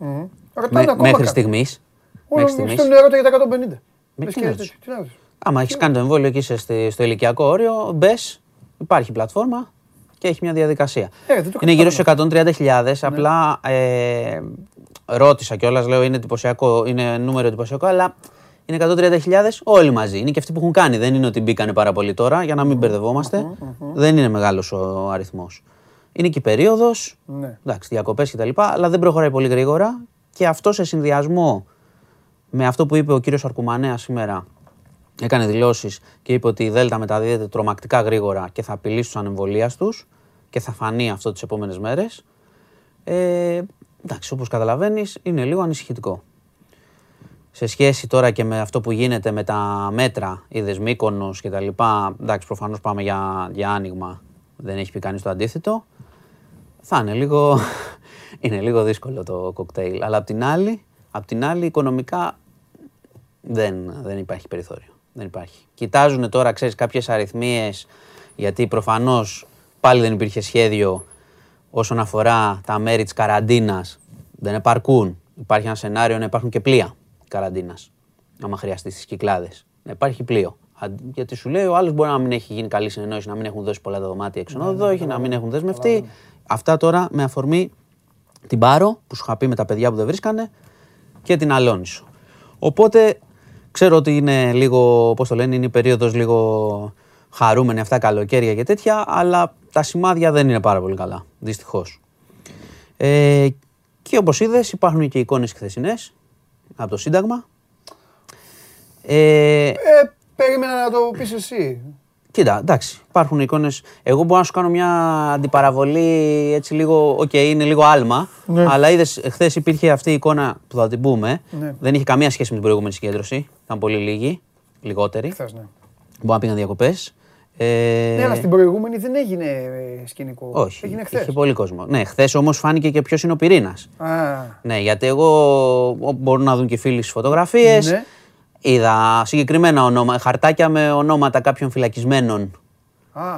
με, ακόμα μέχρι κάποιοι. στιγμής. Όλο Μέχρι στιγμής. στον ερώτα για τα 150. Με Λες τι και να τέτοιο, ρωτήσω. τι να ρωτήσω. Άμα έχεις κάνει το εμβόλιο και είσαι στη- στο ηλικιακό όριο, μπες, υπάρχει πλατφόρμα και έχει μια διαδικασία. Ε, δεν το είναι γύρω στου καταλαβαίνω. 130.000. Απλά ε, ρώτησα κιόλας, λέω είναι, εντυπωσιακό, είναι νούμερο εντυπωσιακό, αλλά είναι 130.000 όλοι μαζί. Είναι και αυτοί που έχουν κάνει. Δεν είναι ότι μπήκανε πάρα πολύ τώρα, για να μην μπερδευόμαστε. Δεν είναι μεγάλος ο αριθμός. Είναι και η περίοδος, Ναι. εντάξει, διακοπές κτλ. Αλλά δεν προχωράει πολύ γρήγορα και αυτό σε συνδυασμό με αυτό που είπε ο κύριος Αρκουμανέας σήμερα, έκανε δηλώσεις και είπε ότι η Δέλτα μεταδίδεται τρομακτικά γρήγορα και θα απειλήσει τους ανεμβολίαστου και θα φανεί αυτό τις επόμενες μέρες. Ε, εντάξει, όπως καταλαβαίνεις, είναι λίγο ανησυχητικό. Σε σχέση τώρα και με αυτό που γίνεται με τα μέτρα, είδες Μύκονος και τα λοιπά, εντάξει, προφανώς πάμε για, για άνοιγμα. Δεν έχει πει κανείς το αντίθετο. Θα είναι λίγο, είναι λίγο δύσκολο το κοκτέιλ. Αλλά απ' την άλλη, απ' την άλλη οικονομικά δεν, δεν υπάρχει περιθώριο. Δεν υπάρχει. Κοιτάζουν τώρα, ξέρεις, κάποιες αριθμίες, γιατί προφανώς πάλι δεν υπήρχε σχέδιο όσον αφορά τα μέρη της καραντίνας. Δεν επαρκούν. Υπάρχει ένα σενάριο να υπάρχουν και πλοία καραντίνας, άμα χρειαστεί στις κυκλάδες. Να υπάρχει πλοίο. Αν- Γιατί σου λέει ο άλλος μπορεί να μην έχει γίνει καλή συνεννόηση, να μην έχουν δώσει πολλά τα δωμάτια εξονόδοχοι, να μην έχουν δεσμευτεί. Αυτά τώρα με αφορμή την Πάρο που σου είχα πει με τα παιδιά που δεν βρίσκανε και την Αλόνισο. Οπότε ξέρω ότι είναι λίγο, πώς το λένε, είναι η περίοδος λίγο χαρούμενη αυτά καλοκαίρια και τέτοια, αλλά τα σημάδια δεν είναι πάρα πολύ καλά, δυστυχώς. Ε, και όπως είδες υπάρχουν και εικόνες χθεσινές από το Σύνταγμα. Ε, Ε, περίμενα να το πεις εσύ. Κοίτα, εντάξει, υπάρχουν εικόνες. Εγώ μπορώ να σου κάνω μια αντιπαραβολή έτσι λίγο. Οκ, είναι λίγο άλμα. Ναι. Αλλά είδες, χθες υπήρχε αυτή η εικόνα που θα την πούμε. Ναι. Δεν είχε καμία σχέση με την προηγούμενη συγκέντρωση. Ήταν πολύ λίγοι, λιγότεροι. Χθες, ναι. Μπορεί να πήγαν διακοπές. Ε, Ναι, αλλά στην προηγούμενη δεν έγινε ε, σκηνικό. όχι, Έγινε χθες. είχε πολύ κόσμο. Ναι, χθες όμως φάνηκε και ποιος είναι ο πυρήνας. Α, Ναι, γιατί εγώ ό, μπορούν να δουν και φίλοι στις φωτογραφίες. Ναι. Είδα συγκεκριμένα ονόμα, χαρτάκια με ονόματα κάποιων φυλακισμένων α.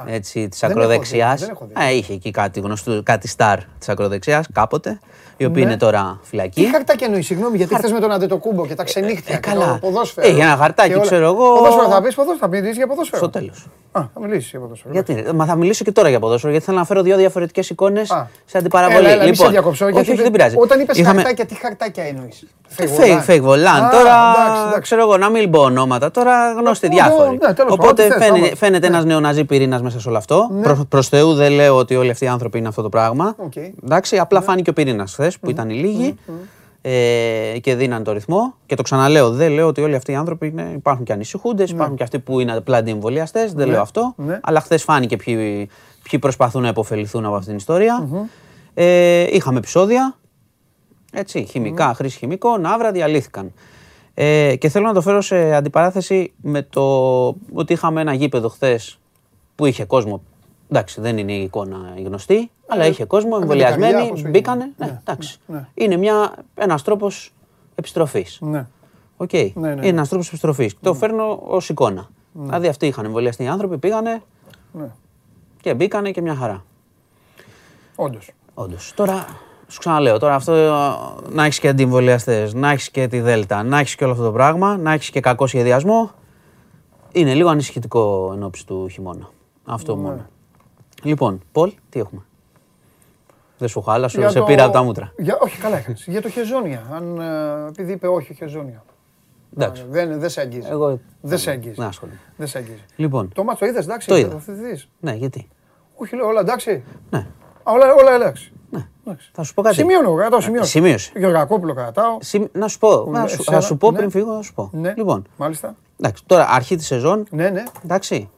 Έτσι, της Δεν έχω ακροδεξιάς. δει, δεν έχω δει. Ε, είχε εκεί κάτι γνωστό, κάτι στάρ της ακροδεξιάς κάποτε, οι οποίοι Ναι. είναι τώρα Τι φυλακοί. χαρτάκια εννοείς, συγγνώμη, γιατί χθες με τον Αντετοκούμπο και τα ξενύχτια. ε, και καλά. Το ποδόσφαιρο. Ε, για ένα χαρτάκι, και όλα. ξέρω εγώ. Ποδόσφαιρο θα πεις, ποδόσφαιρο, θα μιλήσεις για ποδόσφαιρο. Στο τέλος. Α, θα μιλήσεις για ποδόσφαιρο. Γιατί, ρε, μα θα μιλήσω και τώρα για ποδόσφαιρο, γιατί θέλω να φέρω δύο διαφορετικές εικόνες Α. σε αντιπαραβολή. Έλα, έλα, μη σε λοιπόν, διακόψω, όχι, γιατί όχι, δεν πειράζει. Όταν είπες Είχαμε- χαρτάκια, τι χαρτάκια εννοείς; Fake, fake volant. Τώρα ξέρω εγώ να μην πω ονόματα, τώρα γνωστοί Ε, διάφοροι. ναι, τέλος πάντων, Οπότε ό,τι θες, φαίνεται, άμα. φαίνεται Ναι. ένα νεοναζί πυρήνα μέσα σε όλο αυτό. Προς, προς Θεού δεν λέω ότι όλοι αυτοί οι άνθρωποι είναι αυτό το πράγμα. Οκ. Εντάξει, Ναι. απλά φάνηκε ο πυρήνας χθες που ήταν οι λίγοι ε, και δίναν το ρυθμό. Και το ξαναλέω, δεν λέω ότι όλοι αυτοί οι άνθρωποι είναι, υπάρχουν και ανησυχούντες, υπάρχουν και αυτοί που είναι απλά αντιεμβολιαστές. Δεν λέω αυτό. Ναι. Αλλά χθες φάνηκε ποιοι, ποιοι προσπαθούν να επωφεληθούν από αυτήν την ιστορία Ε, είχαμε επεισόδια. Έτσι, χημικά, χρήση χημικών, Αύρα διαλύθηκαν. Ε, και θέλω να το φέρω σε αντιπαράθεση με το ότι είχαμε ένα γήπεδο χθες που είχε κόσμο. Εντάξει, δεν είναι η εικόνα η γνωστή, αλλά είχε κόσμο, με την κάρτα, εμβολιασμένοι, πόσο μπήκανε. είχε. Ναι, Ναι, εντάξει. ναι. Είναι μια, ένας τρόπος επιστροφής. Ναι. Οκ. ναι, ναι. Είναι ένας τρόπος επιστροφής. Το φέρνω ως εικόνα. Δηλαδή αυτοί είχαν εμβολιαστεί οι άνθρωποι, πήγανε Ναι. και μπήκανε και μια χαρά. Όντως. Όντως. Τώρα, σου ξαναλέω, τώρα αυτό ε, να έχεις και αντιεμβολιαστές, να έχεις και τη Δέλτα, να έχεις και όλο αυτό το πράγμα, να έχεις και κακό σχεδιασμό, είναι λίγο ανησυχητικό εν ώψη του χειμώνα. Αυτό Ναι. μόνο. Λοιπόν, Πολ, τι έχουμε; Δεν σου χάλα, σου Για σε το- πήρα από τα μούτρα. Για... Όχι, καλά έκανες. Για το χεζόνια. Αν, ε, επειδή είπε όχι χεζόνια. Εντάξει. Δεν, δεν σε αγγίζει. Εγώ Δεν σε αγγίζει. δεν ασχολούμαι. Δεν σε αγγίζει. Λοιπόν, Το μάτι το είδες, εντάξει. Το είδα. θα θυθείς. ναι, γιατί; Όχι, λέω όλα εντάξει. Ναι. Α, όλα, όλα εντάξει. Εντάξει. Θα σου πω κάτι. Σημείωνω, κρατάω σημείω. σημείωσε. Γεωργακόπουλο κρατάω. Συμ- Να σου πω, να σου, θα σου πω ναι. πριν φύγω, να σου πω. Ναι. Λοιπόν, Μάλιστα. εντάξει, τώρα αρχή της σεζόν, Ναι, ναι. Εντάξει.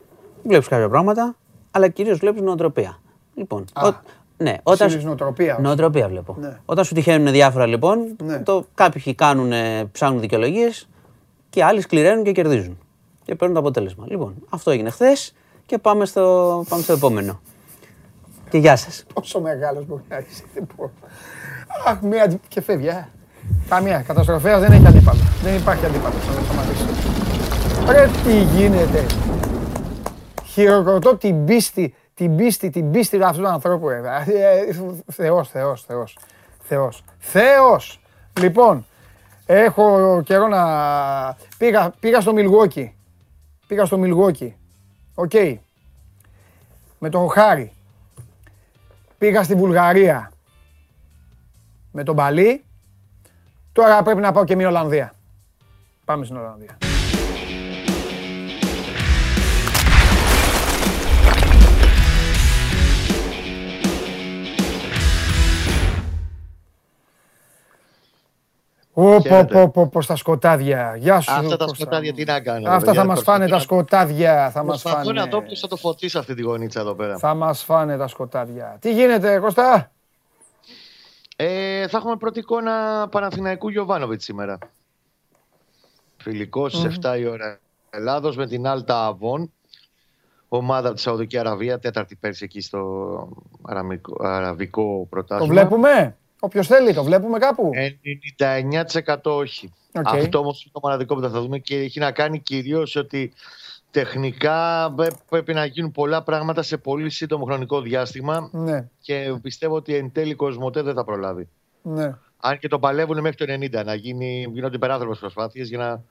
Βλέπεις κάποια πράγματα, αλλά κυρίως βλέπεις νοοτροπία. Λοιπόν. ο- ναι, όταν. Ψήνεις νοοτροπία. ως. Νοοτροπία βλέπω. Ναι. Όταν σου τυχαίνουν διάφορα λοιπόν, Ναι. το, κάποιοι κάνουν, ψάχνουν δικαιολογίες και άλλοι σκληραίνουν και κερδίζουν. Και παίρνουν το αποτέλεσμα. Λοιπόν, αυτό έγινε χθες και πάμε στο, πάμε στο επόμενο. Και γεια σας. Πόσο μεγάλος μπορεί να είσαι. Δεν μπορώ. Αχ, μία αντι- και φεύγει. α. Καμία. Καταστροφέας δεν έχει αντίπαλο. Δεν υπάρχει αντίπαλος. Θα το σταματήσει. Ρε τι γίνεται; Χειροκροτώ την πίστη, την πίστη, την πίστη αυτού του ανθρώπου. ρε. Ε, Θεός, Θεός, Θεός. Θεός. Θεός. Λοιπόν, έχω καιρό να... Πήγα, πήγα στο Μιλγουόκι. Πήγα στο Μιλγουόκι. Οκ. Με τον Χάρη. Πήγα στη Βουλγαρία με τον Παλί. Τώρα πρέπει να πάω και μια Ολλανδία. Πάμε στην Ολλανδία. Πω, Χαίρετε. πω, πω, πως, στα σκοτάδια. Γεια σου. Αυτά τα Κώστα. σκοτάδια τι να κάνω. Αυτά θα μας φάνε τα σκοτάδια. Θα μας Προσπαθώ να φάνε. δω ποιος θα το φωτίσει αυτή τη γωνίτσα εδώ πέρα. Θα μας φάνε τα σκοτάδια. Τι γίνεται, Κώστα; Ε, θα έχουμε πρώτη εικόνα Παναθηναϊκού Γιωβάνοβιτς σήμερα. Φιλικός στις 7 η ώρα Ελλάδος με την Άλτα Αβών. Ομάδα από τη Σαουδική Αραβία, τέταρτη πέρσι εκεί στο αραμικό- αραβικό Το πρωτάθλημα. βλέπουμε; Όποιος θέλει, το βλέπουμε κάπου. 99% όχι. Οκ. Αυτό όμως είναι το μοναδικό που δεν θα δούμε και έχει να κάνει κυρίως ότι τεχνικά ε, πρέπει να γίνουν πολλά πράγματα σε πολύ σύντομο χρονικό διάστημα Ναι, και πιστεύω ότι εν τέλει Κοσμοτέ δεν θα προλάβει. ναι. Αν και το παλεύουν μέχρι το 90, να γίνει, γίνονται υπεράνθρωπες προσπάθειες για να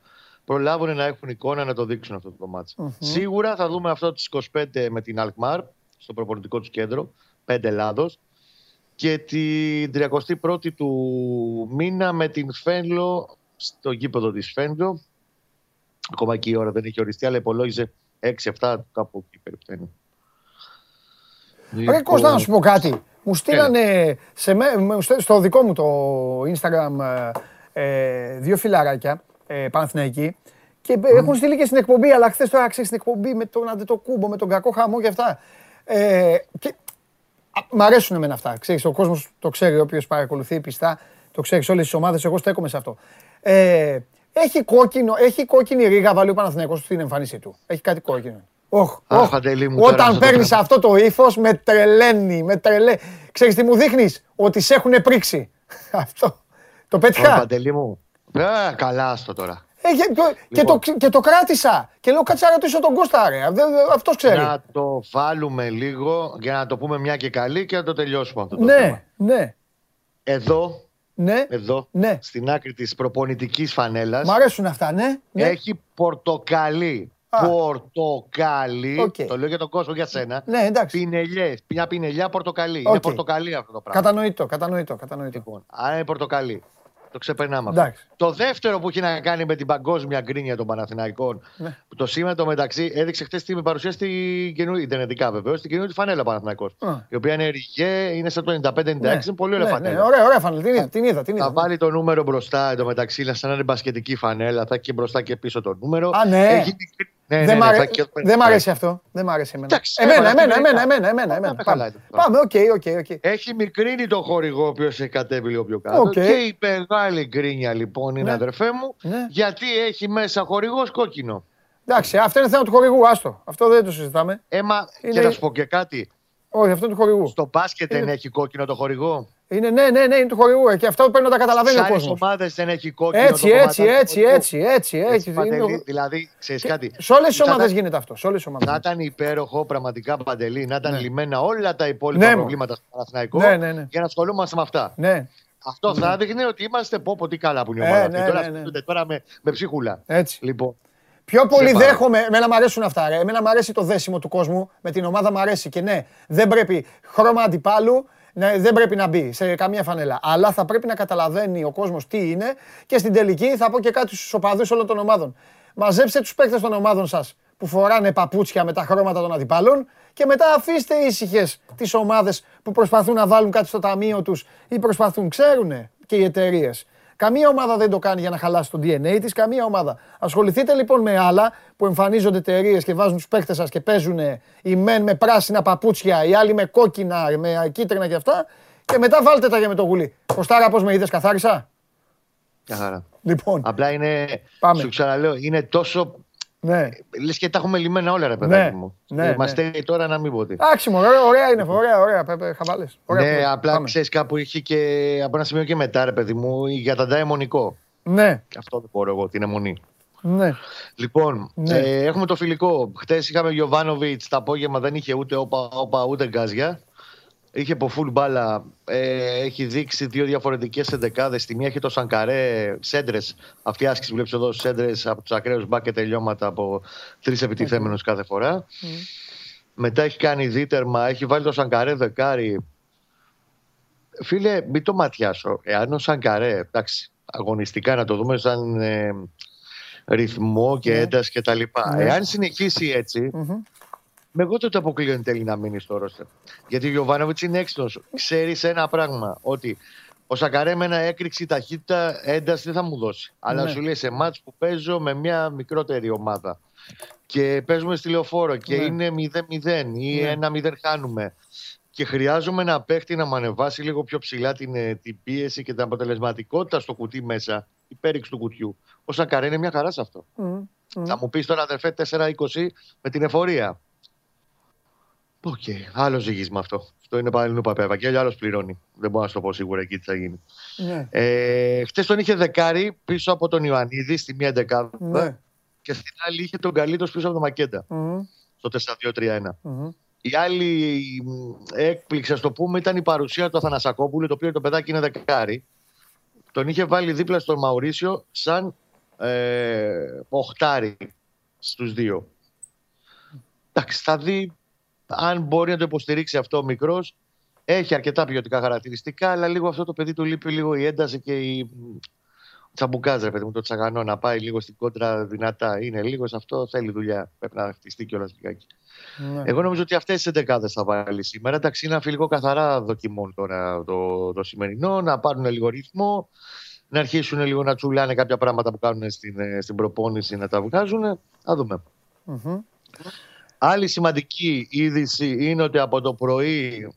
προλάβουν να έχουν εικόνα να το δείξουν αυτό το ματς. Σίγουρα θα δούμε αυτό τις 25 με την Αλκμάρ στο προπονητικό τους κέντρο, 5 Ελλάδος και την 31η του μήνα με την Φένλο στο γήπεδο της Φένλο. Ακόμα και η ώρα δεν έχει οριστεί, αλλά υπολόγιζε 6-7 κάπου εκεί περίπου. είναι. Ρε Λοιπόν, Κώστα, να σου πω κάτι. Μου στείλανε σε με, μου στέλνει στο δικό μου το Instagram ε, ε, δύο φιλαράκια ε, Παναθηναϊκοί Και έχουν στείλει και στην εκπομπή, αλλά χθες τώρα ξέρεις στην εκπομπή με τον Αντετοκούμπο, με τον κακό χαμό και αυτά. Ε, και, α, μ' αρέσουν εμένα αυτά. Ξέρεις, ο κόσμος το ξέρει, όποιο παρακολουθεί πιστά, το ξέρεις σε όλες τις ομάδες. Εγώ στέκομαι σε αυτό. Ε, έχει, κόκκινο, έχει κόκκινη ρίγα βάλει ο Παναθηναϊκός στην εμφάνισή του. Έχει κάτι κόκκινο. Όχ, Αχ, όχ. Παντελή μου, τώρα Όταν αυτό το παίρνεις πράγμα. αυτό το ύφος, με τρελαίνει. Με τρελαίνει. Ξέρεις τι μου δείχνεις, ότι σε έχουν πρίξει. αυτό. Το Ωραία, πέτυχα. Παντελή μου. Α, καλά άστο τώρα. Ε, και, το, και, Λοιπόν. το, και το κράτησα. Και λέω κάτσε να ρωτήσω τον Κώστα, ρε. Αυτός ξέρει. Να το βάλουμε λίγο για να το πούμε μια και καλή και να το τελειώσουμε αυτό το Ναι, θέμα. ναι, Εδώ, ναι. εδώ, Ναι. στην άκρη της προπονητικής φανέλας, Μ' αρέσουν αυτά, ναι. ναι. έχει πορτοκαλί. Α. Πορτοκαλί. Οκ. Το λέω για τον κόσμο, για σένα. Ναι, εντάξει. Πινελιές. Μια πινελιά πορτοκαλί. Οκ. Είναι πορτοκαλί αυτό το πράγμα. Κατανοητό, κατανοητό, κατανοητό. Λοιπόν, άρα είναι πορτοκαλί. Το ξεπερνάμε αυτό. Εντάξει. Το δεύτερο που έχει να κάνει με την παγκόσμια γκρίνια των Παναθηναϊκών, Ναι. που το σήμα το μεταξύ έδειξε χθες την παρουσία στην καινούργια, ιντερνετικά βεβαίως, στην καινούργια φανέλα Παναθηναϊκός. Α. Η οποία είναι ριγέ, είναι σαν το 95-96, είναι πολύ ωραία ναι, φανέλα. ναι, ωραία, ωραία φανέλα. Την είδα, την είδα. Την Θα είδα. βάλει το νούμερο μπροστά εντωμεταξύ, είναι σαν να είναι μπασκετική φανέλα. Θα έχει και μπροστά και πίσω το νούμερο. Α, ναι. Έχει μικρή- Ναι, ναι, Δεν ναι, μ' αρέ- θα έχει- δεν μ' αρέσει αυτό. Δεν μ' αρέσει εμένα. Εντάξει, Εμένα, έβαλα εμένα, την εμένα, ιδέα. εμένα, εμένα, εμένα. Πάμε, Πάμε, καλά είναι. Πάμε, OK, OK, OK. Έχει μικρύνει το χορηγό, ο οποίος έχει κατέβει λίγο πιο κάτω. Οκ. Και η μεγάλη γκρίνια λοιπόν είναι Ναι. αδερφέ μου, Ναι. γιατί έχει μέσα χορηγός κόκκινο. Εντάξει, αυτό είναι θέμα του χορηγού, άστο. Αυτό δεν το συζητάμε. Έμα, Είναι- και να σου πω και κάτι. Όχι, αυτό είναι του χορηγού. Στο μπάσκετ δεν Είναι- έχει κόκκινο το χορηγό; Είναι, ναι, ναι, ναι, είναι του χορηγού. ε, Και αυτό πρέπει να τα καταλαβαίνει Σε ο άλλε κόσμος. ομάδες δεν έχει κόκκινο. Έτσι, το έτσι, κομματάκι έτσι, του χορηγού. έτσι, έτσι, έτσι. Έτσι, είναι Παντελή, ο- δηλαδή, ξέρεις κάτι. Σε όλες τις Θα ομάδες ήταν- γίνεται αυτό. Σε όλες τις ομάδες Θα γίνεται. ήταν υπέροχο πραγματικά παντελή να ήταν Ναι. λυμμένα όλα τα υπόλοιπα Ναι, προβλήματα στο Παναθηναϊκό Ναι, ναι, ναι. για να ασχολούμαστε με αυτά. Ναι, Αυτό θα έδειχνε ότι είμαστε πω, πω τι καλά που είναι η Ε, ομάδα ναι, αυτή. Τώρα ναι, ναι. ασχολούνται τώρα με, με ψίχουλα. έτσι. Λοιπόν, Πιο πολύ παρα- δέχομαι. Εμένα μου αρέσουν αυτά. Ρε. Εμένα μου αρέσει το δέσιμο του κόσμου. Με την ομάδα μου αρέσει. Και ναι, δεν πρέπει χρώμα αντιπάλου. Ναι, δεν πρέπει να μπει σε καμία φανέλα. Αλλά θα πρέπει να καταλαβαίνει ο κόσμος τι είναι. Και στην τελική θα πω και κάτι στους οπαδούς όλων των ομάδων. Μαζέψτε τους παίκτες των ομάδων σας που φοράνε παπούτσια με τα χρώματα των αντιπάλων. Και μετά αφήστε ήσυχες τις ομάδες που προσπαθούν να βάλουν κάτι στο ταμείο τους ή προσπαθούν. Ξέρουν και οι εταιρείες. Καμία ομάδα δεν το κάνει για να χαλάσει το DNA της. Καμία ομάδα. Ασχοληθείτε λοιπόν με άλλα που εμφανίζονται εταιρείες και βάζουν τους παίκτες σας και παίζουν οι μεν με πράσινα παπούτσια, οι άλλοι με κόκκινα, με κίτρινα και αυτά. Και μετά βάλτε τα για με το γουλί. Κοστάρα, πώς με είδες, καθάρισα; μια χαρά. Λοιπόν, Απλά είναι, Πάμε. σου ξαναλέω, είναι τόσο. Ναι. Λες και τα έχουμε λυμμένα όλα, ρε παιδάκι Ναι, μου. ναι, Ε, Μας ναι. στέλνει τώρα να μην πω τι. Εντάξει, μωρέ, ωραία, ωραία είναι. Ωραία, ωραία. Πέπε, χαβάλες. Ωραία, ναι, πάμε. απλά ξέρεις κάπου είχε και από ένα σημείο και μετά, ρε παιδί μου, για τα νταεμονικό. Ναι, Αυτό δεν μπορώ εγώ, την αιμονή. ναι. Λοιπόν, Ναι. ε, έχουμε το φιλικό. Χθε είχαμε Γιωβάνοβιτς το απόγευμα, δεν είχε ούτε όπα, όπα ούτε γκάζια. Είχε από full μπάλα. Ε, έχει δείξει δύο διαφορετικές εντεκάδες. Στη μία έχει το Σανκαρέ, σέντρες. Αυτή η άσκηση που βλέπεις εδώ, σέντρες από τους ακραίους μπακ και τελειώματα από τρεις επιτιθέμενους κάθε φορά. Μετά έχει κάνει δίτερμα, έχει βάλει το Σανκαρέ δεκάρι. Φίλε, μην το ματιάσω. Εάν ο Σανκαρέ, εντάξει, αγωνιστικά να το δούμε σαν ε, ρυθμό και Ναι. ένταση και τα λοιπά. Ναι. Εάν συνεχίσει έτσι, Μμμ. Με εγώ τότε αποκλείω εν τέλει να μείνεις στο ρόστερ. Γιατί ο Γιωβάνοβιτς είναι έξυπνος. Ξέρεις ένα πράγμα, ότι ο Σακαρέ με ένα έκρηξη ταχύτητα ένταση δεν θα μου δώσει. Αλλά Ναι. σου λέει σε μάτς που παίζω με μια μικρότερη ομάδα και παίζουμε στη λεωφόρο και Ναι. είναι 0-0 ή Ναι. 1-0 χάνουμε και χρειάζομαι ένα παίχτη να με ανεβάσει λίγο πιο ψηλά την, ε, την πίεση και την αποτελεσματικότητα στο κουτί μέσα, η πέριξη του κουτιού. Ο Σακαρέ είναι μια χαρά σε αυτό. Μμμ. Θα μου πεις τώρα αδερφέ 4-20 με την εφορία. Οκ, άλλο ζυγίσμα αυτό. Αυτό είναι πάλι παπέ. Και άλλος πληρώνει. Δεν μπορώ να σου το πω σίγουρα εκεί τι θα γίνει. Ναι. Ε, Χθε τον είχε δεκάρι πίσω από τον Ιωαννίδη στη μία δεκάδα Ναι. και στην άλλη είχε τον Καλίτος πίσω από τον Μακέντα Μμμ. στο 4-2-3-1. Μμμ. Η άλλη μ, έκπληξη, ας το πούμε, ήταν η παρουσία του Αθανασακόπουλου, το οποίο το παιδάκι είναι δεκάρι. Τον είχε βάλει δίπλα στον Μαουρίσιο σαν ε, οχτάρι στους δύο. Εντάξει, θα δει αν μπορεί να το υποστηρίξει αυτό ο μικρός. Έχει αρκετά ποιοτικά χαρακτηριστικά, αλλά λίγο αυτό το παιδί του λείπει λίγο η ένταση και η μ, τσαμπουκάζ, ρε παιδί μου, το τσαγανό να πάει λίγο στην κόντρα δυνατά. Είναι λίγο σε αυτό, θέλει δουλειά. Πρέπει να χτιστεί κιόλας λιγάκι. Ναι. Εγώ νομίζω ότι αυτές τι 11 θα βάλει σήμερα. Εντάξει, είναι ένα φιλικό καθαρά δοκιμών τώρα το, το σημερινό, να πάρουν λίγο ρυθμό. να αρχίσουν λίγο να τσουλάνε κάποια πράγματα που κάνουν στην, ε, στην προπόνηση να τα βγάζουν. Θα δούμε. Άλλη σημαντική είδηση είναι ότι από το πρωί,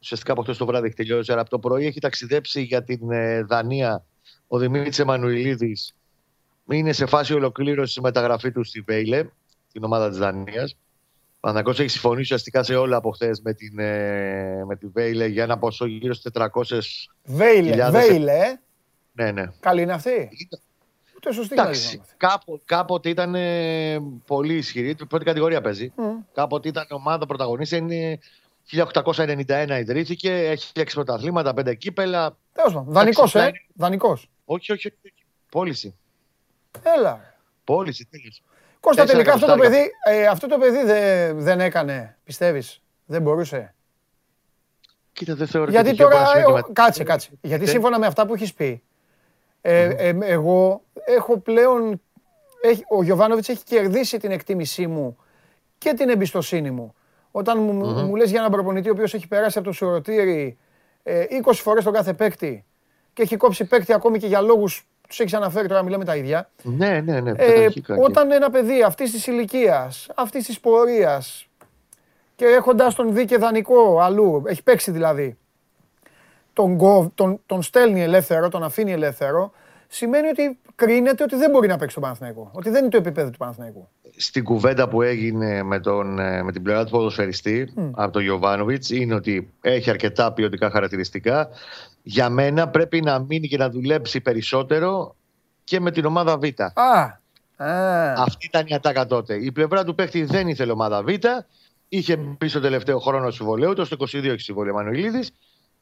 ουσιαστικά από χθες το βράδυ έχει τελειώσει, αλλά από το πρωί έχει ταξιδέψει για την ε, Δανία ο Δημήτρης Εμμανουηλίδης. Είναι σε φάση ολοκλήρωσης μεταγραφή του στη Βέιλε, την ομάδα της Δανίας. Ο Παναγιώ έχει συμφωνήσει ουσιαστικά σε όλα από χθες με, την, ε, με τη Βέιλε για ένα ποσό γύρω στι 400. Βέιλε, Βέιλε. ε. Ναι, ναι. Καλή είναι αυτή. Ούτε σωστή καλή Εντάξει, είναι. κάπο, κάποτε ήταν ε, πολύ ισχυρή. Την πρώτη κατηγορία παίζει. Κάποτε ήταν ομάδα πρωταγωνίστρια. Είναι 1891 ιδρύθηκε. Έχει 6 πρωταθλήματα, 5 κύπελα. Τέλος πάντων. Δανεικός, Εντάξει, ε. είναι- Δανεικός. Όχι, όχι, όχι. όχι. Πώληση. Έλα. Πώληση, τέλειωσε. Κώστα, Τέσσερα τελικά αυτό το εκατοστάρικα. παιδί, ε, αυτό το παιδί δεν, δεν έκανε, πιστεύεις. Δεν μπορούσε; Κοίτα, δεν θεωρώ Γιατί ότι είχε τώρα. μπορέσει να ε, ο- κυμα- Κάτσε, κάτσε. Γιατί Δεν- σύμφωνα με αυτά που έχεις πει, ε, ε, εγώ έχω πλέον. Έχει, ο Γιωβάνοβιτς έχει κερδίσει την εκτίμησή μου και την εμπιστοσύνη μου. Όταν μου, μου λες για έναν προπονητή ο οποίος έχει περάσει από το σουρωτήρι ε, 20 φορές τον κάθε παίκτη και έχει κόψει παίκτη ακόμη και για λόγους τους έχεις αναφέρει τώρα μιλάμε τα ίδια. Ναι, ναι, ναι. Ε, πρωταρχικά και- όταν ένα παιδί αυτής της ηλικίας, αυτής της πορείας και έχοντας τον δει και δανεικό αλλού, έχει παίξει δηλαδή, τον, κόβ- τον, τον στέλνει ελεύθερο, τον αφήνει ελεύθερο, σημαίνει ότι κρίνεται ότι δεν μπορεί να παίξει τον Παναθηναϊκό. Ότι δεν είναι το επίπεδο του Παναθηναϊκού. στην κουβέντα που έγινε με, τον, ε, με την πλευρά του ποδοσφαιριστή από τον Γιωβάνοβιτς είναι ότι έχει αρκετά ποιοτικά χαρακτηριστικά. Για μένα πρέπει να μείνει και να δουλέψει περισσότερο και με την ομάδα Β. Α, α. Αυτή ήταν η ατάκα τότε. Η πλευρά του παίχτη δεν ήθελε ομάδα Β. Είχε μπει στο τελευταίο χρόνο συμβολέου, το στο 22 έχει συμβόλαιο Μανουηλίδης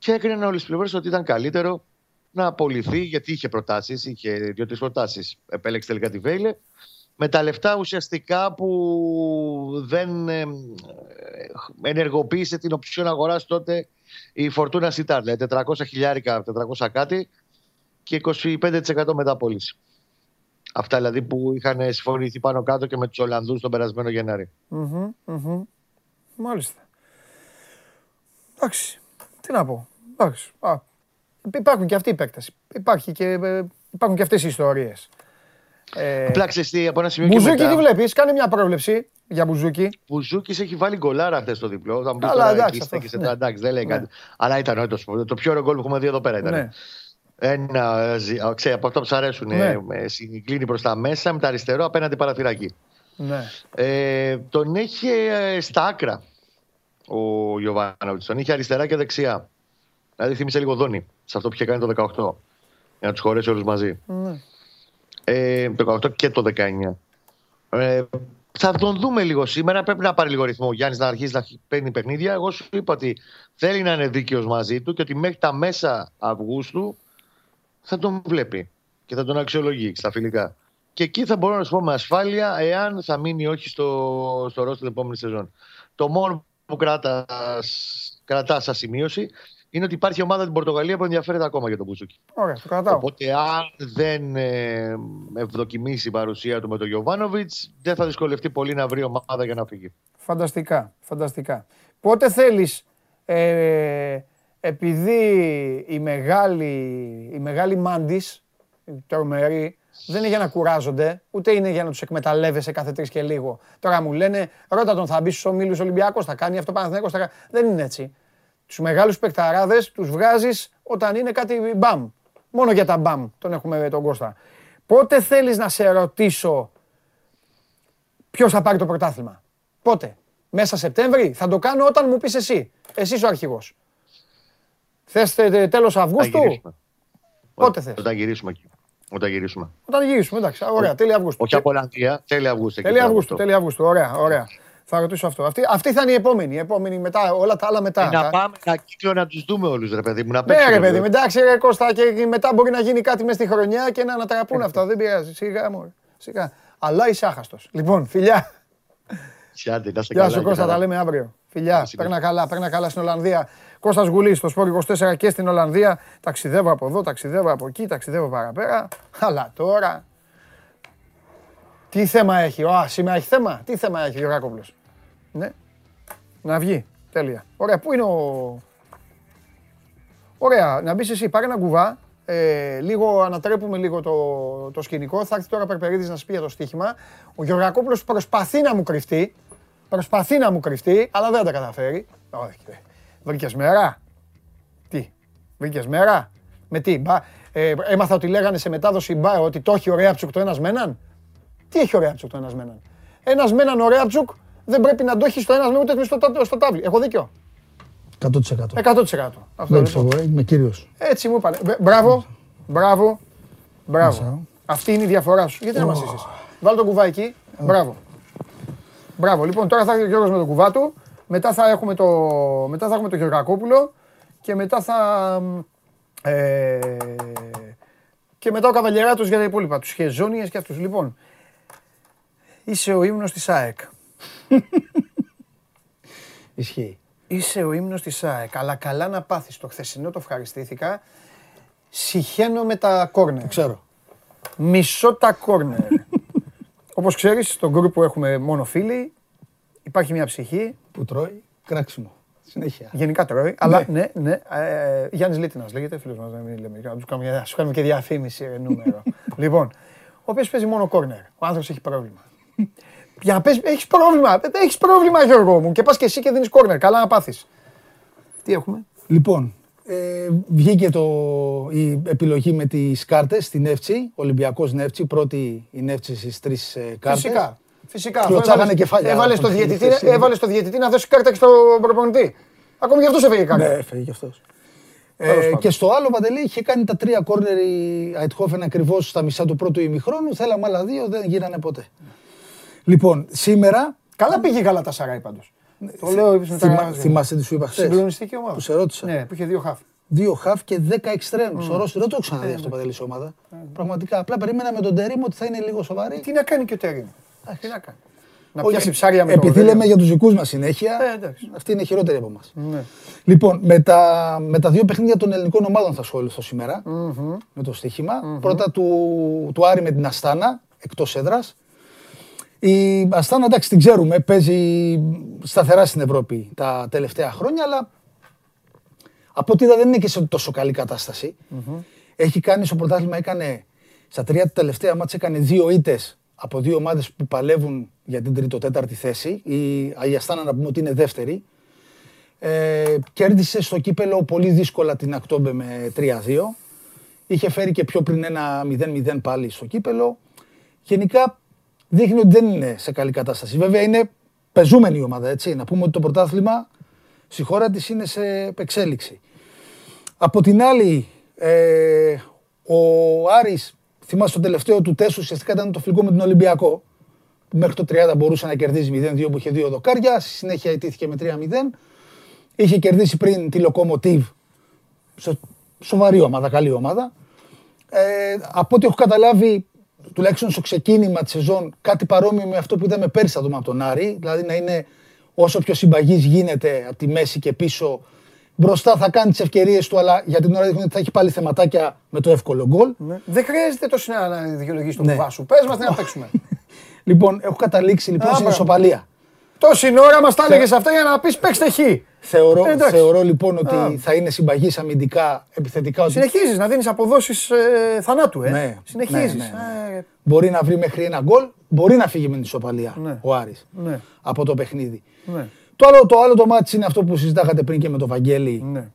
και έκριναν όλες τις πλευρέ ότι ήταν καλύτερο να απολυθεί γιατί είχε προτάσεις, είχε δύο-τρεις προτάσεις. Επέλεξε τελικά τη Βέιλε. Με τα λεφτά ουσιαστικά που δεν ε, ε, ενεργοποίησε την οψιόν αγοράς τότε η Φορτούνα Σιτάρ. Δηλαδή 400 χιλιάρικα, 400 κάτι και 25% μεταπόληση. Αυτά δηλαδή που είχαν συμφωνηθεί πάνω κάτω και με τους Ολλανδούς τον περασμένο Γενάρη. Μμμ, μμμ. Μάλιστα. Εντάξει. Τι να πω. Εντάξει. Α, υπάρχουν και αυτοί οι παίκτες. Υπάρχει και, ε, υπάρχουν και αυτές οι ιστορίες. Ε, Απλά ξέρεις τι, από ένα σημείο και Μπουζούκι τι μετά. βλέπεις; Κάνε μια πρόβλεψη για Μπουζούκι. Μπουζούκης έχει βάλει γκολάρα χθες στο διπλό. Θα μου πεις Καλά, τώρα εντάξει, εκεί αυτό, στέκεσαι ναι. τώρα, εντάξει, δεν λέει Ναι. κάτι. Αλλά ήταν όντως το πιο ωραίο γκολ που έχουμε δει εδώ πέρα. Ήταν. Ναι. Ένα, ε, ζη- α, ξέρει, από αυτό που σου αρέσουν. Ναι. Ε, συγκλίνει προς τα μέσα με τα αριστερό απέναντι παραθυράκι. Ναι. Ε, τον είχε ε, στα άκρα ο Γιωβάνοβιτς. Τον είχε αριστερά και δεξιά. Δηλαδή θύμισε λίγο Δόνι σε αυτό που είχε κάνει το 18. Για να τους χωρέσει όλους μαζί. ναι. Ε, το 18 και το 19. Ε, θα τον δούμε λίγο σήμερα. Πρέπει να πάρει λίγο ρυθμό ο Γιάννης να αρχίσει να παίρνει παιχνίδια. Εγώ σου είπα ότι θέλει να είναι δίκαιος μαζί του και ότι μέχρι τα μέσα Αυγούστου θα τον βλέπει και θα τον αξιολογεί στα φιλικά. Και εκεί θα μπορώ να σου πω με ασφάλεια εάν θα μείνει ή όχι στο, στο ρόλο την επόμενη σεζόν. Το μόνο που κράτας, κρατάς σαν σημείωση είναι ότι υπάρχει ομάδα την Πορτογαλία που ενδιαφέρεται ακόμα για τον Μπουζούκι. Ωραία, το κρατάω. Οπότε, αν δεν ε, ευδοκιμήσει η παρουσία του με τον Γιωβάνοβιτς, δεν θα δυσκολευτεί πολύ να βρει ομάδα για να φύγει. Φανταστικά, φανταστικά. Πότε θέλεις, ε, επειδή η μεγάλη, η μεγάλη μάντης, η τρομερή, δεν είναι για να κουράζονται, ούτε είναι για να τους εκμεταλλεύεσαι κάθε τρεις και λίγο. Τώρα μου λένε, ρώτα τον θα μπει στους ομίλους Ολυμπιακός, θα κάνει αυτό Παναθηναϊκός, θα κάνει. Δεν είναι έτσι. Τους μεγάλους παικταράδες τους βγάζεις όταν είναι κάτι μπαμ. Μόνο για τα μπαμ τον έχουμε τον Κώστα. Πότε θέλεις να σε ρωτήσω ποιος θα πάρει το πρωτάθλημα; Πότε; Μέσα Σεπτέμβρη; Θα το κάνω όταν μου πεις εσύ. Εσύ είσαι ο αρχηγός. Θες τε- τέλος Θα Αυγούστου; γυρίσουμε. Πότε θες; Όταν γυρίσουμε εκεί. Όταν γυρίσουμε. Όταν γυρίσουμε. Εντάξει. Ωραία. Τέλη Αυγούστου. Όχι από Ολλανδία, τέλη Αυγούστου. εκεί Τέλη το Αυγούστου. αυτό. Τέλη Αυγούστου. Ωραία. Ωραία. Θα ρωτήσω αυτό. Αυτή, αυτή θα είναι η επόμενη. Η επόμενη μετά. Όλα τα άλλα μετά. Ε, Να Τα- πάμε ένα κύκλο να τους δούμε όλους, ρε παιδί μου. Να Ναι, παίξουμε ρε παιδί, λίγο. μου, εντάξει, ρε Κώστα, και μετά μπορεί να γίνει κάτι μες στη χρονιά και να ανατραπούν αυτά. Δεν πειράζει. Σιγά, μου. Σιγά. Αλλά είσαι άχαστος. Λοιπόν, φιλιά. Άντε, να είστε Γεια καλά σου και Κώστα, καλά. τα λέμε αύριο. Φιλιά, Εσύ, παίρνα καλά, παίρνα καλά στην Ολλανδία. Κώστας Γουλής στο Σπορ 24 και στην Ολλανδία. Ταξιδεύω από εδώ, ταξιδεύω από εκεί, ταξιδεύω παραπέρα. Αλλά τώρα... Τι θέμα έχει, α, σήμερα έχει θέμα; Τι θέμα έχει ο Γιωργάκοβλος. Ναι, να βγει, τέλεια. Ωραία, πού είναι ο... Ωραία, να μπεις εσύ, πάρε ένα κουβά Ε, λίγο ανατρέπουμε λίγο το, το σκηνικό. Θα έρθει τώρα ο Περπερίδης να σας πει για το στοίχημα. Ο Γεωργακόπουλος προσπαθεί να μου κρυφτεί. Προσπαθεί να μου κρυφτεί, αλλά δεν τα καταφέρει. Όχι. ε. Βρήκες μέρα; Τι, βρήκες μέρα; Με τι, μπα, ε, έμαθα ότι λέγανε σε μετάδοση μπα, ότι το έχει ο Ρέαπτσουκ το ένας με έναν. Τι έχει ο Ρέαπτσουκ το ένας με έναν; Ένας με έναν ο Ρέαπτσουκ δεν πρέπει να το έχεις στο ένας με ούτε στο, τα- στο τάβλι. Έχω δίκιο; 100%. 100%. Αυτό Βλέπεις λοιπόν. εγώ, ε, είμαι κύριος. Έτσι μου είπανε. Μπ- Μπράβο, μπράβο, μπράβο. Αυτή είναι η διαφορά σου. Γιατί να μας είσαι. Βάλ το κουβά εκεί. Μπράβο. Μπράβο. Λοιπόν, τώρα θα έρθει ο Γιώργος με το κουβά του. Μετά θα έχουμε το, μετά θα έχουμε το Γεωργακόπουλο. Και μετά θα... Ε, και μετά ο Καβαλιεράτος για τα υπόλοιπα. Τους Χεζόνιες και αυτούς. Λοιπόν, είσαι ο ύμνος της ΑΕΚ. Ισχύει. Είσαι ο ύμνος της ΑΕΚ. Αλλά καλά να πάθεις. Το χθεσινό το ευχαριστήθηκα. Συχαίνω με τα κόρνερ. Ξέρω. Μισό τα κόρνερ. Όπως ξέρεις, στον group που έχουμε μόνο φίλοι, υπάρχει μια ψυχή. Που τρώει κράξιμο. Συνέχεια. Γενικά τρώει, αλλά ναι, ναι. Ε, Γιάννης Λίτινας λέγεται, φίλος μας, να μην λέμε. Να τους κάνουμε, να σου κάνουμε και διαφήμιση ρε, νούμερο. λοιπόν, ο οποίος παίζει μόνο κόρνερ. Ο άνθρωπος έχει πρόβλημα. Για να πες, έχεις πρόβλημα, έχεις πρόβλημα Γιώργο μου και πας και εσύ και δίνεις κόρνερ. Καλά να πάθεις. Τι έχουμε; Λοιπόν, ε, βγήκε το, η επιλογή με τις κάρτες στην Εύτσι, Ολυμπιακός Νεύτσι, πρώτη η Νεύτσι στις τρεις ε, κάρτες. Φυσικά. Φυσικά. Κλωτσάγανε Έβαλες- κεφάλια. Έβαλες το από την διαιτητή, χθεσινή. έβαλες το διαιτητή να δώσει κάρτα και στον προπονητή. Ακόμη γι' αυτός σε έφεγε η κάρτα. Ναι, έφεγε κι αυτός. Τέλος Ε, πάντων. και στο άλλο Παντελή είχε κάνει τα τρία κόρνερ η Αιτχόφεν ακριβώς στα μισά του πρώτου ημιχρόνου. Θέλαμε άλλα δύο, δεν γίνανε ποτέ. Λοιπόν, σήμερα. Καλά πήγε η Γαλατασαράι πάντως. Το λέω είπες μετά. Θυμά, θυμάσαι τι σου είπα χθες; Συγκλονιστική ομάδα. Που σε ρώτησα. Ναι, που είχε δύο χαφ. Δύο χαφ και δέκα εξτρέμ. Στο Ρώσο δεν το έχω Ε, ξαναδεί αυτό Παντελής σε ομάδα. Πραγματικά. Απλά περίμενα με τον Τερήμ ότι θα είναι λίγο σοβαρή. Τι να κάνει και ο Τέριν. Τι να κάνει. Να Όχι, πιάσει ψάρια με το Επειδή Ρέλιο. λέμε για τους δικούς μας συνέχεια, Ε, εντάξει. αυτή είναι χειρότερη από εμάς. Ναι. Λοιπόν, με τα, με τα δύο παιχνίδια των ελληνικών ομάδων θα ασχοληθώ σήμερα, με το στοιχημα Πρώτα του, του Άρη με την Αστάνα, εκτός έδρας. Η Αστάνα, εντάξει, την ξέρουμε, παίζει σταθερά στην Ευρώπη τα τελευταία χρόνια, αλλά από ό,τι είδα δεν είναι και σε τόσο καλή κατάσταση. Έχει κάνει στο πρωτάθλημα, έκανε στα τρία του τελευταία μάτια έκανε δύο ήττες από δύο ομάδες που παλεύουν για την τρίτο-τέταρτη θέση. Η, η Αστάνα να πούμε ότι είναι δεύτερη. Ε, κέρδισε στο κύπελο πολύ δύσκολα την Ακτόμπε με 3-2. Είχε φέρει και πιο πριν ένα 0-0 πάλι στο κύπελο. Γενικά δείχνει ότι δεν είναι σε καλή κατάσταση. Βέβαια είναι πεζούμενη η ομάδα, έτσι. Να πούμε ότι το πρωτάθλημα στη χώρα της είναι σε εξέλιξη. Από την άλλη, ε, ο Άρης, θυμάσαι το τελευταίο του τέσσερι, ουσιαστικά ήταν το φιλικό με τον Ολυμπιακό. Που μέχρι το 30 μπορούσε να κερδίζει 0-2 που είχε δύο δοκάρια. Στη συνέχεια ιτήθηκε με 3-0. Είχε κερδίσει πριν τη Λοκομοτίβ. Σο, σοβαρή ομάδα, καλή ομάδα. Ε, από ό,τι έχω καταλάβει, τουλάχιστον στο ξεκίνημα της σεζόν, κάτι παρόμοιο με αυτό που είδαμε πέρσι θα δούμε από τον Άρη. Δηλαδή να είναι όσο πιο συμπαγής γίνεται από τη μέση και πίσω. Μπροστά θα κάνει τις ευκαιρίες του, αλλά για την ώρα δείχνει ότι θα έχει πάλι θεματάκια με το εύκολο γκολ. Ναι. Δεν χρειάζεται τόσο να να δικαιολογήσει τον Ναι. κουβά σου. Πες μας τι να παίξουμε. Λοιπόν, έχω καταλήξει λοιπόν Α, στην μπράβο. ισοπαλία. Τόση ώρα μας τα έλεγες αυτά για να πεις παίξτε χ. Θεωρώ, Εντάξει. θεωρώ λοιπόν ότι Α. θα είναι συμπαγής αμυντικά, επιθετικά. Ότι Συνεχίζεις να δίνεις αποδόσεις ε, θανάτου, ε. Ναι, Συνεχίζεις. ναι, ναι, Ε, μπορεί να βρει μέχρι ένα γκολ, μπορεί να φύγει με την ισοπαλία Ναι. ο Άρης Ναι. από το παιχνίδι. ναι. Το άλλο το, άλλο το μάτι είναι αυτό που συζητάγατε πριν και με τον Βαγγέλη Ναι.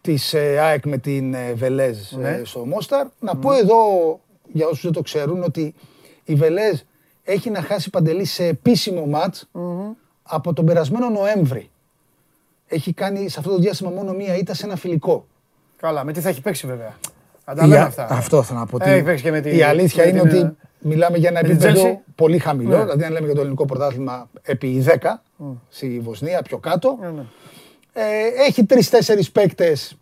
της ε, ΑΕΚ με την ε, Βελέζ ε, Ναι. στο Μόσταρ. Να πω εδώ, για όσους δεν το ξέρουν, ότι η Βελέζ έχει να χάσει παντελή σε επίσημο μάτς από τον περασμένο Νοέμβρη. Έχει κάνει σε αυτό το διάστημα μόνο μία ήττα σε ένα φιλικό. Καλά, με τι θα έχει παίξει βέβαια. Θα τα λέμε Η- αυτά. Αυτό θέλω να πω. Έχει ότι παίξει και με τη- η αλήθεια με είναι την, ότι ε, μιλάμε για ένα με την επίπεδο Chelsea. πολύ χαμηλό. Ναι. Δηλαδή, αν λέμε για το ελληνικό πρωτάθλημα επί 10 στη Βοσνία, πιο κάτω. Ναι, ναι. Ε, έχει τρεις-τέσσερις παίκτες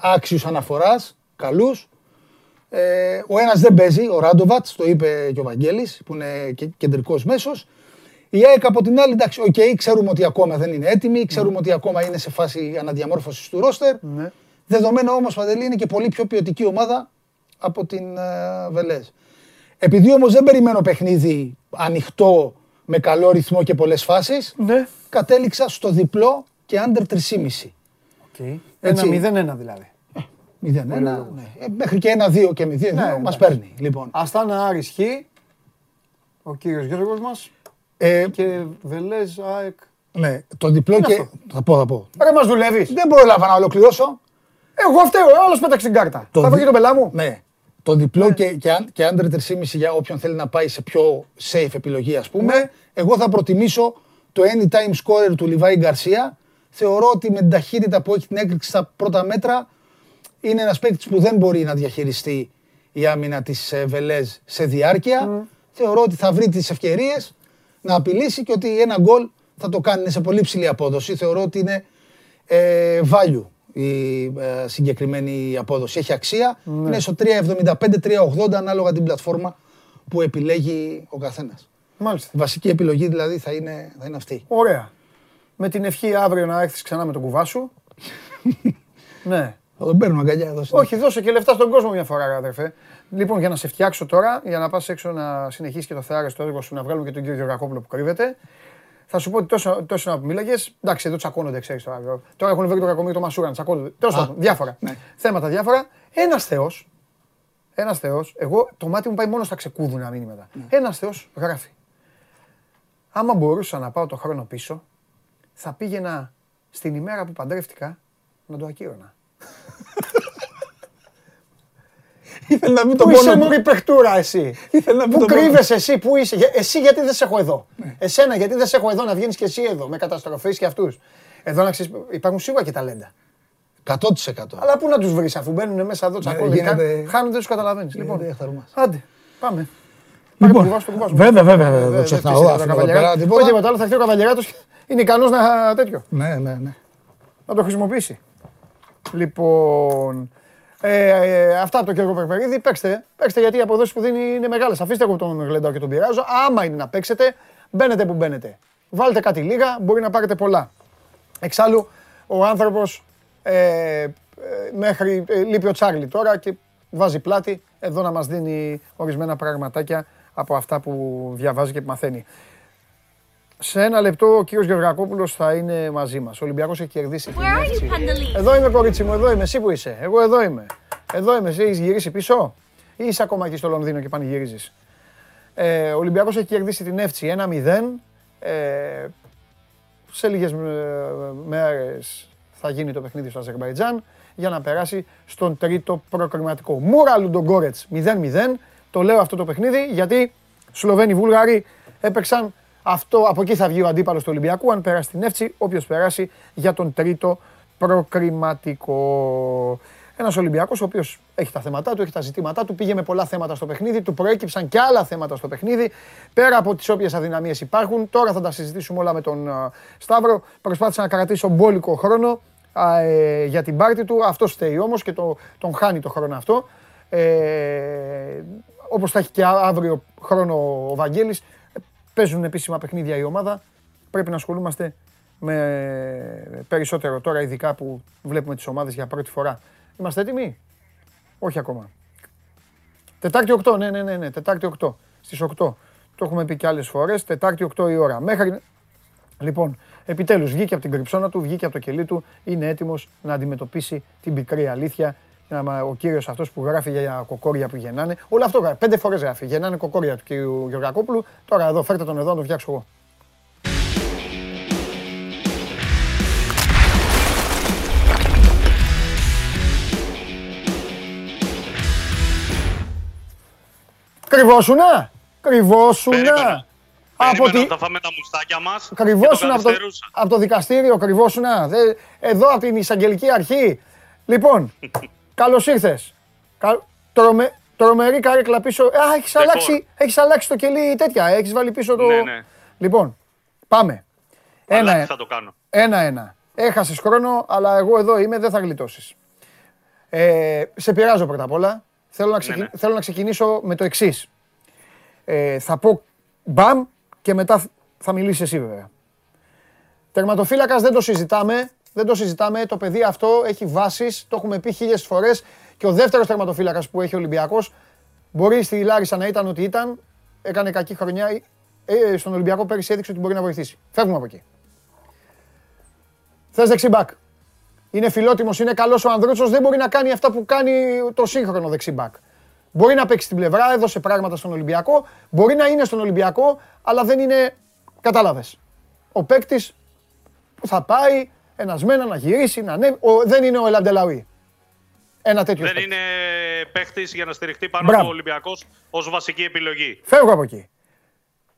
άξιους αναφοράς, καλούς. Ε, ο ένας δεν παίζει, ο Ράντοβατς, το είπε και ο Βαγγέλης, που είναι και κεντρικός μέσος. Η ΑΕΚ από την άλλη, εντάξει, οκ, ξέρουμε ότι ακόμα δεν είναι έτοιμη, ξέρουμε ότι ακόμα είναι σε φάση αναδιαμόρφωσης του ρόστερ. Ναι. Δεδομένο όμως, Παντελή, είναι και πολύ πιο ποιοτική ομάδα από την ε, Βελέζ. Επειδή όμως δεν περιμένω παιχνίδι ανοιχτό, με καλό ρυθμό και πολλές φάσεις, Ναι. κατέληξα στο διπλό και under 3,5. Οκ. Έτσι. Ένα 0-1 δηλαδή. 0-1. Ναι. Ε, μέχρι και 1-2 και 0-2 Ναι, μας εντάξει. παίρνει. Λοιπόν. Αστάνα Άρης Χ, ο κύριος Γιώργος μας Ε, και Βελέζ ΑΕΚ. ναι, το διπλό Είναι και. αυτό; Θα πω, θα πω. Ρε μας δουλεύεις. Δεν πρόλαβα να ολοκληρώσω. Εγώ φταίω, άλλος πέταξε την κάρτα. Το Θα δι- βγει τον μπελά μου. Ναι. Το διπλό και, και, αν- και under 3,5 για όποιον θέλει να πάει σε πιο safe επιλογή, ας πούμε. Ναι. Εγώ θα προτιμήσω το anytime scorer του Λιβάη Γκαρσία. Θεωρώ ότι με την ταχύτητα που έχει την έκρηξη στα πρώτα μέτρα είναι ένας παίκτης που δεν μπορεί να διαχειριστεί η άμυνα της Βελέζ σε διάρκεια. Θεωρώ ότι θα βρει τις ευκαιρίες να απειλήσει και ότι ένα γκολ θα το κάνει Είναι σε πολύ ψηλή απόδοση. Θεωρώ ότι είναι ε, value η ε, συγκεκριμένη απόδοση. Έχει αξία. Ναι. Είναι στο 3,75-3,80 ανάλογα την πλατφόρμα που επιλέγει ο καθένας. Μάλιστα. Η βασική επιλογή δηλαδή θα είναι, θα είναι αυτή. Ωραία. Με την ευχή αύριο να έρθεις ξανά με τον κουβά σου. ναι. Θα τον παίρνω αγκαλιά εδώ. στην- Όχι, δώσε και λεφτά στον κόσμο μια φορά, ρε αδερφέ. Λοιπόν, για να σε φτιάξω τώρα, για να πας έξω να συνεχίσεις και το θεάρε στο έργο σου, να βγάλουμε και τον κύριο Γεωργακόπουλο που κρύβεται. Θα σου πω ότι τόσο, τόσο να που μίλαγε. Εντάξει, εδώ τσακώνονται, ξέρεις τώρα. Τώρα έχουν βρει το κακομίρι το Μασούρα, τσακώνονται. Τέλος πάντων, διάφορα. Θέματα διάφορα. Ένας Θεός. Ένας Θεός. Εγώ το μάτι μου πάει μόνο στα ξεκούδουνα μήνυματα. Ένας Θεός γράφει. Άμα μπορούσα να πάω το χρόνο πίσω, θα πήγαινα στην ημέρα που παντρεύτηκα να το ακύρωνα. Ήθελα να μην τον Πού είσαι πόνο. μωρή παιχτούρα εσύ; Ήθελα να μην Πού τον πόνο. κρύβεσαι εσύ, πού είσαι; Για- Εσύ γιατί δεν σε έχω εδώ; Εσένα γιατί δεν σε έχω εδώ να βγαίνεις και εσύ εδώ με καταστροφές και αυτούς; Εδώ να ξέρεις, υπάρχουν σίγουρα και ταλέντα. 100%. Αλλά πού να τους βρεις αφού μπαίνουν μέσα εδώ τσακώνονται. γίνεται- κα- Χάνονται, τους καταλαβαίνεις. Λοιπόν, Γίνεται εχθρομάς. άντε, πάμε. Λοιπόν, κουβά στο κουβά σου. βέβαια, βέβαια, Ε, δεν δεν ξεχνάω. φταίει άφηνα το εδώ καβαλιέρα. πέρα Όχι τίποτα. τίποτα άλλο, θα έρθει ο καβαλιεράτος και είναι ικανός να τέτοιο. Ναι, ναι, ναι. να το χρησιμοποιήσει. Λοιπόν, ε, ε, αυτά από τον Γιώργο Περπερίδη. Παίξτε, παίξτε γιατί οι αποδόσεις που δίνει είναι μεγάλες. Αφήστε εγώ τον γλεντάω και τον πειράζω. Άμα είναι να παίξετε, μπαίνετε που μπαίνετε. Βάλτε κάτι λίγα, μπορεί να πάρετε πολλά. Εξάλλου, ο άνθρωπος ε, ε, μέχρι, ε, λείπει ο Τσάρλι τώρα και βάζει πλάτη εδώ να μας δίνει ορισμένα πραγματάκια από αυτά που διαβάζει και που μαθαίνει. Σε ένα λεπτό ο κύριος Γεωργακόπουλος θα είναι μαζί μας. Ο Ολυμπιακός έχει κερδίσει την έκτη. Εδώ είμαι κορίτσι μου, εδώ είμαι. Εσύ που είσαι; Εγώ εδώ είμαι. Εδώ είμαι. Εσύ έχεις γυρίσει πίσω; Ή είσαι ακόμα εκεί στο Λονδίνο και πανηγυρίζεις; Ε, ο Ολυμπιακός έχει κερδίσει την Εύτσι 1-0. Ε, σε λίγες ε, μέρες θα γίνει το παιχνίδι στο Αζερβαϊτζάν για να περάσει στον τρίτο προκριματικό. Μούρα Λουντογκόρετς 0-0. Το λέω αυτό το παιχνίδι γιατί Σλοβαίνοι Βούλγαροι έπαιξαν αυτό, από εκεί θα βγει ο αντίπαλος του Ολυμπιακού, αν περάσει την Εύτσι, όποιος περάσει για τον τρίτο προκριματικό. Ένας Ολυμπιακός, ο οποίος έχει τα θέματα του, έχει τα ζητήματά του, πήγε με πολλά θέματα στο παιχνίδι, του προέκυψαν και άλλα θέματα στο παιχνίδι. Πέρα από τις όποιες αδυναμίες υπάρχουν, τώρα θα τα συζητήσουμε όλα με τον α, Σταύρο. Προσπάθησα να κρατήσω μπόλικο χρόνο α, ε, για την πάρτη του. Αυτό φταίει όμως και το, τον χάνει το χρόνο αυτό. Ε, Όπως θα έχει και α- αύριο χρόνο ο Βαγγέλης, ε, παίζουν επίσημα παιχνίδια η ομάδα. Πρέπει να ασχολούμαστε με περισσότερο τώρα, ειδικά που βλέπουμε τις ομάδες για πρώτη φορά. Είμαστε έτοιμοι; Όχι ακόμα. Τετάρτη 8, ναι, ναι, ναι, ναι, Τετάρτη 8. Στις 8. Το έχουμε πει και άλλες φορές. Τετάρτη 8 η ώρα. Μέχρι... Λοιπόν, επιτέλους βγήκε από την κρυψώνα του, βγήκε από το κελί του, είναι έτοιμος να αντιμετωπίσει την πικρή αλήθεια. Να μα- Ο κύριος αυτός που γράφει για κοκόρια που γεννάνε. Όλο αυτό γράφει. Πέντε φορές γράφει. Γεννάνε κοκόρια του κύριου Γεωργακόπουλου. Τώρα εδώ, φέρτε τον εδώ να τον φτιάξω εγώ. Κρυβόσουνα! Κρυβόσουνα! Περίμενα. Από Περίμενα τη... να τα φάμε τα μουστάκια μας Κρυβόσουνα και από το το, καθυστερούσα. από το δικαστήριο, κρυβόσουνα. Δε, εδώ από την εισαγγελική αρχή. Λοιπόν, καλώς ήρθες. Κα, τρομε, τρομερή καρέκλα πίσω. Α, έχεις Δεκόρ. αλλάξει, έχεις αλλάξει το κελί τέτοια. Έχεις βάλει πίσω το... Ναι, ναι. Λοιπόν, πάμε. Αλλά Ένα, τι θα το κάνω. ένα-ένα. Έχασες χρόνο, αλλά εγώ εδώ είμαι, δεν θα γλιτώσεις. Ε, σε πειράζω πρώτα απ' όλα. Θέλω να, ξεκι- ναι. θέλω να ξεκινήσω με το εξής. Ε, θα πω μπαμ και μετά θ- θα μιλήσεις εσύ βέβαια. Τερματοφύλακας δεν το συζητάμε. Δεν το συζητάμε. Το παιδί αυτό έχει βάσεις. Το έχουμε πει χίλιες φορές. Και ο δεύτερος τερματοφύλακας που έχει ο Ολυμπιακός μπορεί στη Λάρισα να ήταν ό,τι ήταν. Έκανε κακή χρονιά. Ε, στον Ολυμπιακό πέρυσι έδειξε ότι μπορεί να βοηθήσει. Φεύγουμε από εκεί. Θες δεξί μπακ. είναι φιλότιμος, είναι καλός ο Ανδρούτσος, δεν μπορεί να κάνει αυτά που κάνει το σύγχρονο δεξιμπάκ. Μπορεί να παίξει στην πλευρά, έδωσε πράγματα στον Ολυμπιακό. Μπορεί να είναι στον Ολυμπιακό, αλλά δεν είναι. Κατάλαβες. Ο παίκτης που θα πάει ένας μένα να γυρίσει, να ανέβει. Ο- δεν είναι ο Ελαντελαουί. Ένα τέτοιο. Δεν παίκτη. είναι παίχτης για να στηριχτεί πάνω Μπράβο. από ο Ολυμπιακός ως βασική επιλογή. Φεύγω από εκεί.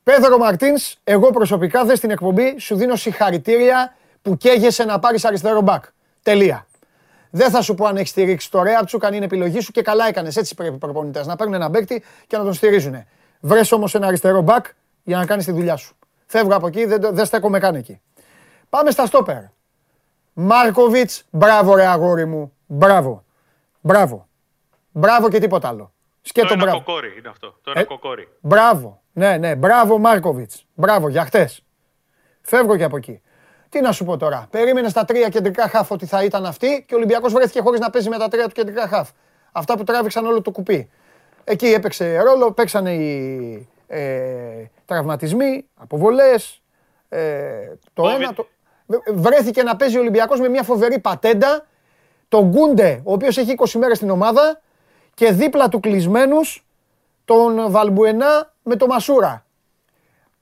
Πέδρο Μαρτίνς, εγώ προσωπικά δεν στην εκπομπή σου δίνω συγχαρητήρια που καίγεσαι να πάρεις αριστερό μπακ. Τελεία. Δεν θα σου πω αν έχεις στηρίξει το Ρέαπτσουκ, αν είναι επιλογή σου και καλά έκανες. Έτσι πρέπει οι προπονητές να παίρνουν ένα παίκτη και να τον στηρίζουν. Βρες όμως ένα αριστερό μπακ για να κάνεις τη δουλειά σου. Φεύγω από εκεί, δεν, το- δεν στέκομαι καν εκεί. Πάμε στα στόπερ. Μάρκοβιτς, μπράβο ρε αγόρι μου. Μπράβο. Μπράβο. Μπράβο και τίποτα άλλο. Το Σκέτο ένα μπράβο. κοκόρι είναι αυτό. Το ένα Ε, κοκόρι. Μπράβο. Ναι, ναι. Μπράβο Μάρκοβιτς. Μπράβο για χτες. Φεύγω και από εκεί. Τι να σου πω τώρα. Περίμενε στα τρία κεντρικά χαφ ότι θα ήταν αυτή και ο Ολυμπιακός βρέθηκε χωρίς να παίζει με τα τρία του κεντρικά χαφ. Αυτά που τράβηξαν όλο το κουπί. Εκεί έπαιξε ρόλο, παίξανε οι ε, τραυματισμοί, αποβολές. Ε, το Covid. ένα. Το... Βρέθηκε να παίζει ο Ολυμπιακός με μια φοβερή πατέντα. Τον Γκούντε, ο οποίος έχει 20 μέρες στην ομάδα και δίπλα του κλεισμένους τον Βαλμπουενά με το Μασούρα.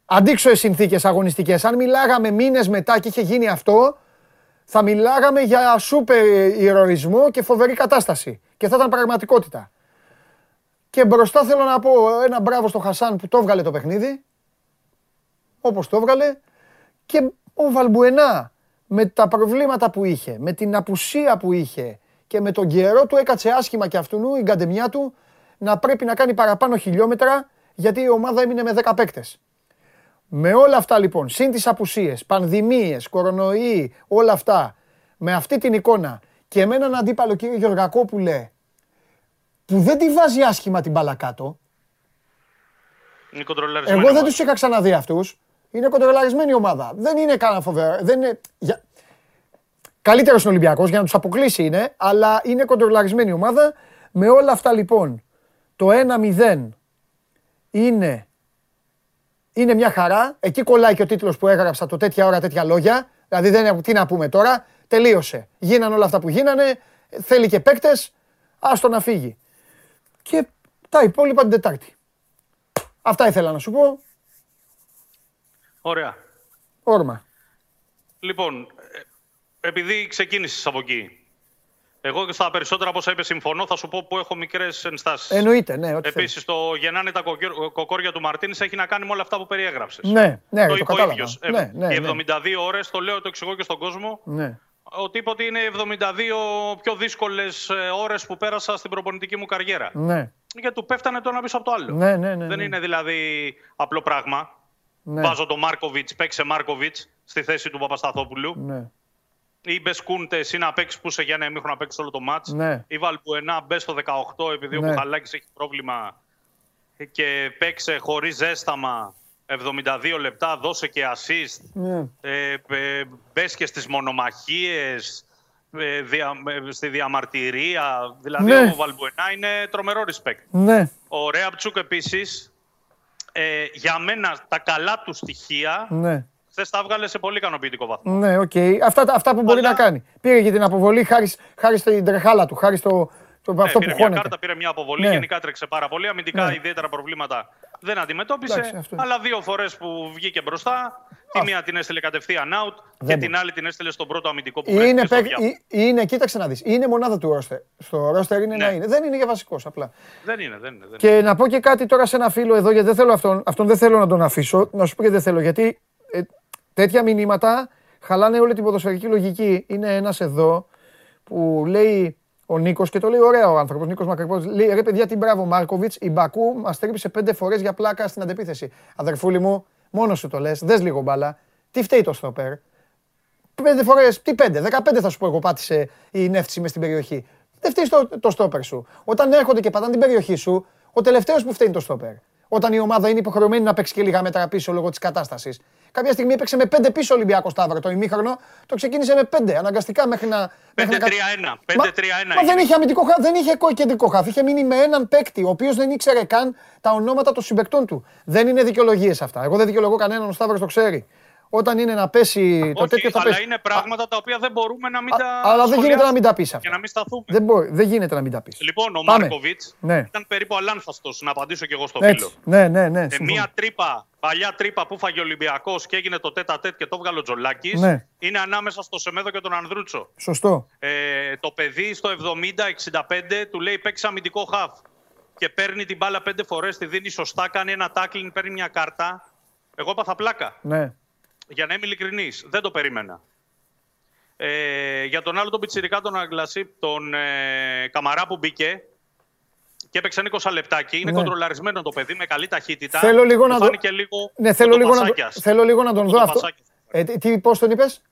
Αντίξωες συνθήκες αγωνιστικές. Αν μιλάγαμε μήνες μετά και είχε γίνει αυτό, θα μιλάγαμε για σούπερ ηρωισμό και φοβερή κατάσταση. Και θα ήταν πραγματικότητα. Και μπροστά θέλω να πω ένα μπράβο στο Χασάν που το έβγαλε το παιχνίδι. Όπως το έβγαλε. Και ο Βαλμπουενά με τα προβλήματα που είχε, με την απουσία που είχε και με τον καιρό του έκατσε άσχημα και αυτού η γκαντεμιά του να πρέπει να κάνει παραπάνω χιλιόμετρα γιατί η ομάδα έμεινε με 10 παίκτες. Με όλα αυτά λοιπόν, συν τις απουσίες, πανδημίες, κορονοϊοί, όλα αυτά, με αυτή την εικόνα και με έναν αντίπαλο κύριο Γεωργακόπουλε που δεν τη βάζει άσχημα την μπάλα κάτω, Είναι κοντρολαρισμένο. εγώ δεν τους είχα ξαναδεί αυτούς, είναι κοντρολαρισμένη ομάδα. Δεν είναι κανένα φοβερό, δεν είναι... Για... Καλύτερος είναι ο Ολυμπιακός για να τους αποκλείσει είναι, αλλά είναι κοντρολαρισμένη ομάδα. Με όλα αυτά λοιπόν, το 1-0 είναι είναι μια χαρά. Εκεί κολλάει και ο τίτλος που έγραψα, το τέτοια ώρα τέτοια λόγια. Δηλαδή δεν είναι τι να πούμε τώρα. Τελείωσε. Γίνανε όλα αυτά που γίνανε. Θέλει και παίκτες. Άστο να φύγει. Και τα υπόλοιπα την Τετάρτη. Αυτά ήθελα να σου πω. Ωραία. Όρμα. Λοιπόν, ε, επειδή ξεκίνησες από εκεί, εγώ και στα περισσότερα από όσα είπες συμφωνώ, θα σου πω που έχω μικρές ενστάσεις. Εννοείται, ναι. Ό,τι θέλεις. Επίση, το γεννάνε τα κοκκι- κοκόρια του Μαρτίνης έχει να κάνει με όλα αυτά που περιέγραψες. Ναι, ναι, το το είπε ο κατάλαβα. ίδιος. Ε, Ναι, ναι, Οι ναι. 72 ώρες, το λέω, το εξηγώ και στον κόσμο, Ναι. ότι είπε ότι είναι οι 72 πιο δύσκολες ώρες που πέρασα στην προπονητική μου καριέρα. Ναι. Γιατί του πέφτανε το ένα πίσω από το άλλο. Ναι, ναι, ναι, Δεν ναι. είναι δηλαδή απλό πράγμα. Ναι. Βάζω τον Μάρκοβιτς, παίξε Μάρκοβιτς στη θέση του Παπασταθόπουλου. Ναι. Ή μπες Κούντε, ή να παίξεις που σε για ένα εμίχρονο να παίξεις όλο το μάτ. Ναι. Ή Βαλπουενά, μπες στο 18 επειδή Ναι. ο Κουχαλάκη έχει πρόβλημα και παίξε χωρίς ζέσταμα 72 λεπτά, δώσε και assist. Ναι. Ε, ε, μπες και στις μονομαχίες, ε, δια- ε, στη διαμαρτυρία. Δηλαδή Ναι. ο Βαλμπουενά είναι τρομερό respect. Ναι. Ο Ρέαμπτσουκ επίσης, ε, για μένα τα καλά του στοιχεία, Ναι. χθες τα έβγαλε σε πολύ ικανοποιητικό βαθμό. Ναι, οκ. Αυτά, τα- αυτά που μπορεί να κάνει. Πήρε και την αποβολή χάρη, χάρη στην τρεχάλα του, χάρη στο, στο Ναι, αυτό πήρε που μια χώνεται. κάρτα, πήρε μια αποβολή, Ναι. γενικά τρέξε πάρα πολύ. Αμυντικά Ναι. ιδιαίτερα προβλήματα δεν αντιμετώπισε. Εντάξει, αυτό. αλλά δύο φορές που βγήκε μπροστά, τη μία την έστειλε κατευθείαν out και Δεν την άλλη την έστειλε στον πρώτο αμυντικό που Είναι, βρέθηκε στο παίκ- διάβολο. ε- είναι, κοίταξε να δεις, είναι μονάδα του ρόστερ. Στο ρόστερ είναι Ναι. να είναι. Δεν είναι για βασικός απλά. Δεν είναι, δεν είναι. Δεν Και να πω και κάτι τώρα σε ένα φίλο εδώ, γιατί δεν θέλω αυτόν, αυτόν δεν θέλω να τον αφήσω. Να σου πω γιατί δεν θέλω. Γιατί ε, τέτοια μηνύματα χαλάνε όλη την ποδοσφαιρική λογική. Είναι ένας εδώ που λέει ο Νίκος και το λέει ωραία ο άνθρωπος, Νίκος Μακρυπό. Λέει ρε παιδιά, την μπράβο Μάρκοβιτς, η Μπακού μας τρύπησε πέντε φορές για πλάκα στην αντεπίθεση. Αδερφούλη μου, μόνο σου το λες, δες λίγο μπάλα. Τι φταίει το στόπερ; Πέντε φορές, τι πέντε, δεκαπέντε θα σου πω εγώ πάτησε η νεύτηση μες στην περιοχή. Δεν φταίει το, το στόπερ σου. Όταν έρχονται και πατάνε την περιοχή σου, ο τελευταίος που φταίει είναι το στόπερ. Όταν η ομάδα είναι υποχρεωμένη να παίξει και λίγα μέτρα πίσω λόγω της κατάστασης. Κάποια στιγμή έπαιξε με πέντε πίσω ο Ολυμπιακός Σταύρο το ημίχρονο, το ξεκίνησε με πέντε αναγκαστικά μέχρι να. μέχρι να κα- 5-3-1. 5-3-1. Μα, μα δεν έγινε. είχε αμυντικό χαφ, δεν είχε κο- κεντρικό χαφ. Είχε μείνει με έναν παίκτη, ο οποίος δεν ήξερε καν τα ονόματα των συμπεκτών του. Δεν είναι δικαιολογίες αυτά. Εγώ δεν δικαιολογώ κανέναν, ο Σταύρος το ξέρει. Όταν είναι να πέσει το Όχι, τέτοιο θα αλλά πέσει. είναι πράγματα τα οποία δεν μπορούμε να μην τα Αλλά δεν γίνεται σχολιάσουμε να μην τα πεις Και αυτά. να μην σταθούμε. Δεν, μπορεί, δεν γίνεται να μην τα πεις. Λοιπόν, ο Πάμε. Μάρκοβιτς Ναι. ήταν περίπου αλάνθαστος να απαντήσω και εγώ στο φίλο. Έτσι. Ναι, ναι, ναι. Ε, συμφωνώ. μία τρύπα, παλιά τρύπα που φάγε ο Ολυμπιακός και έγινε το τέτα τέτ και το βγάλε ο Τζολάκης. Ναι. Είναι ανάμεσα στο Σεμέδο και τον Ανδρούτσο. Σωστό. Ε, το παιδί στο 70-65 του λέει παίξει αμυντικό χαφ. Και παίρνει την μπάλα πέντε φορές, τη δίνει σωστά, κάνει ένα τάκλινγκ, παίρνει μια κάρτα. Εγώ έπαθα πλάκα. Ναι. Για να είμαι ειλικρινής, δεν το περίμενα. Ε, για τον άλλο τον Πιτσιρικά, τον Αγκλασίπ, τον ε, Καμαρά που μπήκε και έπαιξε ένα 20 λεπτάκι. Είναι Ναι. κοντρολαρισμένο το παιδί με καλή ταχύτητα. Θέλω λίγο Μου να το- φάνηκε λίγο Ναι, θέλω ο λίγο, να, Πασάκιας. το- θέλω λίγο να τον δω αυτό. Πασάκιας. Ε, τι- τι, πώς τον είπες;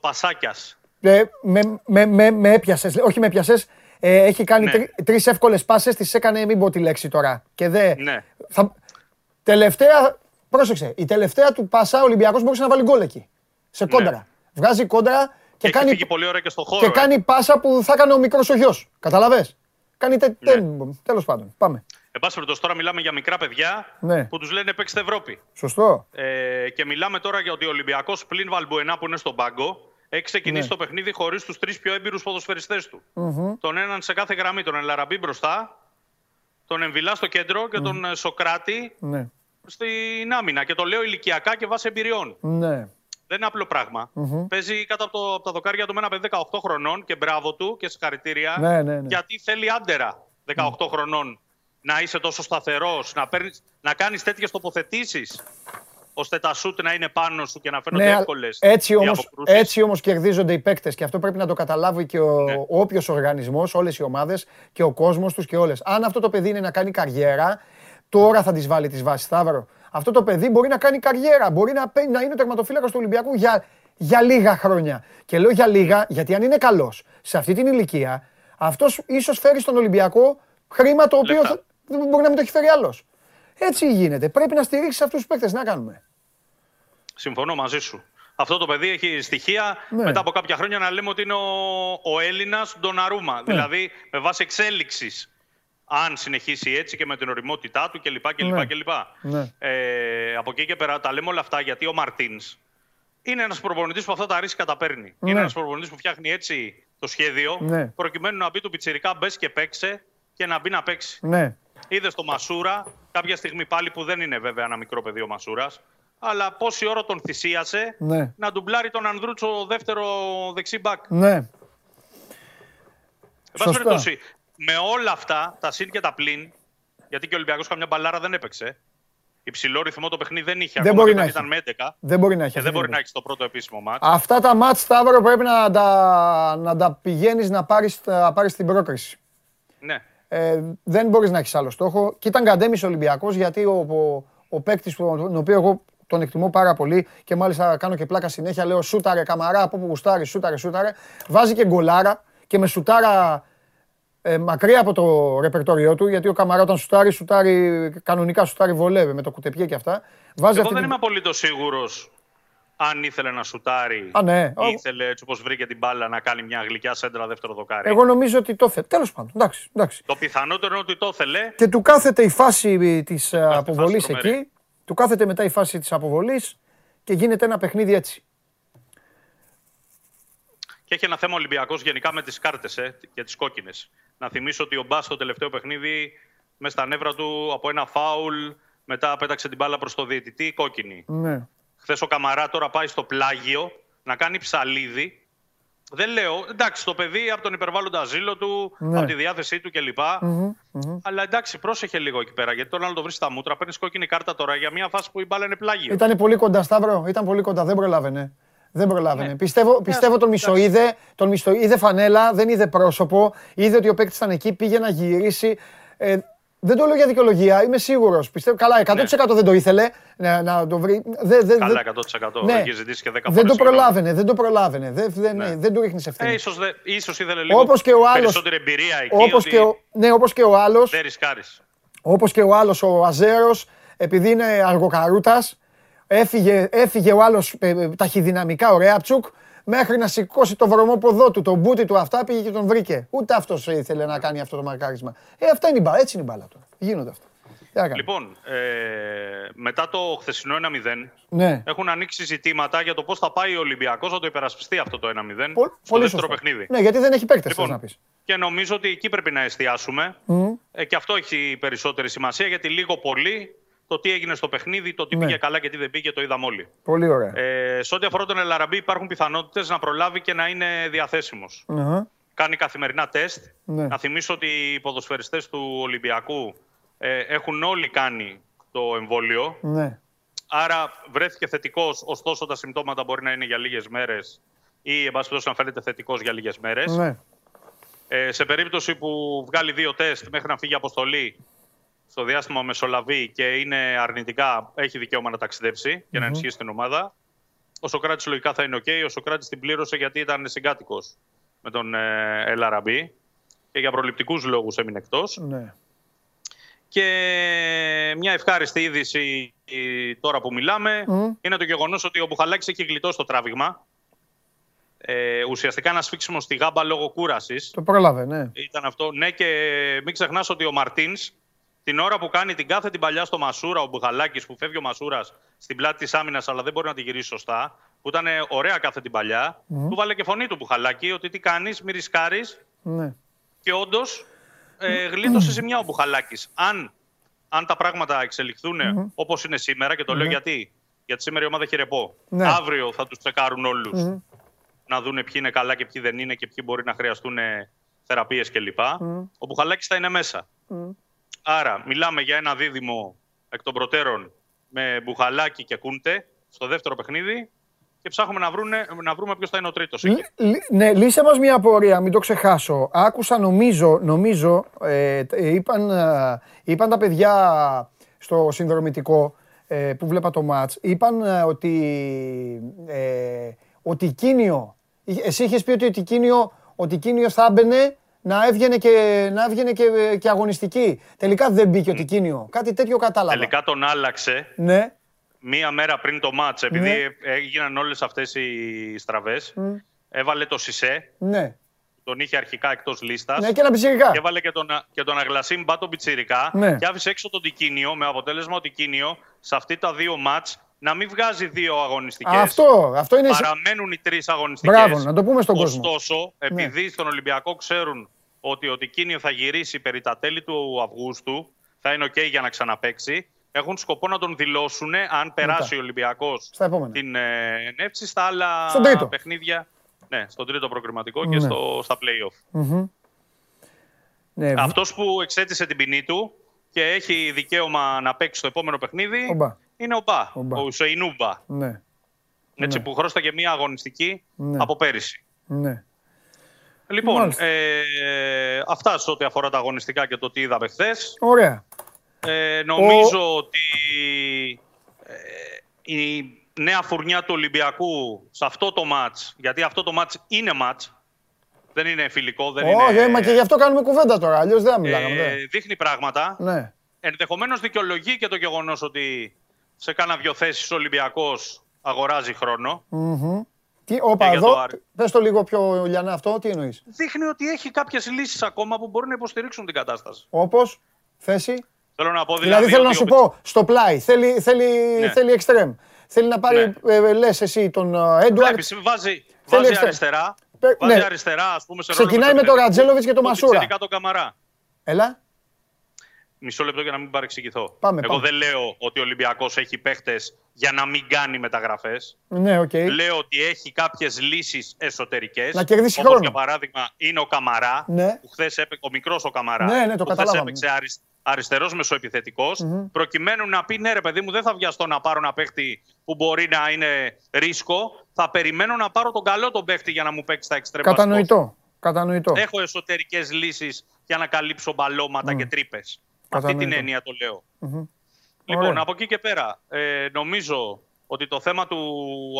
Πασάκιας. Ε, με, με, με, με έπιασες, όχι με έπιασες. Ε, έχει κάνει Ναι. τρει, τρεις εύκολες πάσες, τις έκανε, μην πω τη λέξη τώρα. Και δε, Ναι. θα, τελευταία, πρόσεξε, η τελευταία του πασά ο Ολυμπιακός μπορούσε να βάλει γκολ εκεί. Σε κόντρα. Ναι. Βγάζει κόντρα και, Και έχει κάνει, φύγει πολύ ωραία και στο χώρο. και ε. κάνει πάσα που θα έκανε ο μικρός ο γιος. Καταλαβες; Κάνει τε, Ναι. τε- τέλος πάντων. Πάμε. Εν πάση περιπτώσει, τώρα μιλάμε για μικρά παιδιά Ναι. που τους λένε παίξτε Ευρώπη. Σωστό. Ε, και μιλάμε τώρα για ότι ο Ολυμπιακός πλην Βαλμπουενά που είναι στον πάγκο έχει ξεκινήσει Ναι. το παιχνίδι χωρίς τους τρεις πιο έμπειρους ποδοσφαιριστές του. Μμμ. Τον έναν σε κάθε γραμμή, τον Ελαραμπή μπροστά, τον Εμβιλά στο κέντρο και τον ε, Σοκράτη Ναι. Στην άμυνα. Και το λέω ηλικιακά και βάσει εμπειριών. Ναι. Δεν είναι απλό πράγμα. Μμμ. Παίζει κάτω από, το, από τα δοκάρια του με ένα παιδί 18 χρονών και μπράβο του και συγχαρητήρια. Ναι, ναι, ναι. Γιατί θέλει άντερα 18 χρονών να είσαι τόσο σταθερός, να, παίρνεις, να κάνεις τέτοιες τοποθετήσεις ώστε τα σουτ να είναι πάνω σου και να φαίνονται Ναι, εύκολες. έτσι όμως, έτσι όμως κερδίζονται οι παίκτες και αυτό πρέπει να το καταλάβει και ο, Ναι. ο όποιος οργανισμός, όλες οι ομάδες και ο κόσμος τους και όλες. Αν αυτό το παιδί είναι να κάνει καριέρα, τώρα θα τις βάλει τις βάσεις, Σταύρο. Αυτό το παιδί μπορεί να κάνει καριέρα, μπορεί να, παί- να είναι ο τερματοφύλακας του Ολυμπιακού για, για λίγα χρόνια. Και λέω για λίγα, γιατί αν είναι καλός σε αυτή την ηλικία, αυτός ίσως φέρει στον Ολυμπιακό χρήμα το οποίο Λεφτά. θα- δεν μπορεί να μην το έχει φέρει άλλος. Έτσι γίνεται. Πρέπει να στηρίξεις αυτούς τους παίκτες. Να κάνουμε. Συμφωνώ μαζί σου. Αυτό το παιδί έχει στοιχεία Ναι. μετά από κάποια χρόνια να λέμε ότι είναι ο, ο Έλληνας Ντοναρούμα. Δηλαδή με βάση εξέλιξη. Αν συνεχίσει έτσι και με την οριμότητά του κλπ. κλπ, Ναι. κλπ. Ναι. Ε, από εκεί και πέρα τα λέμε όλα αυτά γιατί ο Μαρτίνς είναι ένας προπονητής που αυτά τα ρίσκα τα παίρνει. Ναι. Είναι ένας προπονητής που φτιάχνει έτσι το σχέδιο Ναι. προκειμένου να μπει του πιτσιρικά μπες και παίξε και να μπει να παίξει. Ναι. Είδες το Μασούρα κάποια στιγμή πάλι που δεν είναι βέβαια ένα μικρό παιδί ο Μασούρας. Αλλά πόση ώρα τον θυσίασε Ναι. να ντουμπλάρει τον Ανδρούτσο δεύτερο δεξί μπακ. Ναι. Εν πάση Σωστά. Περιπτώσει, με όλα αυτά, τα συν και τα πλην, γιατί και ο Ολυμπιακός καμιά μπαλάρα δεν έπαιξε. Υψηλό ρυθμό το παιχνίδι δεν είχε. Δεν ακόμα μπορεί και να όταν έχει. ήταν με 11. Δεν μπορεί να έχει. Και αυτή δεν μπορεί την να έχει το πρώτο επίσημο μάτς. Αυτά τα μάτς, Σταύρο, πρέπει να τα, να τα πηγαίνεις να πάρεις, να πάρεις την πρόκριση. Ναι. Ε, δεν μπορείς να έχεις άλλο στόχο. Και ήταν καντέμις Ολυμπιακός, γιατί ο, ο, ο παίκτης που- τον οποίο εγώ τον εκτιμώ πάρα πολύ και μάλιστα κάνω και πλάκα συνέχεια, λέω σούταρε καμαρά, από που γουστάρεις, σούταρε, σούταρε. Βάζει και γκολάρα και με σουτάρα ε, μακριά από το ρεπερτόριό του, γιατί ο Καμαρά όταν σουτάρει, σουτάρει κανονικά σουτάρει βολεύει με το κουτεπιέ και αυτά. Βάζει Εγώ αυτή δεν την- είμαι απολύτως σίγουρος αν ήθελε να σουτάρει Α, ναι. ή ήθελε έτσι όπως βρήκε την μπάλα να κάνει μια γλυκιά σέντρα δεύτερο δοκάρι. Εγώ νομίζω ότι το ήθελε. Τέλος πάντων, εντάξει, εντάξει. Το πιθανότερο είναι ότι το ήθελε. Και του κάθεται η φάση της ε, αποβολής τρομερή. εκεί. Του κάθεται μετά η φάση της αποβολής και γίνεται ένα παιχνίδι έτσι. Και έχει ένα θέμα Ολυμπιακός γενικά με τις κάρτες ε, και τις κόκκινες. Να θυμίσω ότι ο Μπάς στο τελευταίο παιχνίδι μες στα νεύρα του από ένα φάουλ μετά πέταξε την μπάλα προς το διαιτητή κόκκινη. Ναι. Χθες ο Καμαρά τώρα πάει στο πλάγιο να κάνει ψαλίδι. Δεν λέω, εντάξει, το παιδί από τον υπερβάλλοντα ζήλο του, Ναι. από τη διάθεσή του κλπ. Μμμ, μμμ. Αλλά εντάξει, πρόσεχε λίγο εκεί πέρα. Γιατί τώρα να το βρεις στα μούτρα, παίρνεις κόκκινη κάρτα τώρα για μια φάση που η μπάλα είναι πλάγιο. Ήταν πολύ κοντά, Σταύρο. Ήταν πολύ κοντά. Δεν προλάβαινε. Δεν προλάβαινε. Ναι. Πιστεύω, πιστεύω τον μισοείδε, τον μισο, είδε φανέλα, δεν είδε πρόσωπο. Είδε ότι ο παίκτης ήταν εκεί, πήγε να γυρίσει. Ε, δεν το λέω για δικαιολογία, είμαι σίγουρος. Πιστεύω, καλά, 100% δεν το ήθελε να, να το βρει. Δε, δε, Καλά, δε- 100%. Ναι. Έχει ζητήσει και 10 φορές. δεν το συγγνώμη. προλάβαινε, δεν το προλάβαινε. Δεν, δεν, Ναι. δεν του ρίχνεις ευθύνη. Ε, ίσως, δε, ίσως ήθελε λίγο Όπως και ο άλλος- περισσότερη εμπειρία εκεί. Όπως ότι και ο, ναι, όπως και ο άλλος, Δεν ρισκάρεις. όπως και ο άλλος ο Αζέρος, επειδή είναι αργοκαρούτας, έφυγε, έφυγε ο άλλος ε, ε, ταχυδυναμικά ο Ρέαπτσουκ, μέχρι να σηκώσει το βρωμόποδό του, τον μπούτι του αυτά, πήγε και τον βρήκε. Ούτε αυτός ήθελε να κάνει αυτό το μαρκάρισμα. Ε, αυτά είναι η μπάλα, έτσι είναι η μπάλα τώρα. Γίνονται αυτά. Τι έκανε. Λοιπόν, ε, μετά το χθεσινό 1-0, Ναι. έχουν ανοίξει ζητήματα για το πώς θα πάει ο Ολυμπιακός να το υπερασπιστεί αυτό το 1-0 στο Πολύ δεύτερο σωστό. παιχνίδι. Ναι, γιατί δεν έχει παίκτες, Λοιπόν, να πεις. Και νομίζω ότι εκεί πρέπει να εστιάσουμε. Ε, και αυτό έχει περισσότερη σημασία γιατί λίγο πολύ το τι έγινε στο παιχνίδι, το τι Ναι. πήγε καλά και τι δεν πήγε, το είδαμε όλοι. Πολύ ωραία. Ε, σε ό,τι αφορά τον Ελαραμπή, υπάρχουν πιθανότητες να προλάβει και να είναι διαθέσιμος. Αχα. Κάνει καθημερινά τεστ. Ναι. Να θυμίσω ότι οι ποδοσφαιριστές του Ολυμπιακού ε, έχουν όλοι κάνει το εμβόλιο. Ναι. Άρα βρέθηκε θετικός, ωστόσο τα συμπτώματα μπορεί να είναι για λίγες μέρες ή, εν πάση περιπτώσει, να φαίνεται θετικός για λίγες μέρες. Ναι. Ε, σε περίπτωση που βγάλει δύο τεστ μέχρι να φύγει αποστολή στο διάστημα μεσολαβεί και είναι αρνητικά, έχει δικαίωμα να ταξιδέψει και να Μμμ. ενισχύσει την ομάδα. Ο Σοκράτης λογικά θα είναι οκ. Ο Σοκράτης την πλήρωσε γιατί ήταν συγκάτοικος με τον ε, Ελ Αραμπί και για προληπτικούς λόγους έμεινε εκτός. Ναι. Και μια ευχάριστη είδηση ε, τώρα που μιλάμε Μμ. είναι το γεγονός ότι ο Μπουχαλάκης έχει γλιτώσει το τράβηγμα. Ε, ουσιαστικά ένα σφίξιμο στη γάμπα λόγω κούρασης. Το πρόλαβε, ναι. Ήταν αυτό. Ναι, και μην ξεχνάς ότι ο Μαρτίνς την ώρα που κάνει την κάθε την παλιά στο Μασούρα, ο Μπουχαλάκης που φεύγει ο Μασούρας στην πλάτη της άμυνας, αλλά δεν μπορεί να τη γυρίσει σωστά, που ήταν ωραία κάθε την παλιά, Μμμ. του βάλε και φωνή του Μπουχαλάκη ότι τι κάνεις, μη ρισκάρεις. ναι. Και όντως ε, γλίτωσε ζημιά ο Μπουχαλάκης. Αν, αν τα πράγματα εξελιχθούν Μμμ. όπως είναι σήμερα, και το λέω Ναι. γιατί. Γιατί σήμερα η ομάδα έχει ρεπό. Ναι. Αύριο θα τους τσεκάρουν όλους Μμμ. να δουν ποιοι είναι καλά και ποιοι δεν είναι και ποιοι μπορεί να χρειαστούν θεραπείες κλπ. Μμ. Ο Μπουχαλάκης θα είναι μέσα. Μμ. Άρα, μιλάμε για ένα δίδυμο εκ των προτέρων με Μπουχαλάκη και Κούντε στο δεύτερο παιχνίδι και ψάχνουμε να, βρούνε, να βρούμε ποιος θα είναι ο τρίτος. Λ- Ναι, λύσε μας μια απορία, μην το ξεχάσω. Άκουσα νομίζω, νομίζω, ε, τ- ε, είπαν, ε, είπαν τα παιδιά στο συνδρομητικό ε, που βλέπα το μάτς, είπαν ε, ότι, ε, ότι Κίνιο, εσύ είχες πει ότι ο Τικίνιο, ο Τικίνιο θα έμπαινε να έβγαινε και, να έβγαινε και, και αγωνιστική. Τελικά δεν μπήκε ο Τικίνιο. Κάτι τέτοιο κατάλαβα. Τελικά τον άλλαξε Ναι. μία μέρα πριν το μάτς, επειδή Ναι. έγιναν όλες αυτές οι στραβές. Μμ. Έβαλε το Σισε, Ναι. τον είχε αρχικά εκτός λίστας. Ναι, και ένα πιτσιρικά. Και έβαλε και τον, και τον Αγλασίμ Μπάτο Πιτσιρικά Ναι. και άφησε έξω τον Τικίνιο με αποτέλεσμα ο Τικίνιο σε αυτή τα δύο μάτς να μην βγάζει δύο αγωνιστικές. Αυτό, αυτό είναι... Παραμένουν οι τρεις αγωνιστικές. Μπράβο, να το πούμε στον κόσμο. Ναι. Ωστόσο, επειδή στον Ολυμπιακό ξέρουν ότι ο Τικίνιο θα γυρίσει περί τα τέλη του Αυγούστου, θα είναι οκ για να ξαναπαίξει, έχουν σκοπό να τον δηλώσουν αν περάσει ο Ολυμπιακός Στα επόμενα. την ε, ενέψη στα άλλα Στον τρίτο. παιχνίδια. Ναι, στον τρίτο προκριματικό και Ναι. στο, στα play-off. Μμμ. Ναι, β- Αυτός που εξέτησε την ποινή του και έχει δικαίωμα να παίξει στο επόμενο παιχνίδι Ο Μπα. είναι ο Μπα, Ο Μπα. ο Ουσεϊνούμπα. ναι, Έτσι, Ναι. που χρώσταγε μία αγωνιστική Ναι. από πέρυσι. ναι. Λοιπόν, Μάλιστα. ε, αυτά σε ό,τι αφορά τα αγωνιστικά και το τι είδαμε χθες. Ωραία. Ε, νομίζω ότι ε, η νέα φουρνιά του Ολυμπιακού σε αυτό το μάτς, γιατί αυτό το μάτς είναι μάτς, δεν είναι φιλικό, δεν Όχι, είναι... ε, μα και γι' αυτό κάνουμε κουβέντα τώρα. Αλλιώς δεν θα μιλάγαμε. ε, δε. δείχνει πράγματα. Ναι. Ενδεχομένως δικαιολογεί και το γεγονός ότι σε κάνα δυο θέσεις ο Ολυμπιακός αγοράζει χρόνο. Μμμ. Τι, όπα, Και για εδώ, το Άρη. πες το λίγο πιο λιανά αυτό, τι εννοείς; Δείχνει ότι έχει κάποιες λύσεις ακόμα που μπορούν να υποστηρίξουν την κατάσταση. Όπως, θέση. Θέλω να πω δηλαδή. Δηλαδή θέλω να ότι σου ο- πω, στο πλάι, θέλει, θέλει, Ναι. θέλει εξτρέμ. Θέλει να πάρει, ε, λες εσύ, τον Έντουαρτ. Βλέπεις, βάζει, Θέλει βάζει εξτρέμ. αριστερά. Πε- βάζει ναι. αριστερά, ας πούμε, σε ρόλο Ξεκινάει με τον Πετρέλη. Ρατζέλοβιτς και τον Το Μασούρα. πιτσιρικά τον Καμαρά. Έλα. Μισό λεπτό για να μην παρεξηγηθώ. Πάμε, Εγώ πάμε. δεν λέω ότι ο Ολυμπιακός έχει παίχτες για να μην κάνει μεταγραφές. Ναι, οκ. Λέω ότι έχει κάποιες λύσεις εσωτερικές. Να κερδίσει όπως χρόνο. για παράδειγμα είναι ο Καμαρά. Ναι. Που χθες έπαι... Ο μικρός ο Καμαρά. Ναι, ναι, το που χθες καταλάβαμε. έπαιξε αρισ... αριστερός μεσοεπιθετικός. Μμμ. Προκειμένου να πει ναι, ρε παιδί μου, δεν θα βιαστώ να πάρω ένα παίχτη που μπορεί να είναι ρίσκο. Θα περιμένω να πάρω τον καλό τον παίχτη για να μου παίξει τα εξτρεμά. Κατανοητό. Κατανοητό. Έχω εσωτερικές λύσεις για να καλύψω μπαλώματα και τρύπες. Αυτή την Κατανοητό. έννοια το λέω. Μμμ. Λοιπόν, Ωραία. από εκεί και πέρα, ε, νομίζω ότι το θέμα του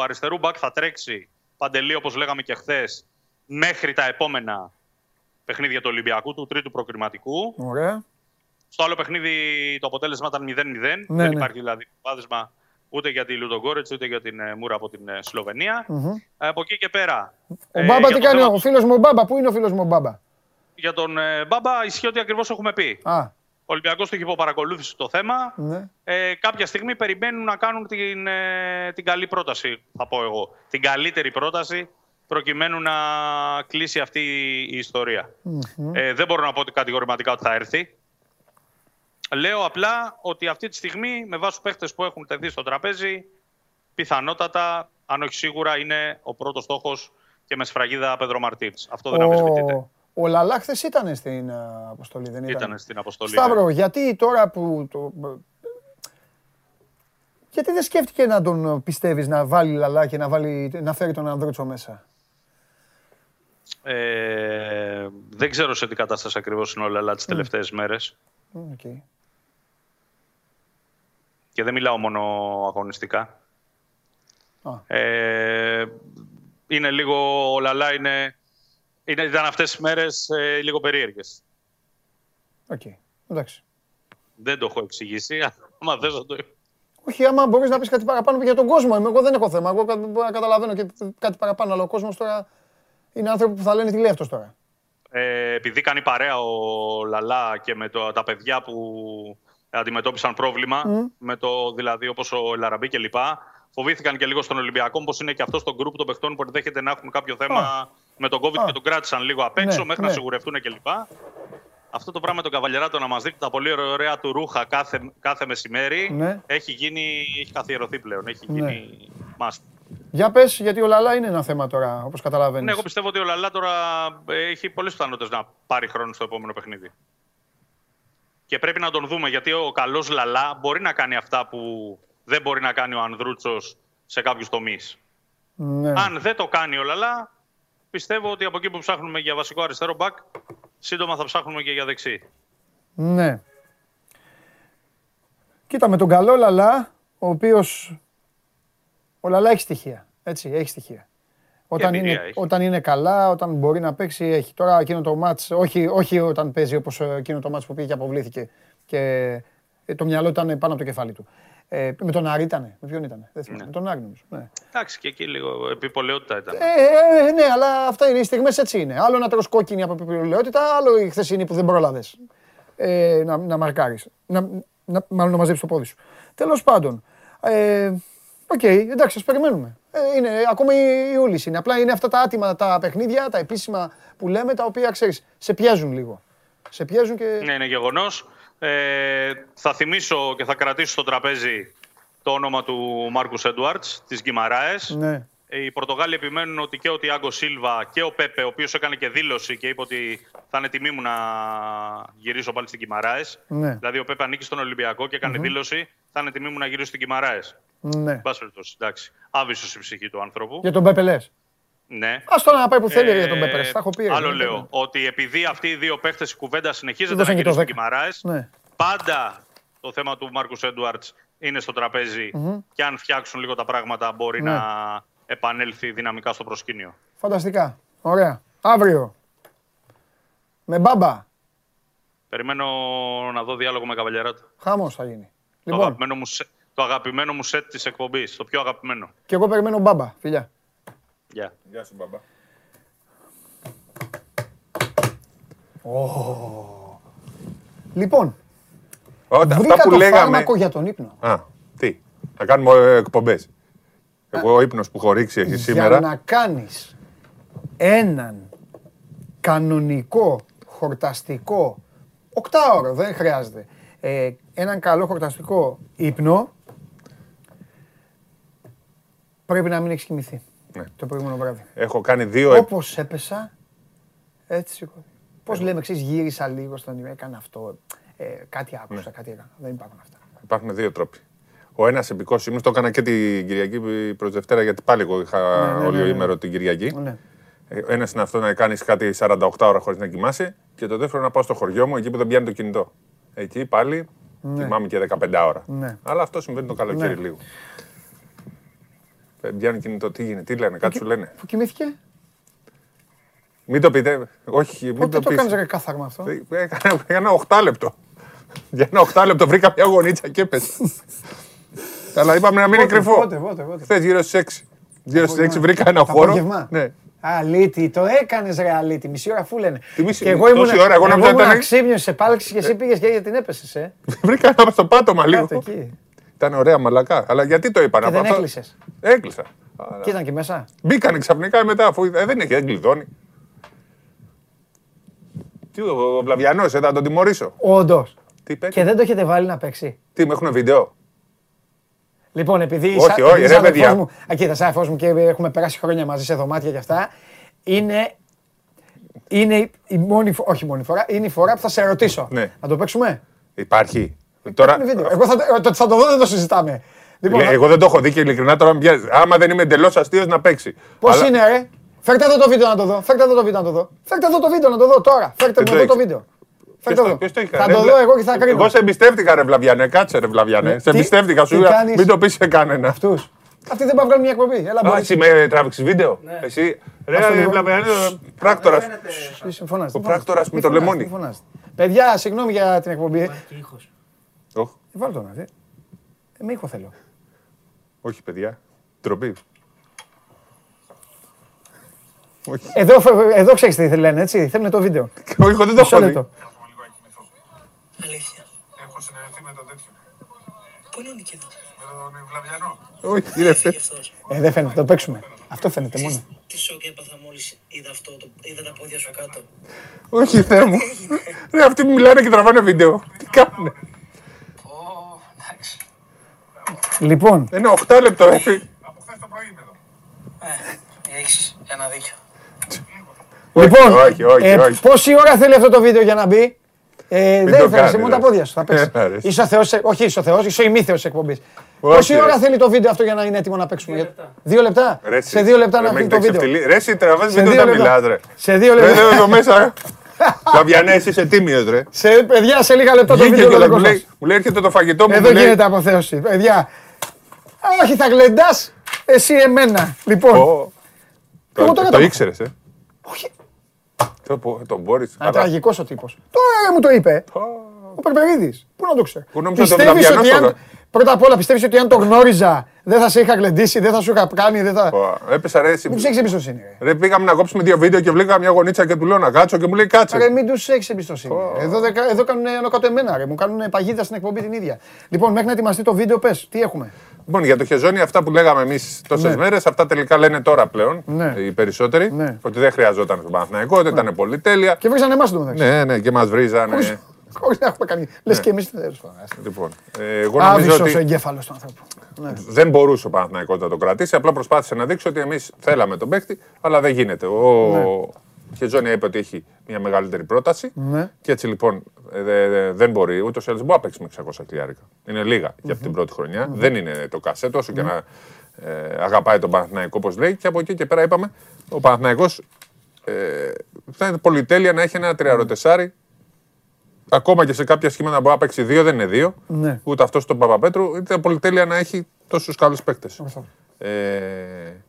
αριστερού μπακ θα τρέξει παντελή, όπως λέγαμε και χθες, μέχρι τα επόμενα παιχνίδια του Ολυμπιακού, του τρίτου προκριματικού. Ωραία. Στο άλλο παιχνίδι το αποτέλεσμα ήταν 0-0. Ναι, Δεν ναι. υπάρχει δηλαδή πάδεσμα ούτε για τη Λουδογκόρετς ούτε για την ε, Μούρα από την ε, Σλοβενία. Μμμ. Ε, από εκεί και πέρα. Ο ε, Μπάμπα για τι το κάνει, θέμα- ο φίλος μου ο Μπάμπα, πού είναι ο φίλος μου ο Μπάμπα. Για τον ε, Μπάμπα ισχύει ότι ακριβώς έχουμε πει. Α, Ο Ολυμπιακός το έχει υποπαρακολούθηση το θέμα. Ναι. Ε, κάποια στιγμή περιμένουν να κάνουν την, ε, την καλή πρόταση, θα πω εγώ. Την καλύτερη πρόταση προκειμένου να κλείσει αυτή η ιστορία. Μμμ. Ε, δεν μπορώ να πω ότι κατηγορηματικά ότι θα έρθει. Λέω απλά ότι αυτή τη στιγμή, με βάση τους παίχτες που έχουν τεθεί στο τραπέζι, πιθανότατα, αν όχι σίγουρα, είναι ο πρώτος στόχος και με σφραγίδα Πέδρο Μαρτίνς. Αυτό δεν αμφισβητείται. Ο, ο Λαλά χθες ήταν στην α, αποστολή, δεν ήταν; Ήταν στην αποστολή. Σταύρο, ναι. γιατί τώρα που. Το... Γιατί δεν σκέφτηκε να τον πιστεύεις να βάλει Λαλά και να, βάλει, να φέρει τον Ανδρούτσο μέσα; Ε, δεν ξέρω σε τι κατάσταση ακριβώς είναι ο Λαλά τις τελευταίες μέρες. Μμ, οκ. Και δεν μιλάω μόνο αγωνιστικά. Α. Ε, είναι λίγο, ο Λαλά είναι, είναι, ήταν αυτές τις μέρες ε, λίγο περίεργες. Οκ. Εντάξει. Δεν το έχω εξηγήσει, άμα θες να το... Όχι, άμα μπορείς να πεις κάτι παραπάνω για τον κόσμο. εμ, Εγώ δεν έχω θέμα. Εγώ κα- μπορώ να καταλαβαίνω και κάτι παραπάνω. Αλλά ο κόσμος τώρα είναι άνθρωποι που θα λένε τι λέει αυτός τώρα. Ε, επειδή κάνει παρέα ο Λαλά και με το, τα παιδιά που αντιμετώπισαν πρόβλημα, Μμ. με το, δηλαδή όπως ο Λαραμπή και λοιπά, φοβήθηκαν και λίγο στον Ολυμπιακό, πως είναι και αυτός στο γκρουπ των παιχτών που ενδέχεται να έχουν κάποιο θέμα Α. με τον COVID Α. και τον κράτησαν λίγο απ' έξω Ναι, μέχρι ναι. να σιγουρευτούν και λοιπά. Αυτό το πράγμα με τον Καβαλιεράτο να μας δείχνει τα πολύ ωραία του ρούχα κάθε, κάθε μεσημέρι Ναι. έχει, γίνει, έχει καθιερωθεί πλέον, έχει Ναι. γίνει must. Για πες, γιατί ο Λαλά είναι ένα θέμα τώρα, όπως καταλαβαίνεις. Ναι, εγώ πιστεύω ότι ο Λαλά τώρα ε, έχει πολλές πιθανότητες να πάρει χρόνο στο επόμενο παιχνίδι. Και πρέπει να τον δούμε γιατί ο καλός Λαλά μπορεί να κάνει αυτά που δεν μπορεί να κάνει ο Ανδρούτσος σε κάποιους τομείς. Ναι. Αν δεν το κάνει ο Λαλά, πιστεύω ότι από εκεί που ψάχνουμε για βασικό αριστερό μπακ, σύντομα θα ψάχνουμε και για δεξί. Ναι. Κοίτα, με τον καλό Λαλά, ο οποίο. Ο Λαλά έχει στοιχεία. Έτσι, έχει στοιχεία. Όταν εμπειρία είναι, έχει. όταν είναι καλά, όταν μπορεί να παίξει, έχει. Τώρα εκείνο το μάτς, όχι, όχι όταν παίζει όπως ε, εκείνο το μάτς που πήγε και αποβλήθηκε και ε, το μυαλό ήταν πάνω από το κεφάλι του. Ε, με τον Άρη ήτανε, με ποιον ήτανε, δεν θυμάμαι, με τον Άρη νομίζω. Ναι. Εντάξει, και εκεί λίγο επιπολαιότητα ήταν. Ε, ε, ναι, αλλά αυτά είναι οι στιγμές έτσι είναι. Άλλο να τρως κόκκινη από επιπολαιότητα, άλλο η χθεσινή που δεν πρόλαβες ε, να, να μαρκάρεις. Να, να, μάλλον να μαζέψεις το πόδι σου. Τέλος πάντων, ε, οκ, εντάξει, ας περιμένουμε. Ε, είναι, ακόμα η Ιούλης είναι. Απλά είναι αυτά τα άτιμα τα παιχνίδια, τα επίσημα που λέμε, τα οποία, ξέρεις, σε πιέζουν λίγο. Σε πιέζουν και... Ναι, είναι γεγονός. Ε, θα θυμίσω και θα κρατήσω στο τραπέζι το όνομα του Μάρκους Έντουαρτς της Γκυμαράες. Ναι. Οι Πορτογάλοι επιμένουν ότι και ο Τιάγκο Σίλβα και ο Πέπε, ο οποίος έκανε και δήλωση και είπε ότι θα είναι τιμή μου να γυρίσω πάλι στην Κιμαράε. Ναι. Δηλαδή, ο Πέπε ανήκει στον Ολυμπιακό και έκανε Μμμ. δήλωση θα είναι τιμή μου να γυρίσω στην Κιμαράε. Ναι. Εν πάση περιπτώσει, εντάξει. Άβυσο η ψυχή του άνθρωπου. Για τον Πέπε λες. Ναι. Ας τώρα να πάει που θέλει Ε, για τον Πέπε. ρε. Τα έχω πει. ρε, Άλλο δεν λέω. είναι. Ότι επειδή αυτοί οι δύο παίχτες η κουβέντας συνεχίζεται Δώσαν να και το γυρίσουν στην 10. Κιμαράες, Ναι. πάντα το θέμα του Μάρκους Έντουαρτς είναι στο τραπέζι Μμμ. και αν φτιάξουν λίγο τα πράγματα μπορεί Ναι. να επανέλθει δυναμικά στο προσκήνιο. Φανταστικά. Ωραία. Αύριο. Με μπάμπα. Περιμένω να δω διάλογο με Καβαλιαράτο. Χάμος θα γίνει. Το, Λοιπόν, αγαπημένο μου, σε- το αγαπημένο μου σετ της εκπομπής, το πιο αγαπημένο. και εγώ περιμένω μπάμπα. Φιλιά. Γεια. Γεια σου, μπαμπά. Λοιπόν, Όταν, βρήκα αυτά που το λέγαμε. φάρμακο για τον ύπνο. Α, τι; Θα κάνουμε εκπομπές. Εγώ ο ύπνος που έχω ρίξει έχει Για σήμερα. να κάνεις έναν κανονικό χορταστικό, οκτάωρο δεν χρειάζεται, ε, έναν καλό χορταστικό ύπνο, πρέπει να μην έχεις κοιμηθεί Ναι. Το προηγούμενο βράδυ. Έχω κάνει δύο. εκ- Όπως έπεσα, έτσι σηκώθηκα. Πώς λέμε, ξέρεις, γύρισα λίγο στον έκανα αυτό, ε, κάτι άκουσα, Ναι. κάτι έκανα. Δεν υπάρχουν αυτά. Υπάρχουν δύο τρόποι. Ο ένας επικός ύπνο το έκανα και την Κυριακή προς Δευτέρα, γιατί πάλι εγώ είχα Ναι, ναι, όλο ναι, ναι. ημέρο την Κυριακή. Ναι. Ένας είναι αυτό να κάνεις κάτι 48 ώρα χωρίς να κοιμάσαι. Και το δεύτερο να πάω στο χωριό μου, εκεί που δεν πιάνει το κινητό. Εκεί πάλι Ναι. κοιμάμαι και 15 ώρα. Ναι. Αλλά αυτό συμβαίνει το καλοκαίρι Ναι. λίγο. Ε, Πιάνει κινητό, τι γίνεται, τι λένε, κάτι σου λένε; Που κοιμήθηκε, Μην το πείτε, όχι, μην πότε το το πεις. κάνεις ρε κάθαρμα αυτό; Ε, Έκανα ένα 8 λεπτό. Για ένα 8 λεπτό βρήκα μια γονίτσα και έπεσα. Αλλά είπαμε να μην είναι Πότε, κρυφό. πότε, πότε, πότε. Χθες γύρω στις 6. Γύρω στις 6 απόγευμα. βρήκα ένα Το χώρο. απόγευμα. Ναι. Αλήτη, το έκανες ρε Αλήτη, μισή ώρα αφού λένε. Τι μισή- και εγώ τόση ήμουν, ώρα, εγώ εγώ νόμιζα ήμουν ήταν- αξίμιος σε πάλεξη και εσύ πήγες και την έπεσες, ε. Βρήκα ένα στο πάτωμα λίγο. Κάτω εκεί. Ήταν ωραία μαλακά. Αλλά γιατί το είπα Και να δεν πω αυτό. έκλεισες. Έκλεισα. Και ήταν και μέσα. Μπήκανε ξαφνικά μετά αφού ε, δεν έχει, δεν κλειδώνει. Τι ο, ο Βλαβιανός, ε, θα τον τιμωρήσω. Όντως. Τι είπε, Και δεν το έχετε βάλει να παίξει. τι με έχουν βίντεο; Λοιπόν, επειδή Όχι, σαν- όχι, επειδή ρε, σαν παιδιά. αδερφός μου, α, κοίτα, σαν αδερφός μου και έχουμε περάσει χρόνια μαζί σε δωμάτια και αυτά, είναι, είναι η μόνη, φο- όχι η μόνη φορά, είναι η φορά που θα σε ρωτήσω. Ναι. Να το παίξουμε; Υπάρχει. Τώρα, Είναι βίντεο. Εγώ θα, το- το- θα το δω, δεν το συζητάμε. Λοιπόν, Λέει, εγώ δεν το έχω δει και ειλικρινά τώρα με πιέζει. Άμα δεν είμαι εντελώς αστείος να παίξει. πώς Αλλά- είναι, ρε; Φέρτε εδώ το βίντεο να το δω. Φέρτε εδώ το βίντεο να το δω. Φέρτε εδώ το βίντεο να το δω τώρα. Φέρτε Δεν μου το εδώ το έχεις. βίντεο. Ποιος Φέρτε το- εδώ. ποιος το έχει Θα κάνει, το ρε, δω βλα- εγώ και θα κρίνω. Εγώ σε εμπιστεύτηκα, ρε Βλαβιανέ. Κάτσε, ρε Βλαβιανέ. Ναι. Σε Τι- εμπιστεύτηκα, σου τι είπα. κάνεις; Μην το πεις σε κανένα. Αυτούς. Αυτοί δεν πάνε να βγάλουν μια εκπομπή. Έλα, Α, μπορείς. εσύ με τράβηξες βίντεο; Εσύ; Ρε, Αυτό ρε λίγο. Βλαβιανέ, πράκτορας. Μη φωνάζετε, Ο μη πράκτορας φωνάζετε, με το μη φωνάζετε, λεμόνι. μη φωνάζετε. Παιδιά, συγγνώμη για την εκπομπή. Οχ, Βάλ τον, ε. Ε, με ήχο θέλω. Όχι, παιδιά. Τροπή. Όχι. Εδώ, εδώ ξέρεις τι λένε, έτσι. Θέλουν το βίντεο. Όχι, εγώ δεν το Μισό έχω δει. λεπτό. Αλήθεια. Έχω συνεργαστεί με τον τέτοιο. Πού είναι ο Νικήδας. Με τον Βλαβιανό. Όχι, είναι θε. Ε, δεν φαίνεται, το παίξουμε. Αυτό φαίνεται μόνο. Τι σοκ έπαθα μόλις είδα αυτό, το, είδα τα πόδια σου κάτω; Όχι, Θεέ μου. Ρε, αυτοί που μιλάνε και τραβάνε βίντεο. Τι κάνουνε; Λοιπόν, Ένα 8 λεπτό, έφη. Ε, έχεις ένα δίκιο. λοιπόν όχι, όχι, ε, όχι. πόση ώρα θέλει αυτό το βίντεο για να μπει; Ε, Μην δεν το έφερε κάνεις, μόνο ρε. τα πόδια σου. Θα πέσει. Ε, ρε. Είσαι ο Θεός, ε, όχι είσαι ο Θεός, είσαι ο ημίθεος της εκπομπής. Όχι, Πόση ρε. ώρα θέλει το βίντεο αυτό για να είναι έτοιμο να παίξουμε; Δύο λεπτά. Ρε, Σε δύο λεπτά ρε, να με φύγει το έχετε βίντεο. ξεφτυλί. Ρε, εσύ τραβάς Σε βίντεο δύο όταν λεπτά. μιλάς, ρε. Σε δύο Ρε, λεπτά. εδώ εδώ μέσα. Φαβιανέ, είσαι τίμιος, ρε. Σε παιδιά, σε λίγα λεπτά το Βγήκε βίντεο. και το μου δικό λέει, σας. μου λέει έρχεται το φαγητό μου. Εδώ μου λέει, γίνεται αποθέωση. Παιδιά. Α, Όχι, θα γλεντάς εσύ εμένα. Λοιπόν, «Ω, Εγώ Το, τώρα το το- ήξερες, ε; Το, πω- τον Μπόρις. Α, τραγικός ο τύπος. Τώρα μου το είπε. Ο Περπερίδης. Πού να το ξέρω. Πού νόμιζα το Πιστεύεις Βλαβιανός ότι το αν... δω. Πρώτα απ' όλα πιστεύεις ότι αν το γνώριζα δεν θα σε είχα γλεντήσει, δεν θα σου είχα κάνει, δεν θα... Πω, Έπεσα ρε. εσύ. Μην τους έχεις εμπιστοσύνη. ρε. Ρε, πήγαμε να κόψουμε δύο βίντεο και βρήκα μια γονίτσα και του λέω να κάτσω και μου λέει Ρε, κάτσε. μην τους έχεις εμπιστοσύνη. Εδώ, δεν κα- εδώ κάνουν ενώ κάτω εμένα, ρε. Μου κάνουν παγίδα στην εκπομπή την ίδια. Λοιπόν, μέχρι να ετοιμαστεί το βίντεο, πες, τι έχουμε. Λοιπόν, για το χεζόνι, αυτά που λέγαμε εμείς τόσες Ναι. μέρες, αυτά τελικά λένε τώρα πλέον Ναι. οι περισσότεροι. Ναι. Ότι δεν χρειαζόταν στον Παναθηναϊκό, ότι ήταν πολύ τέλεια. Και βρίζανε εμάς το μεταξύ. Ναι, ναι, και μας βρίζανε. Χωρίς να έχουμε κάνει. Λες και εμείς τέλος πάντων. Λοιπόν, ε, εγώ νομίζω Άβυσσος ότι ο εγκέφαλος του ανθρώπου. Ναι. δεν μπορούσε ο Παναθηναϊκός να το κρατήσει. Απλά προσπάθησε να δείξει ότι εμείς θέλαμε τον παίκτη, αλλά δεν γίνεται. Ο Ναι. Χεζόνια είπε ότι έχει μια μεγαλύτερη πρόταση. Ναι. Και έτσι λοιπόν ε, δε- δε- δεν μπορεί, ούτως ή άλλως μπορεί να παίξει με 600 χιλιάρικα. Είναι λίγα για αυτή την πρώτη χρονιά. Δεν είναι το κασέτο, όσο και να ε, αγαπάει τον Παναθηναϊκό όπως λέει. Και από εκεί και πέρα είπαμε, ο Παναθηναϊκός ε, θα είναι πολυτέλεια να έχει ένα τριαροτεσάρι. Ακόμα και σε κάποια σχήματα μπορεί να παίξει δύο, δεν είναι δύο. Ναι. Ούτε αυτός στον Παπαπέτρου. Ήταν πολυτέλεια να έχει τόσους καλούς παίκτες. Ε, ο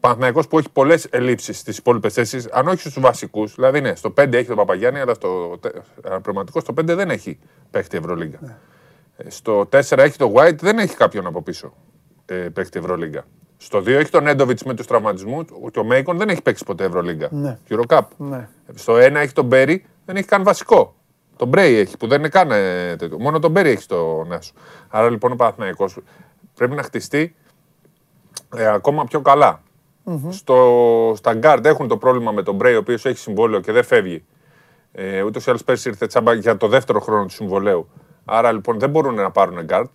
Παναθηναϊκός που έχει πολλές ελλείψεις στις υπόλοιπες θέσεις, αν όχι στους βασικούς, δηλαδή ναι, στο 5 έχει τον Παπαγιάννη, αλλά στο τε- πραγματικό στο 5 δεν έχει παίχτη Ευρωλίγκα. Ε, Στο 4 έχει τον White, δεν έχει κάποιον από πίσω ε, παίχτη Ευρωλίγκα. Στο 2 έχει τον Νέντοβιτς με τους τραυματισμούς και ο Μέικον δεν έχει παίξει ποτέ Ευρωλίγκα. Ναι. Eurocup. Ναι. Στο 1 έχει τον Μπέρι, δεν έχει καν βασικό. Τον Μπρέι έχει που δεν είναι καν ε, τέτοιο. Μόνο τον Μπέρι έχει στον άσο. Άρα λοιπόν ο Παναθηναϊκός πρέπει να χτιστεί ε, ακόμα πιο καλά. Στο, στα γκαρντ έχουν το πρόβλημα με τον Μπρέι, ο οποίος έχει συμβόλαιο και δεν φεύγει. Ε, Ούτως ή άλλως πέρσι ήρθε τσάμπα για το δεύτερο χρόνο του συμβολαίου. Άρα λοιπόν δεν μπορούν να πάρουν γκαρντ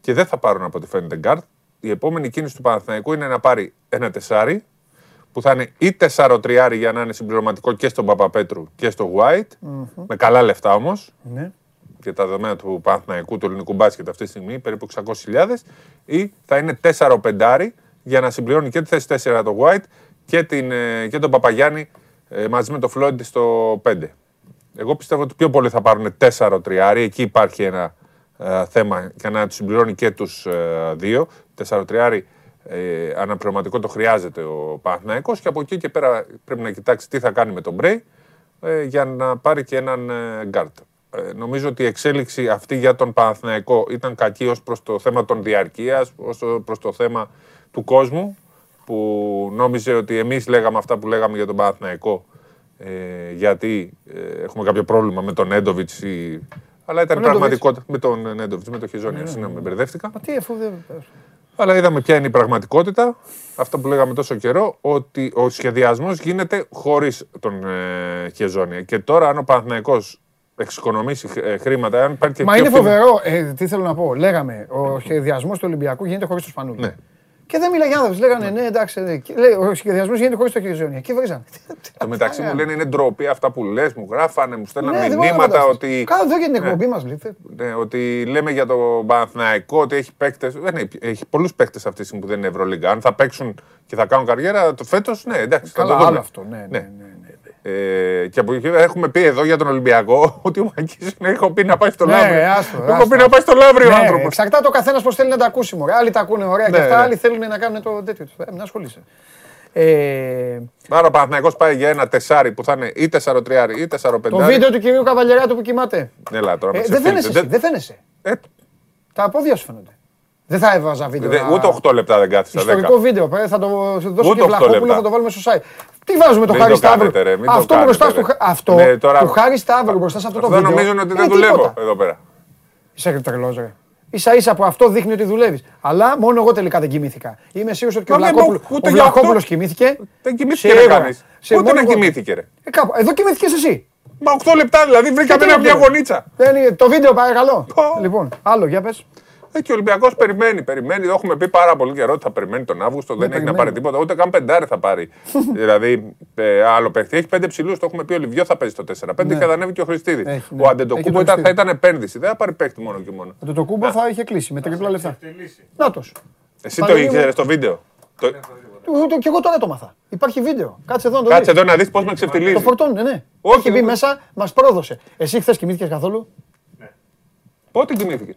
και δεν θα πάρουν από ό,τι φαίνεται γκαρντ. Η επόμενη κίνηση του Παναθηναϊκού είναι να πάρει ένα τεσσάρι που θα είναι ή τεσσαροτριάρι για να είναι συμπληρωματικό και στον Παπαπέτρου και στο White, με καλά λεφτά όμως. Ναι. Και τα δεδομένα του Παναθηναϊκού, του ελληνικού μπάσκετ αυτή τη στιγμή, περίπου 600.000, ή θα είναι 4-5 για να συμπληρώνει και τη θέση 4 το White και, την, ε, και τον Παπαγιάννη ε, μαζί με το Φλόιντ στο 5. Εγώ πιστεύω ότι πιο πολύ θα πάρουν 4 τριάρι. Εκεί υπάρχει ένα ε, θέμα για να τους συμπληρώνει και τους ε, δύο. 4 τριάρι ε, αναπληρωματικό το χρειάζεται ο Παναθηναϊκός και από εκεί και πέρα πρέπει να κοιτάξει τι θα κάνει με τον Μπρέι ε, για να πάρει και έναν ε, γκαρντ. Ε, νομίζω ότι η εξέλιξη αυτή για τον Παναθηναϊκό ήταν κακή ως προς το θέμα των διαρκείας, ως το- προς το θέμα του κόσμου που νόμιζε ότι εμείς λέγαμε αυτά που λέγαμε για τον Παναθηναϊκό ε, γιατί ε, έχουμε κάποιο πρόβλημα με τον Νέντοβιτς ή... αλλά ήταν Τον Νέντοβιτς. πραγματικότητα με τον Νέντοβιτς, με τον Χεζόνια, Ναι, ναι. συγγνώμη, μπερδεύτηκα. Μα τι αφού δεν. Αλλά είδαμε ποια είναι η πραγματικότητα, αυτό που λέγαμε τόσο καιρό, ότι ο σχεδιασμός γίνεται χωρίς τον ε, Χεζόνια. Και τώρα, αν ο Παναθηναϊκός εξοικονομήσει ε, χρήματα, αν υπάρχει και Μα πιο είναι φθηνό- φοβερό. Ε, τι θέλω να πω. Λέγαμε, ο σχεδιασμός του Ολυμπιακού γίνεται χωρίς το Σπανούλη. Ναι. Και δεν μιλάει άνθρωποι. Λέγανε, ναι, εντάξει. ναι. Και λέει, ο σχεδιασμός γίνεται χωρίς το Χεζόνια. Και βρίζανε. Το μεταξύ μου λένε είναι ντροπή αυτά που λες, μου γράφανε, μου στέλνανε Ναι, δεν μπορώ να μηνύματα φανταστώ. ότι. Κάτω εδώ για την Ναι. εκπομπή μα. Ναι, ότι λέμε για το Παναθηναϊκό ότι έχει παίκτε. Δεν έχει, έχει πολλούς παίκτες αυτή τη στιγμή που δεν είναι Ευρωλίγκα. Αν θα παίξουν και θα κάνουν καριέρα το φέτος, ναι, εντάξει. θα Καλά, το δούμε. άλλο αυτό. Ναι, ναι. Ε, και από εκεί πέρα έχουμε πει εδώ για τον Ολυμπιακό ότι ο Μαγκής έχω πει να πάει στο Ναι, Λαύριο. άστο, Έχω άστο. πει να πάει στο Λαύριο ο Ναι, άνθρωπο. Εξαρτάται ο καθένας πώς θέλει να τα ακούσει. Μωρέ. Άλλοι τα ακούνε ωραία Ναι, και αυτά, ναι. άλλοι θέλουν να κάνουν το τέτοιο. Ε, μην ασχολείσαι. Ε, Άρα ο Παναθηναϊκός πάει για ένα τεσάρι που θα είναι ή 4-3 ή 4-5. το βίντεο του κυρίου Καβαλιαράτου που κοιμάται. Έλα τώρα, Ε, με δεν ξεφύγετε. φαίνεσαι. εσύ, Δεν φαίνεσαι. Ε. Τα πόδια σου φαίνονται. Δεν θα έβαζα βίντεο. Δεν- να- Ούτε 8 λεπτά δεν κάθισα. 10. Ιστορικό βίντεο. πρέπει, Θα το θα το δώσω Ούτε και οκτώ Βλαχόπουλο, λεπτά. θα το βάλουμε στο site. Τι βάζουμε το Μην Χάρη το Σταύρου; κάνετε, ρε, μην το Αυτό κάνετε, μπροστά ρε. στο Χα- αυτό Ναι, τώρα- του Χάρη Σταύρου μπροστά σε αυτό το Αυτό βίντεο. νομίζουν ότι είναι δεν δουλεύω τίποτα. εδώ πέρα. Είσαι τρελός ρε. Ίσα ίσα που αυτό δείχνει ότι δουλεύεις. Αλλά μόνο εγώ τελικά δεν κοιμήθηκα. Είμαι σίγουρος ότι και ο Μα δεν Βλαχόπουλο μπο- ούτε για αυτό. Βλαχόπουλος κοιμήθηκε. Δεν κοιμήθηκε ρε Σίγουρα. κανείς. Σε Ούτε μόνο να εγώ. κοιμήθηκε ρε. Ε, κάπου. Εδώ κοιμήθηκες εσύ. Μα 8 λεπτά δηλαδή βρήκαμε Τι ένα- μια έγινε; γωνίτσα. Δεν είναι- Το βίντεο παρακαλώ. Λοιπόν, άλλο για πες. Ε, και ο Ολυμπιακός περιμένει, περιμένει. Το έχουμε πει πάρα πολύ καιρό ότι θα περιμένει τον Αύγουστο. δεν έχει να πάρει τίποτα. Ούτε καν πεντάρι θα πάρει. δηλαδή, ε, άλλο παίχτη. Έχει πέντε ψηλούς. Το έχουμε πει. Ο Λιβιό θα παίζει το 4-5 Ναι. και θα ανέβει και ο Χριστίδη. Έχει, ναι. Ο Έχει Αντετοκούμπο τον ήταν, θα Χριστίδη. ήταν επένδυση. Δεν θα πάρει παίχτη μόνο και μόνο. Το, το κούμπο θα είχε κλείσει με τριπλά λεφτά. Νάτος. Εσύ το Παναγία μου. είχε στο βίντεο; Το... Ούτε και εγώ τώρα το μάθα. Υπάρχει βίντεο. Κάτσε εδώ να το Κάτσε δεις. εδώ να δεις πώς με ξεφτιλίζει. Το φορτώνουν, ναι. Όχι, Έχει μπει δεν- μέσα, μας πρόδωσε. Εσύ χθες κοιμήθηκες καθόλου; Πότε κοιμήθηκες;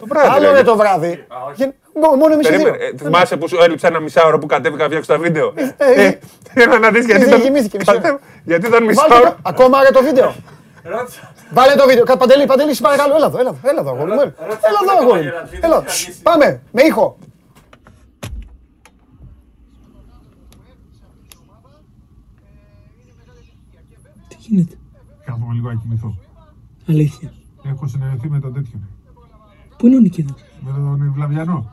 Μο- Το βράδυ. Άλλο λέγεται. είναι το βράδυ. Γεν- μο- Μόνο εμεί οι δύο. Περίμενε. Ε, θυμάσαι που σου έλειψε ένα μισάωρο που κατέβηκα να φτιάξω τα βίντεο; ε, Ε, Θέλω να δεις γιατί δεν ήταν. κοιμήθηκε μισή ώρα. κατέβα- Γιατί ήταν Βάλτε μισάωρο. το- Ακόμα ρε το βίντεο. Βάλε το βίντεο. Κα- Παντελή, Παντελή, σε παρακαλώ. Έλα εδώ, έλα εδώ, έλα εδώ, αγόρι μου. Έλα Έλα εδώ, αγόρι μου. Έλα. Σ, Πάμε, με ήχο. Τι γίνεται; Κάθομαι λίγο να κοιμηθώ. Αλήθεια. Έχω συνεργαστεί με τον τέτοιο. Πού είναι ο Νικήτα. Με τον Βλαβιανό.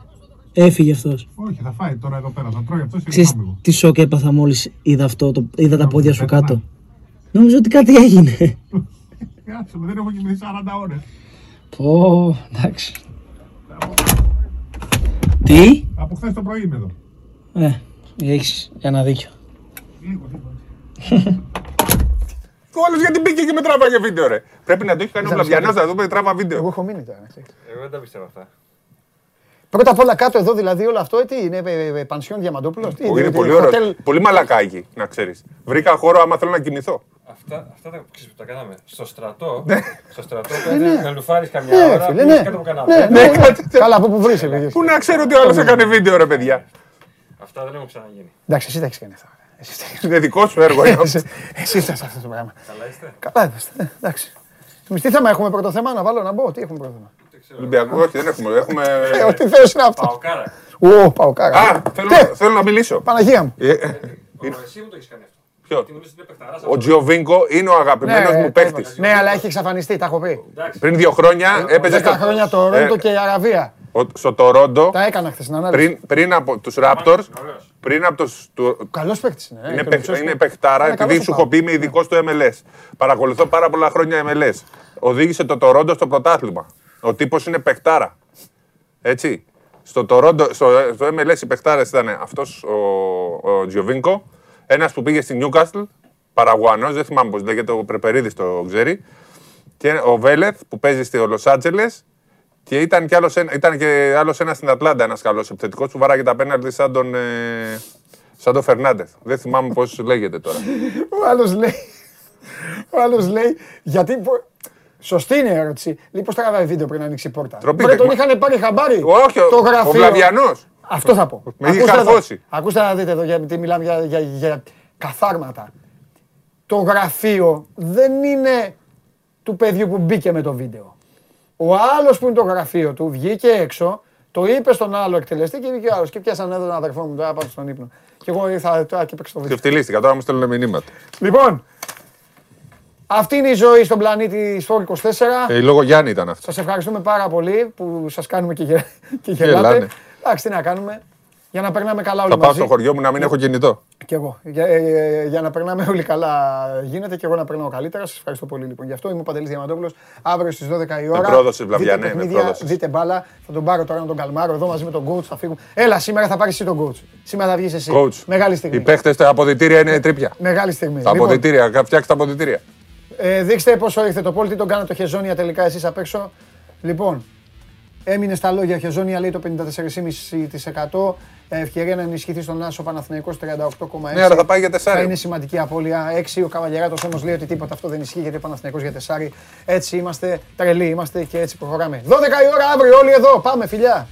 Έφυγε αυτός. Όχι, θα φάει τώρα εδώ πέρα. Θα τρώει αυτός και θα Ξέρεις πάμε εγώ. τι σοκ έπαθα μόλις είδα αυτό, το, είδα τα πόδια σου κάτω. Νόμιζα ότι κάτι έγινε. Κάτσε με, δεν έχω κοιμηθεί 40 ώρες. Πω, εντάξει. Τι; Από χθες το πρωί είμαι εδώ. Ε, έχεις ένα δίκιο. Ο άλλο γιατί μπήκε και με τράβαγε βίντεο, ρε. Πρέπει να το έχει κάνει ο Ήταν Βλαβιανό στο- να δούμε τράβα βίντεο. Εγώ έχω μείνει τώρα. Εγώ δεν τα πιστεύω αυτά. Πρώτα απ' όλα κάτω εδώ δηλαδή όλο αυτό, ε, τι είναι, ε, ε, πανσιόν Διαμαντόπουλος. τι, Που είναι ε, πολύ χοτέλ- ωραίο. Πολύ μαλακάκι, να ξέρεις. Βρήκα χώρο άμα θέλω να κοιμηθώ. Αυτά, αυτά τα, ξέρεις που τα κάναμε. Στο στρατό, Ναι. στο στρατό Ε, ναι. παίρνεις να λουφάρεις καμιά Ναι, ώρα, φίλε, πήγες ναι. κάτω από κανένα. Ναι, ναι, ναι. Καλά, από πού βρεις, έλεγες. Πού να ξέρω ότι ο άλλος έκανε βίντεο, ρε παιδιά. Αυτά δεν έχουν ξαναγίνει. Εντάξει, εσύ τα έχεις κάνει αυτά. Εσύ τα έχεις- Είναι δικό σου έργο. είναι. Εσύ- Εσύ είσαι σε αυτό το πράγμα. Καλά είστε. Καλά είμαστε. ε, Εντάξει. Εμείς τι θέμα έχουμε πρώτο θέμα, να βάλω να μπω. Τι έχουμε πρώτο θέμα; Ολυμπιακό, όχι, δεν έχουμε. έχουμε... Ε, Ό,τι θες είναι αυτό. Παοκάρα. Ω, πάω κάρα. Α, θέλω, θέλω να μιλήσω. Παναγία μου. Ε, ε, Εσύ μου το έχεις κάνει αυτό. Ποιο; Γιατί μου λες ότι είναι παιχταράς Ο Τζιοβίνκο είναι ο αγαπημένος Ναι, μου το παίκτης. είπα. Ναι, αλλά έχει εξαφανιστεί, τα έχω πει. Πριν δύο χρόνια έπαιζε Δέκα στο, χρόνια το Ρόντο ε, και η Αραβία. Ο- στο Τορόντο. Τα έκανα χθες στην ανάλυση. Πριν, πριν από τους Raptors. Πριν από τους, του, Καλός παίκτης είναι. ε, είναι, και παιχ- Λουτσέσκου. είναι παιχτάρα, Είναι επειδή καλός σου ο έχω πει είμαι ειδικός στο MLS. Παρακολουθώ πάρα πολλά χρόνια MLS. Οδήγησε το Τορόντο στο πρωτάθλημα. Ο τύπος είναι παιχτάρα. Έτσι. Στο, Toronto, στο, στο MLS οι παιχτάρες ήταν αυτός ο, ο Τζιοβίνκο, ένας που πήγε στη Newcastle, Παραγουανός, δεν θυμάμαι πώς λέγεται, ο Πρεπερίδης το ξέρει, και ο Βέλεθ που παίζει στο Λος Άντζελες και ήταν και άλλος, ένα- ήταν και άλλος ένας στην Ατλάντα, ένας καλός επιθετικός που βάραγε τα πέναλτι σαν τον, ε, σαν τον Φερνάντεθ. Δεν θυμάμαι πώς λέγεται τώρα. Ο άλλος λέει. Ο άλλος λέει. Γιατί. πο- Σωστή είναι η ερώτηση. Λέει πώ τραβάει βίντεο πριν ανοίξει η πόρτα. Τροπή, Βρε, τον μα- είχαν πάρει χαμπάρι. Όχι, ο- το ο γραφείο. Βλαβιανός. Αυτό θα πω. Με είχε Ακούστε εδώ. καρφώσει. Ακούστε να δείτε εδώ γιατί μιλάμε για, για, για καθάρματα. Το γραφείο δεν είναι του παιδιού που μπήκε με το βίντεο. Ο άλλος που είναι το γραφείο του βγήκε έξω Το είπε στον άλλο εκτελεστή και βγήκε ο άλλος. Και πιάσαν εδώ τον αδερφό μου, τώρα πάω στον ύπνο. Και εγώ ήρθα τώρα και παίξα το Και βίντεο. φτυλίστηκα, τώρα μου στέλνουν μηνύματα. Λοιπόν, αυτή είναι η ζωή στον πλανήτη Σπορ 24. Ε, λόγω Γιάννη ήταν αυτό. Σας ευχαριστούμε πάρα πολύ που σας κάνουμε και, γε... και Γελάνε. γελάτε. Εντάξει, τι να κάνουμε. Για να περνάμε καλά όλοι Θα πάω μαζί. στο χωριό μου να μην έχω κινητό. Κι εγώ. Για, ε, για να περνάμε όλοι καλά γίνεται και εγώ να περνάω καλύτερα. Σας ευχαριστώ πολύ λοιπόν. Γι' αυτό είμαι ο Παντελής Διαμαντόπουλος. Αύριο στις 12 η ώρα. πρόδωσες, Βλαβιανέ, Δείτε με παιχνίδια, πρόδωσες. δείτε μπάλα. Θα τον πάρω τώρα να τον καλμάρω εδώ μαζί με τον coach. Θα φύγουμε. Έλα, σήμερα θα πάρεις εσύ τον coach. Σήμερα θα βγεις εσύ. Coach. Μεγάλη στιγμή. Οι παίχτες τα αποδητήρια είναι τρίπια. Μεγάλη στιγμή. Τα Λοιπόν, αποδητήρια, φτιάξτε τα αποδητήρια. ε, δείξτε πόσο ήρθε το πόλ, τι τον κάνατε το Χεζόνια τελικά εσείς απ' έξω. Λοιπόν, έμεινε στα λόγια Χεζόνια λέει το 54,5%. Ε, ευκαιρία να ενισχυθεί στον Άσο Παναθηναϊκός 38,6%. Ναι, αλλά θα πάει για τεσσάρι. Θα είναι σημαντική απώλεια. 6 ο Καβαλιαράτος όμως λέει ότι τίποτα αυτό δεν ισχύει γιατί ο Παναθηναϊκός για 4. Έτσι είμαστε τρελοί, είμαστε και έτσι προχωράμε. 12 η ώρα αύριο όλοι εδώ. Πάμε φιλιά.